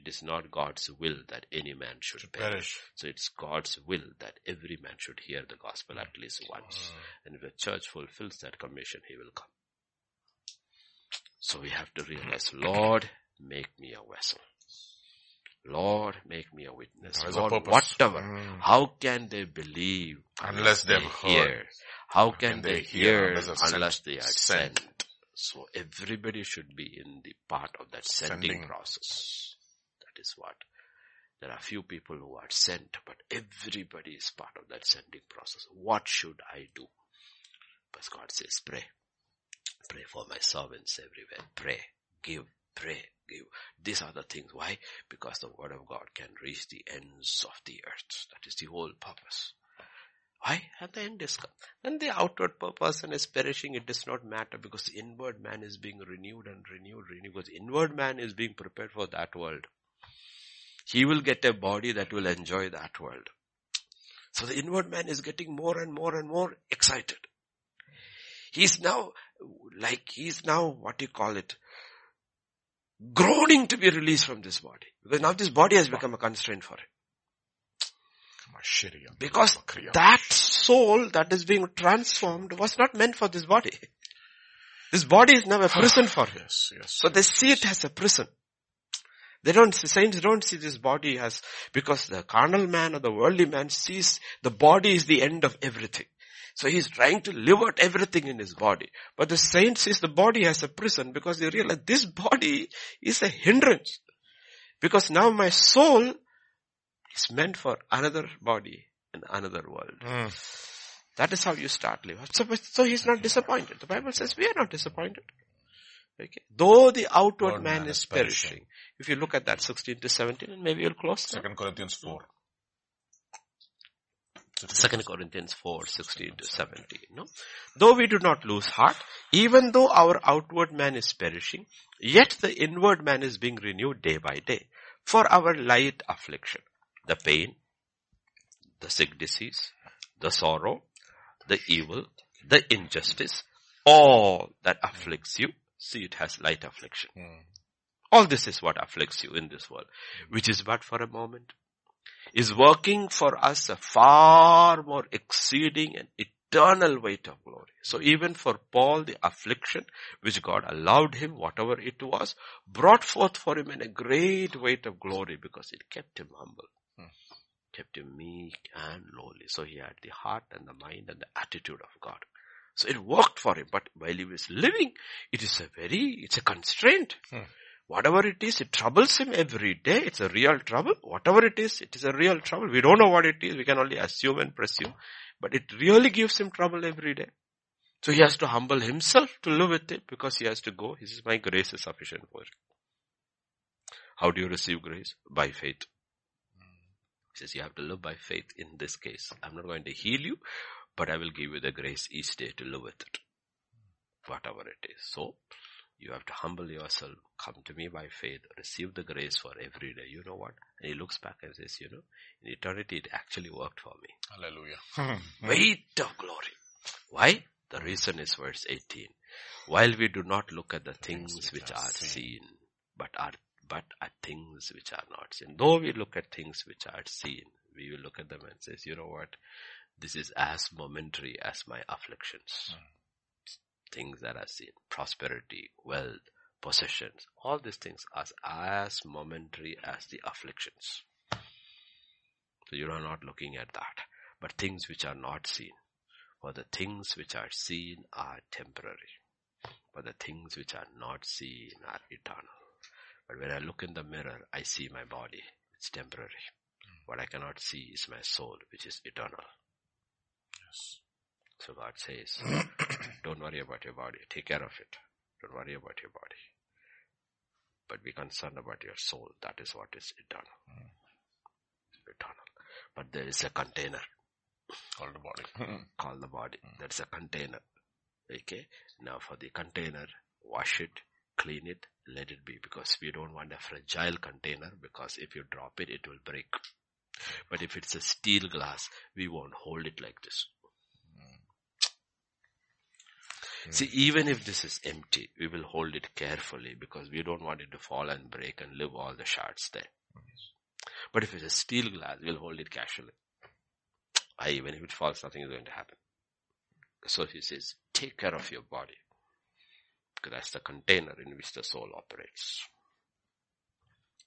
Mm. It is not God's will that any man should, should perish. perish. So it's God's will that every man should hear the gospel at least once. Mm. And if the church fulfills that commission, he will come. So we have to realize, Lord, make me a vessel. Lord, make me a witness. Lord, whatever. Mm. How can they believe unless, heard? Hear? How can, can they, they, hear unless, unless they are sent? sent? So everybody should be in the part of that sending, sending process. Is what. There are few people who are sent, but everybody is part of that sending process. What should I do? But God says, pray. Pray for my servants everywhere. Pray. Give. Pray. Give. These are the things. Why? Because the word of God can reach the ends of the earth. That is the whole purpose. Why? And the end is come. Then the outward person is perishing. It does not matter because the inward man is being renewed and renewed, renewed. Because inward man is being prepared for that world. He will get a body that will enjoy that world. So the inward man is getting more and more and more excited. He's now, like, he's now, what do you call it, groaning to be released from this body. Because now this body has become a constraint for him. Because that soul that is being transformed was not meant for this body. This body is now a prison for him. Yes, yes, so they see it as a prison. They don't, saints don't see this body as, because the carnal man or the worldly man sees the body is the end of everything. So he's trying to live out everything in his body. But the saint sees the body as a prison because they realize this body is a hindrance. Because now my soul is meant for another body in another world. Mm. That is how you start living. So, so he's not disappointed. The Bible says we are not disappointed. Okay. Though the outward man, man, is perishing. perishing. If you look at that 16 to 17 and maybe you'll close. Second Corinthians 4. Second Corinthians 4, 16 to 17. No? Though we do not lose heart, even though our outward man is perishing, yet the inward man is being renewed day by day for our light affliction the pain, the sick disease, the sorrow, the evil, the injustice, all that afflicts you, see it has light affliction. Mm. All this is what afflicts you in this world, which is but for a moment, is working for us a far more exceeding and eternal weight of glory. So even for Paul, the affliction which God allowed him, whatever it was, brought forth for him in a great weight of glory because it kept him humble kept him meek and lowly. So he had the heart and the mind and the attitude of God. So it worked for him, but while he was living, it is a very, it's a constraint. Hmm. Whatever it is, it troubles him every day. It's a real trouble. Whatever it is, it is a real trouble. We don't know what it is. We can only assume and presume. But it really gives him trouble every day. So he has to humble himself to live with it because he has to go. He says, my grace is sufficient for you. How do you receive grace? By faith. He says you have to live by faith in this case. I'm not going to heal you, but I will give you the grace each day to live with it. Whatever it is. So, you have to humble yourself, come to me by faith, receive the grace for every day. You know what? And he looks back and says, you know, in eternity it actually worked for me. Hallelujah. Hmm. Weight of glory. Why? The reason is verse 18. While we do not look at the things which are seen, but are but at things which are not seen. Though we look at things which are seen, we will look at them and says, you know what? This is as momentary as my afflictions. Mm. Things that are seen, prosperity, wealth, possessions, all these things are as momentary as the afflictions. So you are not looking at that. But things which are not seen, for the things which are seen are temporary, but the things which are not seen are eternal. But when I look in the mirror, I see my body. It's temporary. Mm. What I cannot see is my soul, which is eternal. So God says, don't worry about your body. Take care of it. Don't worry about your body. But be concerned about your soul. That is what is eternal. Mm. Eternal. But there is a container. Called the body. called the body. Mm. That's a container. Okay. Now for the container, wash it, clean it, let it be because we don't want a fragile container because if you drop it, it will break. But if it's a steel glass, we won't hold it like this. Mm. See, even if this is empty, we will hold it carefully because we don't want it to fall and break and leave all the shards there. But if it's a steel glass, we'll hold it casually. I, even if it falls, nothing is going to happen. So he says, take care of your body. Because that's the container in which the soul operates.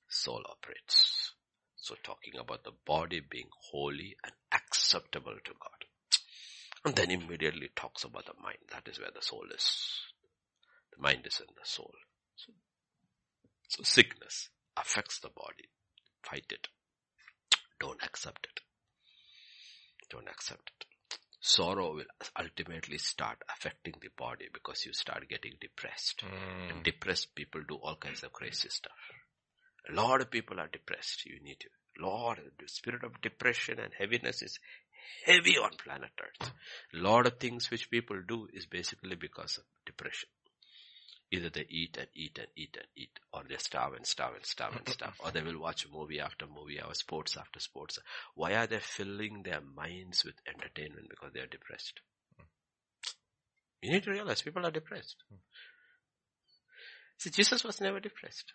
Soul operates. So talking about the body being holy and acceptable to God. And then immediately talks about the mind. That is where the soul is. The mind is in the soul. So, so sickness affects the body. Fight it. Don't accept it. Don't accept it sorrow will ultimately start affecting the body because you start getting depressed. Mm. And depressed people do all kinds of crazy stuff. A lot of people are depressed. You need to. Lord, the spirit of depression and heaviness is heavy on planet earth. A lot of things which people do is basically because of depression. Either they eat and eat and eat and eat, or they starve and starve and starve and starve, or they will watch movie after movie or sports after sports. Why are they filling their minds with entertainment? Because they are depressed. You need to realize people are depressed. See, Jesus was never depressed.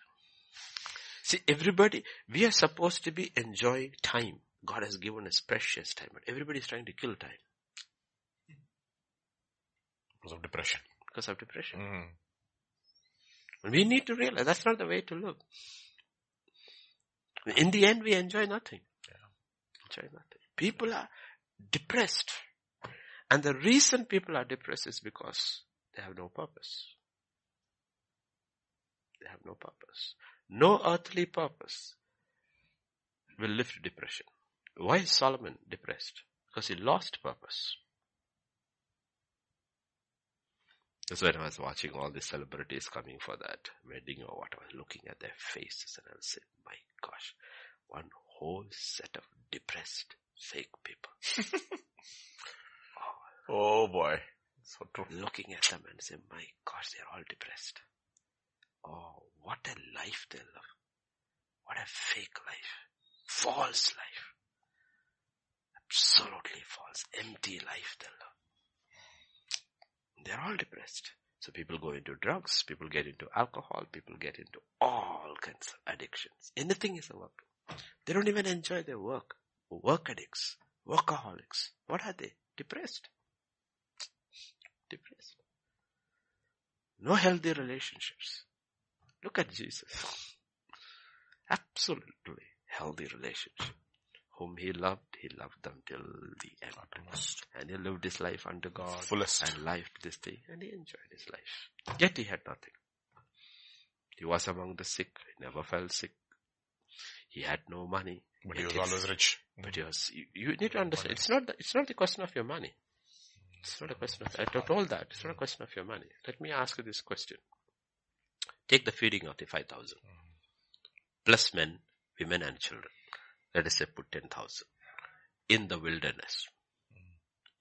See, everybody, we are supposed to be enjoying time. God has given us precious time, but everybody is trying to kill time. Because of depression. Because of depression. Mm. We need to realize that's not the way to live. In the end, we enjoy nothing. Enjoy nothing. People are depressed. And the reason people are depressed is because they have no purpose. They have no purpose. No earthly purpose will lift depression. Why is Solomon depressed? Because he lost purpose. That's when I was watching all the celebrities coming for that wedding or what, I was looking at their faces and I was saying, my gosh, one whole set of depressed fake people. Oh, oh boy. So true. Looking at them and saying, my gosh, they're all depressed. Oh, what a life they live. What a fake life. False life. Absolutely false. Empty life they live. They're all depressed. So people go into drugs, people get into alcohol, people get into all kinds of addictions. Anything is a work. They don't even enjoy their work. Work addicts, workaholics. What are they? Depressed. Depressed. No healthy relationships. Look at Jesus. Absolutely healthy relationship. Whom he loved, he loved them till the end. And he lived his life unto God Fullest. and life to this day, and he enjoyed his life. Yet he had nothing. He was among the sick, he never fell sick. He had no money. But he was always rich. But he was, you, you need to understand, it's not, the, it's not the question of your money. It's not a question of, I told that, it's not a question of your money. Let me ask you this question. Take the feeding of the 5,000. Mm. Plus men, women and children. Let us say put 10,000. In the wilderness.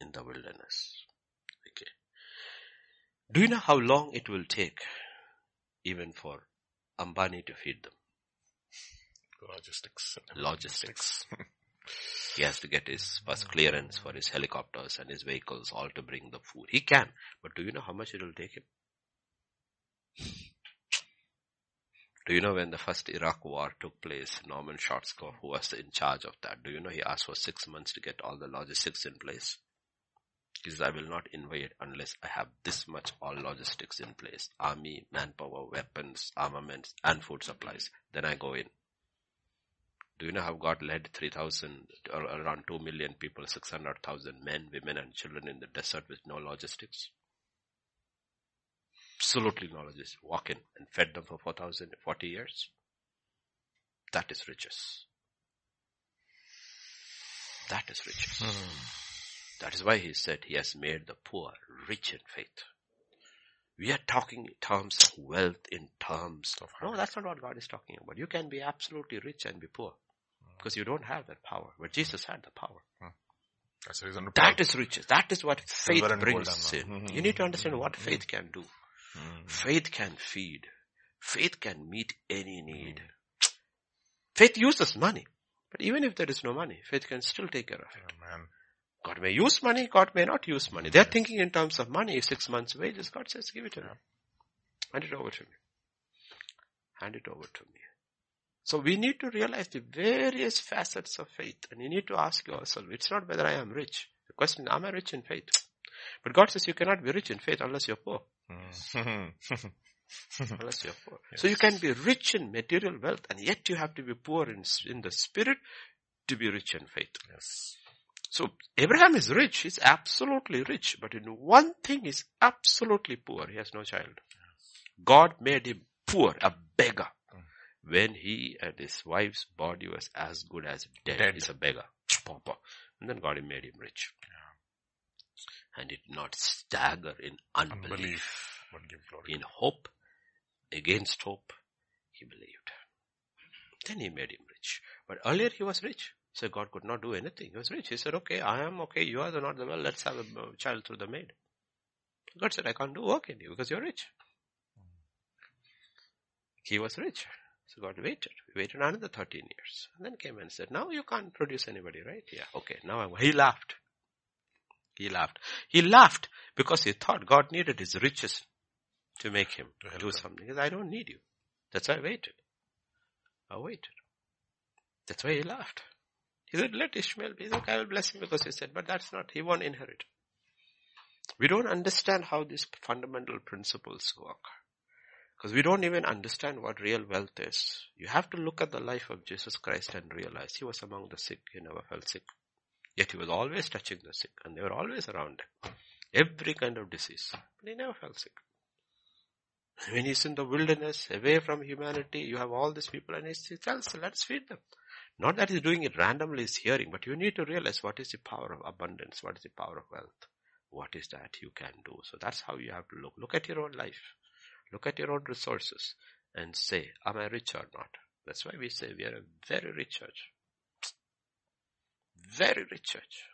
In the wilderness. Okay. Do you know how long it will take even for Ambani to feed them? Logistics. Logistics. He has to get his first clearance for his helicopters and his vehicles all to bring the food. He can, but do you know how much it will take him? Do you know when the first Iraq war took place, Norman Schwarzkopf, who was in charge of that, do you know he asked for six months to get all the logistics in place? He says, I will not invade unless I have this much all logistics in place. Army, manpower, weapons, armaments, and food supplies. Then I go in. Do you know how God led 3,000 or around 2 million people, 600,000 men, women and children in the desert with no logistics? Absolutely no logistics. Walk in and fed them for 4,000, 40 years. That is riches. That is riches. Hmm. That is why he said he has made the poor rich in faith. We are talking in terms of wealth, in terms of, no, that's not what God is talking about. You can be absolutely rich and be poor hmm. because you don't have that power, but Jesus had the power. Hmm. That's the reason That is riches. That is what faith Silver and gold brings in. You need to understand what faith can do. Mm. Faith can feed. Faith can meet any need. Faith uses money. But even if there is no money, faith can still take care of it. Yeah, man. God may use money, God may not use money. They're thinking in terms of money, six months wages. God says, give it to me. Hand it over to me. Hand it over to me. So we need to realize the various facets of faith and you need to ask yourself, it's not whether I am rich. The question, am I rich in faith? But God says you cannot be rich in faith unless you're poor. Mm. Unless you're poor. So you can be rich in material wealth and yet you have to be poor in, in the spirit to be rich in faith. yes. So Abraham is rich. He's absolutely rich. But in one thing he's absolutely poor. He has no child. God made him poor, a beggar. When he and his wife's body was as good as dead. Dead. He's a beggar. Pauper. And then God made him rich. And did not stagger in unbelief. Unbelief. But give glory. In hope, against hope, he believed. Then he made him rich. But earlier he was rich. So God could not do anything. He was rich. He said, okay, I am okay. You are the not the well. Let's have a child through the maid. God said, I can't do work in you because you're rich. He was rich. So God waited. He waited another 13 years. And then came and said, now you can't produce anybody, right? Yeah, okay. Now I'm, he laughed. He laughed. He laughed because he thought God needed his riches to make him to do something. He said, I don't need you. That's why I waited. I waited. That's why he laughed. He said, let Ishmael be. Okay, I will bless him because he said, but that's not, he won't inherit. We don't understand how these fundamental principles work. Because we don't even understand what real wealth is. You have to look at the life of Jesus Christ and realize he was among the sick. He never felt sick. Yet he was always touching the sick and they were always around him. Every kind of disease. But he never felt sick. When he's in the wilderness, away from humanity, you have all these people and he tells, let's feed them. Not that he's doing it randomly, he's hearing, but you need to realize what is the power of abundance, what is the power of wealth. What is that you can do? So that's how you have to look. Look at your own life. Look at your own resources and say, am I rich or not? That's why we say we are a very rich church. Very rich church.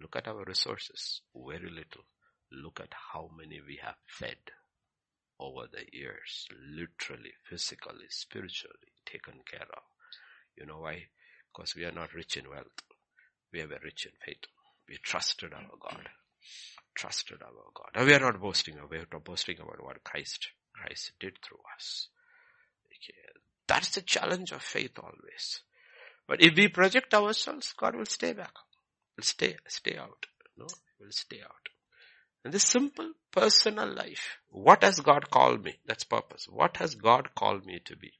Look at our resources. Very little. Look at how many we have fed over the years. Literally, physically, spiritually taken care of. You know why? Because we are not rich in wealth. We are rich in faith. We trusted our God trusted our God. Now we are not boasting, we are not boasting about what Christ, Christ did through us. Okay. That's the challenge of faith always. But if we project ourselves, God will stay back. Will stay, stay out. No, will stay out. In this simple personal life, what has God called me? That's purpose. What has God called me to be?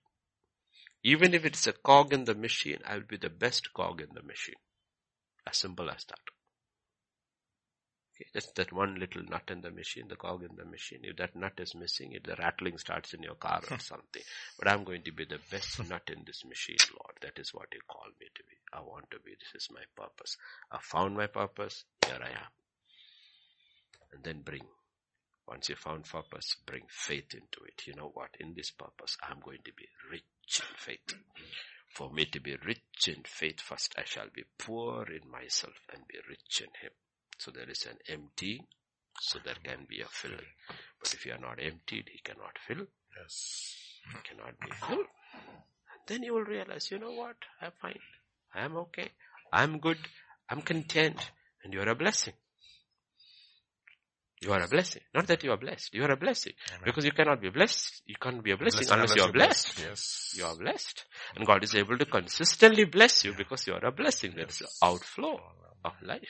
Even if it's a cog in the machine, I will be the best cog in the machine. As simple as that. Okay, just that one little nut in the machine, the cog in the machine. If that nut is missing, if the rattling starts in your car or hmm. something. But I'm going to be the best hmm. nut in this machine, Lord. That is what you call me to be. I want to be. This is my purpose. I found my purpose. Here I am. And then bring. Once you found purpose, bring faith into it. You know what? In this purpose, I'm going to be rich in faith. For me to be rich in faith, first I shall be poor in myself and be rich in Him. So there is an empty, so there mm-hmm. can be a filling. But if you are not emptied, he cannot fill. Yes. He cannot be filled. And then you will realize, you know what? I'm fine. I am okay. I'm good. I'm content. And you are a blessing. You are a blessing. Not that you are blessed. You are a blessing. Amen. Because you cannot be blessed. You can't be a blessing unless, unless you are blessed. blessed. Yes. You are blessed. And God is able to consistently bless you because you are a blessing. There is an outflow of life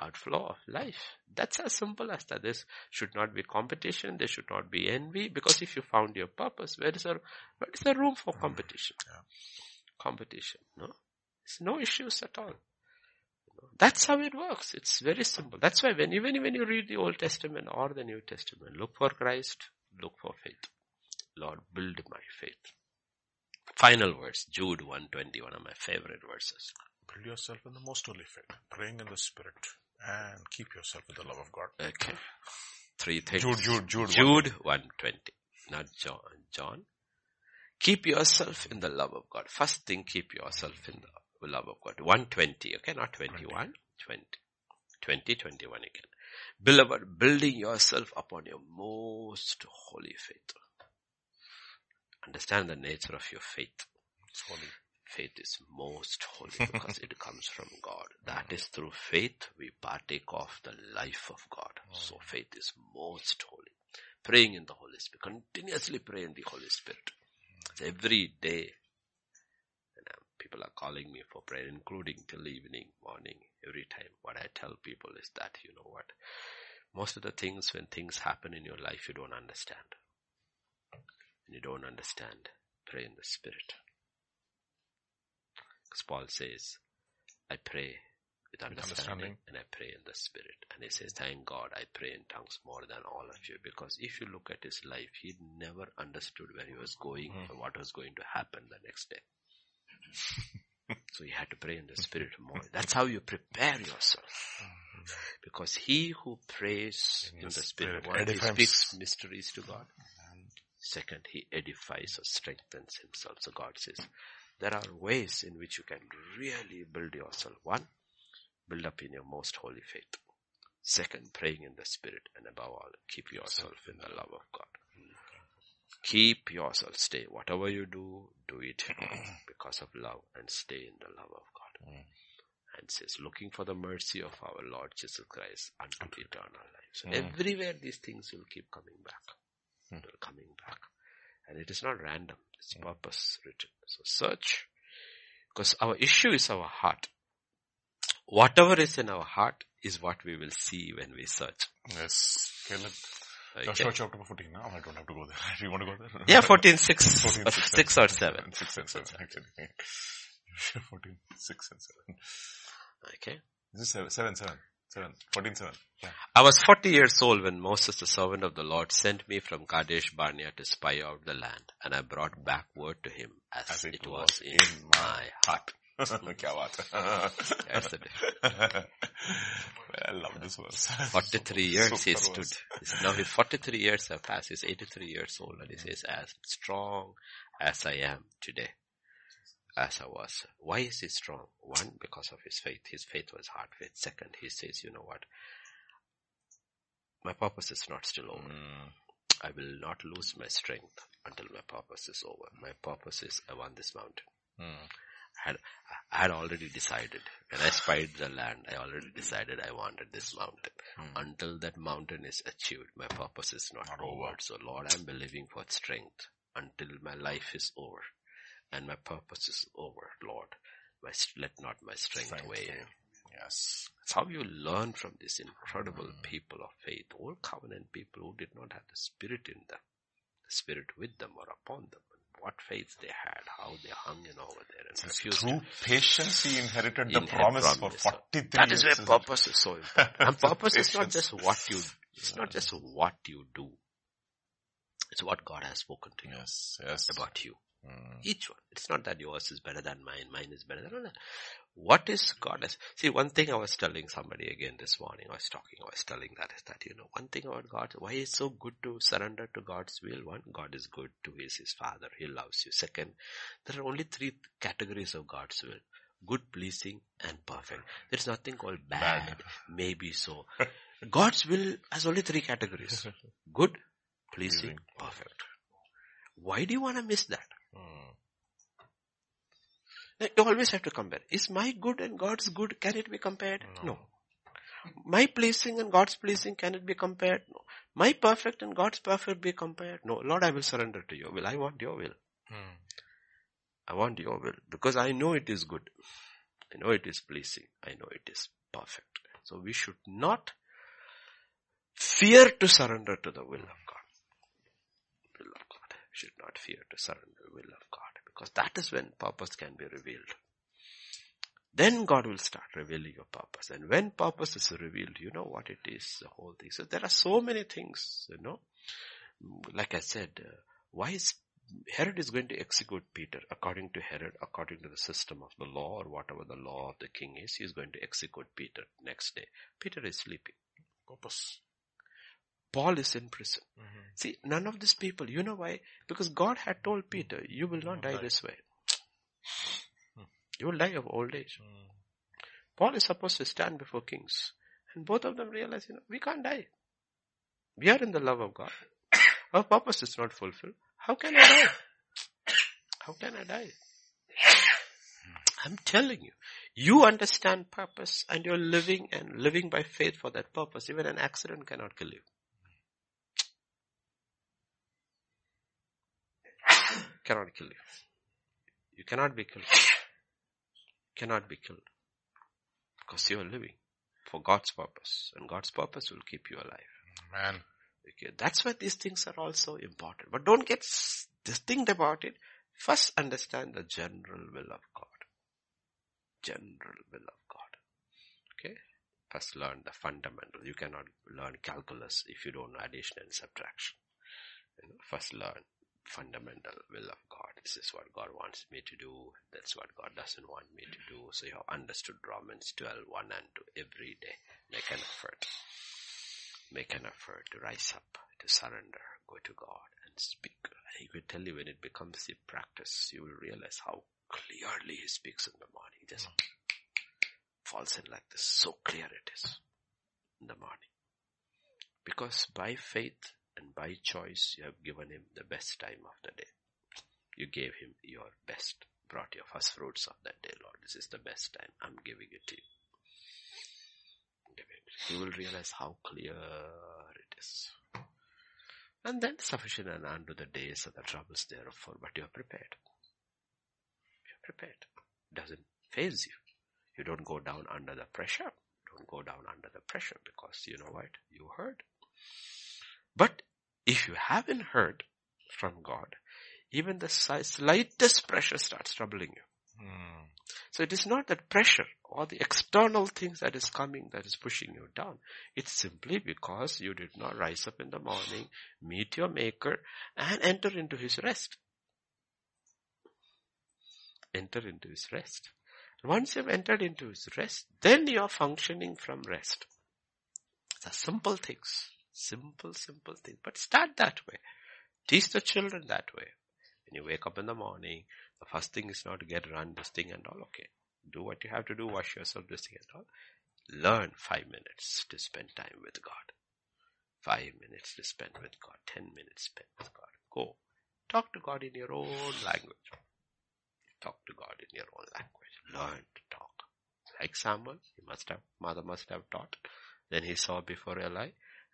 outflow of life. That's as simple as that. There should not be competition. There should not be envy. Because if you found your purpose, where is there, where is there room for mm-hmm. competition? Yeah. Competition, no? There's no issues at all. That's how it works. It's very simple. That's why when even when you read the Old Testament or the New Testament, look for Christ, look for faith. Lord, build my faith. Final verse, Jude 120, one of my favorite verses. Build yourself in the most holy faith, praying in the Spirit, and keep yourself with the love of God. Okay. Three things. Jude, Jude, Jude. Jude 120. Not John. John. Keep yourself in the love of God. First thing, keep yourself in the love of God. 120, okay? Not 21. 20. 20. 20, 21 again. Beloved, building yourself upon your most holy faith. Understand the nature of your faith. It's holy faith is most holy because it comes from God. That is through faith we partake of the life of God. So faith is most holy. Praying in the Holy Spirit. Continuously pray in the Holy Spirit. every day. And uh, people are calling me for prayer, including till evening, morning, every time. What I tell people is that, you know what? Most of the things, when things happen in your life, you don't understand. When you don't understand, pray in the Spirit. Because Paul says, I pray with understanding, understanding, and I pray in the spirit. And he says, thank God I pray in tongues more than all of you. Because if you look at his life, he never understood where he was going mm. or what was going to happen the next day. so he had to pray in the spirit more. That's how you prepare yourself. Because he who prays in, in the spirit, one, he speaks mysteries to God. Second, he edifies or strengthens himself. So God says, there are ways in which you can really build yourself. One, build up in your most holy faith. Second, praying in the spirit and above all, keep yourself in the love of God. Keep yourself, stay. Whatever you do, do it because of love and stay in the love of God. Mm. And says, looking for the mercy of our Lord Jesus Christ unto eternal life. So Mm. everywhere these things will keep coming back. Mm. They're coming back. And it is not random. It's purpose written. So search. Because our issue is our heart. Whatever is in our heart is what we will see when we search. Yes. Okay, Okay? Joshua chapter 14 now. I don't have to go there. Do you want to go there? Yeah, 14, 6, 14, or 6, 6 or 7. 6 and 7 actually. 14, 6 and 7. Okay. This is 7, 7, Seven. 14, seven. Yeah. I was 40 years old when Moses, the servant of the Lord, sent me from Kadesh Barnea to spy out the land, and I brought back word to him as, as it, it, was, was in, in, my heart. Kya baat That's. I love this verse. 43 years he stood. Now he's 43 years have passed. He's 83 years old and he says, as strong as I am today as I was. Why is he strong? One, because of his faith. His faith was hard faith. Second, he says, you know what? My purpose is not still over. Mm, I will not lose my strength until my purpose is over. My purpose is I want this mountain. mm, I had, I had already decided. When I spied the land, I already decided I wanted this mountain. mm. Until that mountain is achieved, my purpose is not, Not over. over. So Lord, I'm believing for strength until my life is over. And my purpose is over, Lord. My, let not my strength, Strength fail. Yes. That's how you learn from these incredible Mm. people of faith, old covenant people who did not have the spirit in them, the spirit with them or upon them. What faith they had, how they hung in over there and Through patience he inherited the Inherit promise, promise. for 43 That is years. where purpose is so important. And purpose is not just what you, it's not just what you do. It's what God has spoken to you Yes, yes. about you. Mm, Each one. It's not that yours is better than mine, mine is better than that. What is God has, see one thing I was telling somebody again this morning, I was talking, I was telling that is that, you know, one thing about God, why it's so good to surrender to God's will. One, God is good to his, his father. He loves you. Second, there are only three categories of God's will. Good, pleasing, and perfect. There's nothing called bad, Bad. maybe so. God's will has only three categories. Good, Pleasing. perfect. Why do you want to miss that? Mm. You always have to compare. Is my good and God's good, can it be compared? No. No. My pleasing and God's pleasing, can it be compared? No. My perfect and God's perfect be compared? No. Lord, I will surrender to your will. I want your will. Mm. I want your will because I know it is good. I know it is pleasing. I know it is perfect. So we should not fear to surrender to the will of God. Will of God. We should not fear to surrender the will of God because that is when purpose can be revealed. Then God will start revealing your purpose. And when purpose is revealed, you know what it is, the whole thing. So there are so many things, you know. Like I said, uh, why is Herod is going to execute Peter according to Herod, according to the system of the law or whatever the law of the king is. He is going to execute Peter next day. Peter is sleeping. Purpose. Paul is in prison. Mm-hmm. See, none of these people, you know why? Because God had told Peter, you will not die Die. this way. Hmm. You will die of old age. Mm. Paul is supposed to stand before kings. And both of them realize, you know, we can't die. We are in the love of God. Our purpose is not fulfilled. How can I die? How can I die? I'm telling you, you understand purpose and you're living and living by faith for that purpose. Even an accident cannot kill you. Cannot kill you. You cannot be killed. You Cannot be killed. Because you are living for God's purpose. And God's purpose will keep you alive. Man. Okay, that's why these things are also important. But don't get distinct about it. First understand the general will of God. General will of God. Okay? First learn the fundamental. You cannot learn calculus if you don't know addition and subtraction. You know, first learn fundamental will of God. This is what God wants me to do. That's what God doesn't want me to do. So you have understood Romans 12, 1 and 2 every day. Make an effort. Make an effort to rise up, to surrender, go to God and speak. He will tell you when it becomes a practice, you will realize how, clearly he speaks in the morning. He Just falls in like this. So clear it is in the morning. Because by faith and by choice, you have given him the best time of the day. You gave him your best, brought your first fruits of that day, Lord. This is the best time. I'm giving it to you. You will realize how clear it is. And then sufficient and unto the days of the troubles therefore, but you are prepared. You are prepared. It doesn't faze you. You don't go down under the pressure. Don't go down under the pressure because you know what? You heard. But if you haven't heard from God, even the slightest pressure starts troubling you. Mm. So it is not that pressure or the external things that is coming that is pushing you down. It's simply because you did not rise up in the morning, meet your maker and enter into his rest. Enter into his rest. Once you've entered into his rest, then you are functioning from rest. It's a simple things. Simple, simple thing. But start that way. Teach the children that way. When you wake up in the morning, the first thing is not to get run this thing and all. Okay. Do what you have to do. Wash yourself this thing and all. Learn five minutes to spend time with God. Five minutes to spend with God. Ten minutes spent with God. Go. Talk to God in your own language. Talk to God in your own language. Learn to talk. Like Samuel, he must have, mother must have taught. Then he saw before Eli.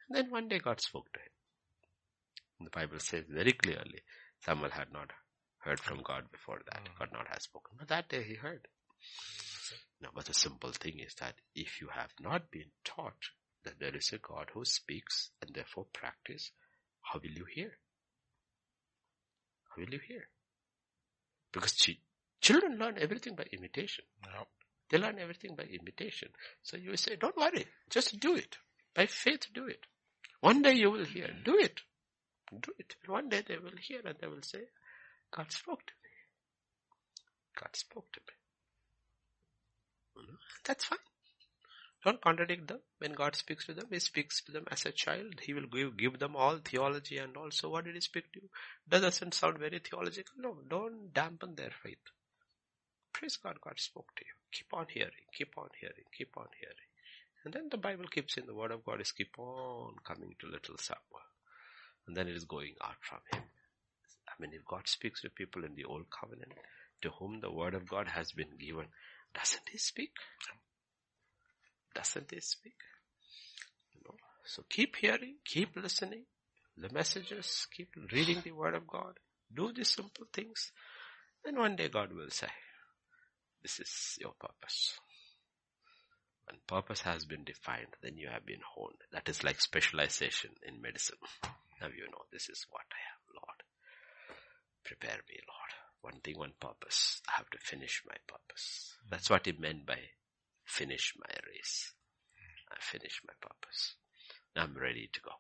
And then one day God spoke to him. The Bible says very clearly, Samuel had not heard from God before that. Mm. God not has spoken. But that day he heard. Now, but the simple thing is that if you have not been taught that there is a God who speaks and therefore practice, how will you hear? How will you hear? Because ch- children learn everything by imitation. Yep. They learn everything by imitation. So you say, don't worry, just do it. By faith, do it. One day you will hear, do it. Do it. One day they will hear and they will say, God spoke to me. God spoke to me. That's fine. Don't contradict them. When God speaks to them, He speaks to them as a child. He will give, give them all theology and also what did He speak to you? Doesn't sound very theological. No, don't dampen their faith. Praise God, God spoke to you. Keep on hearing, keep on hearing, keep on hearing. And then the Bible keeps in the word of God is keep on coming to little Samuel. And then it is going out from him. I mean, if God speaks to people in the old covenant, to whom the word of God has been given, doesn't he speak? Doesn't he speak? You know, so keep hearing, keep listening, the messages, keep reading the word of God, do these simple things, and one day God will say, this is your purpose. When purpose has been defined, then you have been honed. That is like specialization in medicine. Now you know this is what I am, Lord. Prepare me, Lord. One thing, one purpose. I have to finish my purpose. That's what he meant by finish my race. I finish my purpose. I'm ready to go.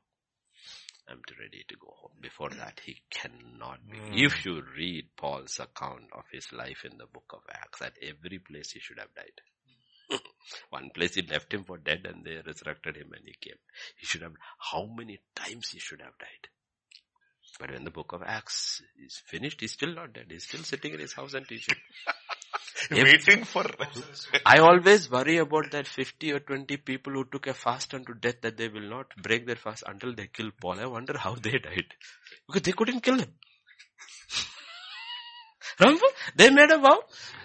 I'm ready to go home. Before that, he cannot be. Mm. If you read Paul's account of his life in the book of Acts, at every place he should have died. One place he left him for dead and they resurrected him and he came. He should have, how many times he should have died? But when the book of Acts is finished, he's still not dead. He's still sitting in his house and teaching. Waiting for. I always worry about that 50 or 20 people who took a fast unto death that they will not break their fast until they kill Paul. I wonder how they died. Because they couldn't kill him. Remember? They made a vow.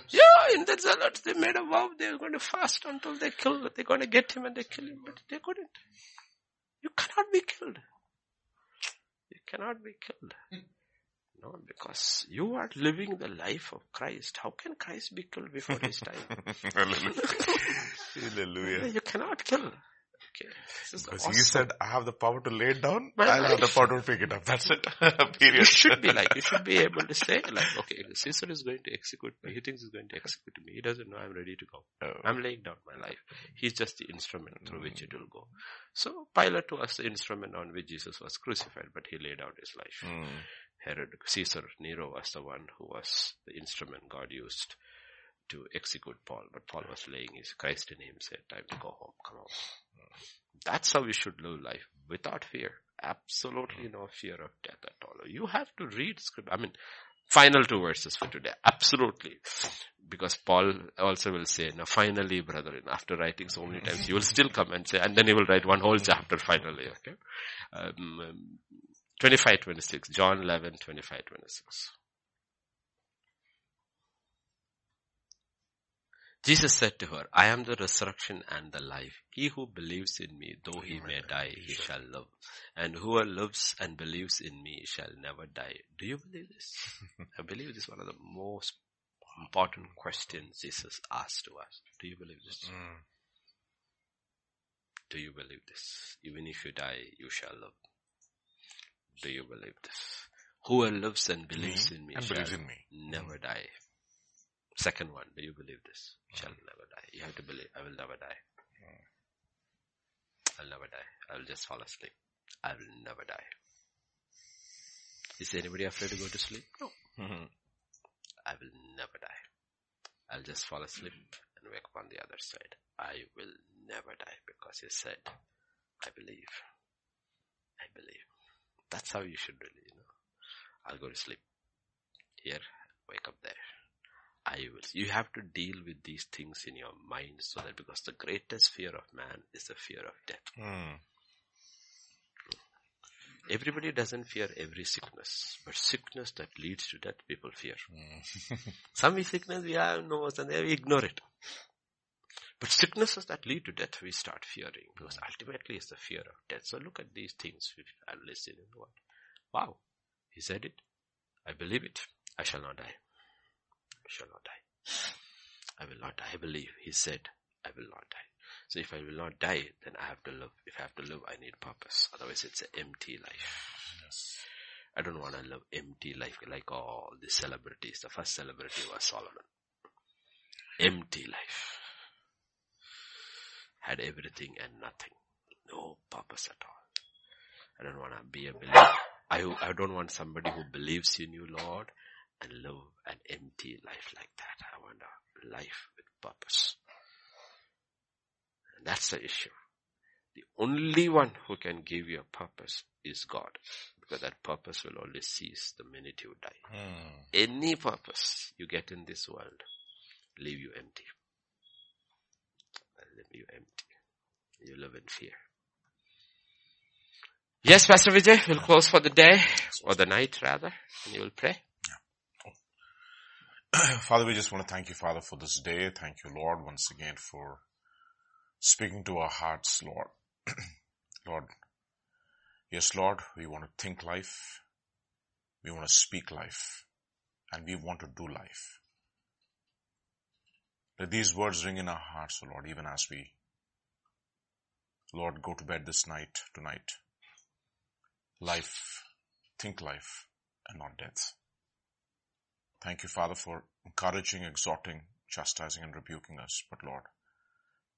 Yeah, in the zealots, they made a vow. They were going to fast until they kill, they're going to get him and they kill him, but they couldn't. You cannot be killed You cannot be killed. No, because you are living the life of Christ. How can Christ be killed before his time? Hallelujah. You cannot kill. Okay. Because awesome. you said, I have the power to lay it down, My I'll have the power to pick it up. That's it. Period. You should be like, you should be able to say like, okay, Caesar is going to execute me. He thinks he's going to execute me. He doesn't know I'm ready to go. Oh. I'm laying down my life. He's just the instrument through mm. which it will go. So Pilate was the instrument on which Jesus was crucified, but he laid out his life. Mm. Herod, Caesar, Nero was the one who was the instrument God used to execute Paul, but Paul was laying his Christ in him, said, time to go home, come home. That's how we should live life, without fear. Absolutely no fear of death at all. You have to read scripture. I mean, Final two verses for today. Absolutely. Because Paul also will say, now finally, brethren, after writing so many times, he will still come and say, and then he will write one whole chapter finally, okay? Um, 25, 26. John 11, 25, 26. Jesus said to her, I am the resurrection and the life. He who believes in me, though he may die, he shall live. And whoever lives and believes in me shall never die. Do you believe this? I believe this is one of the most important questions Jesus asked to us. Do you believe this? Mm. Do you believe this? Even if you die, you shall live. Do you believe this? Whoever lives and believes me in me shall in me. never mm. die. Second one, do you believe this? You shall hmm. never die. You have to believe, I will never die. Hmm. I'll never die. I'll just fall asleep. I will never die. Is anybody afraid to go to sleep? No. Mm-hmm. I will never die. I'll just fall asleep and wake up on the other side. I will never die because he said, I believe. I believe. That's how you should really, you know. I'll go to sleep here, wake up there. I will. You have to deal with these things in your mind so that because the greatest fear of man is the fear of death. Mm. Everybody doesn't fear every sickness, but sickness that leads to death, people fear. Mm. Some sickness we have no, and we ignore it. But sicknesses that lead to death, we start fearing because ultimately it's the fear of death. So look at these things and listen and what. Wow, he said it. I believe it. I shall not die shall not die. I will not die. I believe. He said, I will not die. So if I will not die, then I have to live. If I have to live, I need purpose. Otherwise it's an empty life. Yes. I don't want to live empty life like all the celebrities. The first celebrity was Solomon. Empty life. Had everything and nothing. No purpose at all. I don't want to be a believer. I, I don't want somebody who believes in you, Lord, and live an empty life like that. I want a life with purpose. And that's the issue. The only one who can give you a purpose is God. Because that purpose will only cease the minute you die. Hmm. Any purpose you get in this world leave you empty. Leave you empty. You live in fear. Yes, Pastor Vijay, we'll close for the day, or the night rather, and you will pray. Father, we just want to thank you, Father, for this day. Thank you, Lord, once again for speaking to our hearts, Lord. Lord, yes, Lord, we want to think life. We want to speak life. And we want to do life. Let these words ring in our hearts, O Lord, even as we, Lord, go to bed this night, tonight. Life, think life, and not death. Thank you, Father, for encouraging, exhorting, chastising, and rebuking us. But Lord,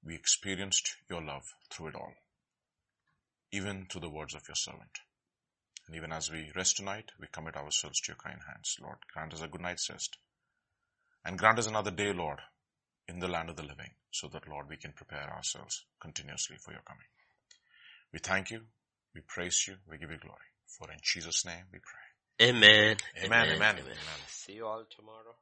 we experienced your love through it all, even through the words of your servant. And even as we rest tonight, we commit ourselves to your kind hands. Lord, grant us a good night's rest. And grant us another day, Lord, in the land of the living, so that, Lord, we can prepare ourselves continuously for your coming. We thank you, we praise you, we give you glory. For in Jesus' name we pray. Amen. Amen. Amen. amen. amen. See you all tomorrow.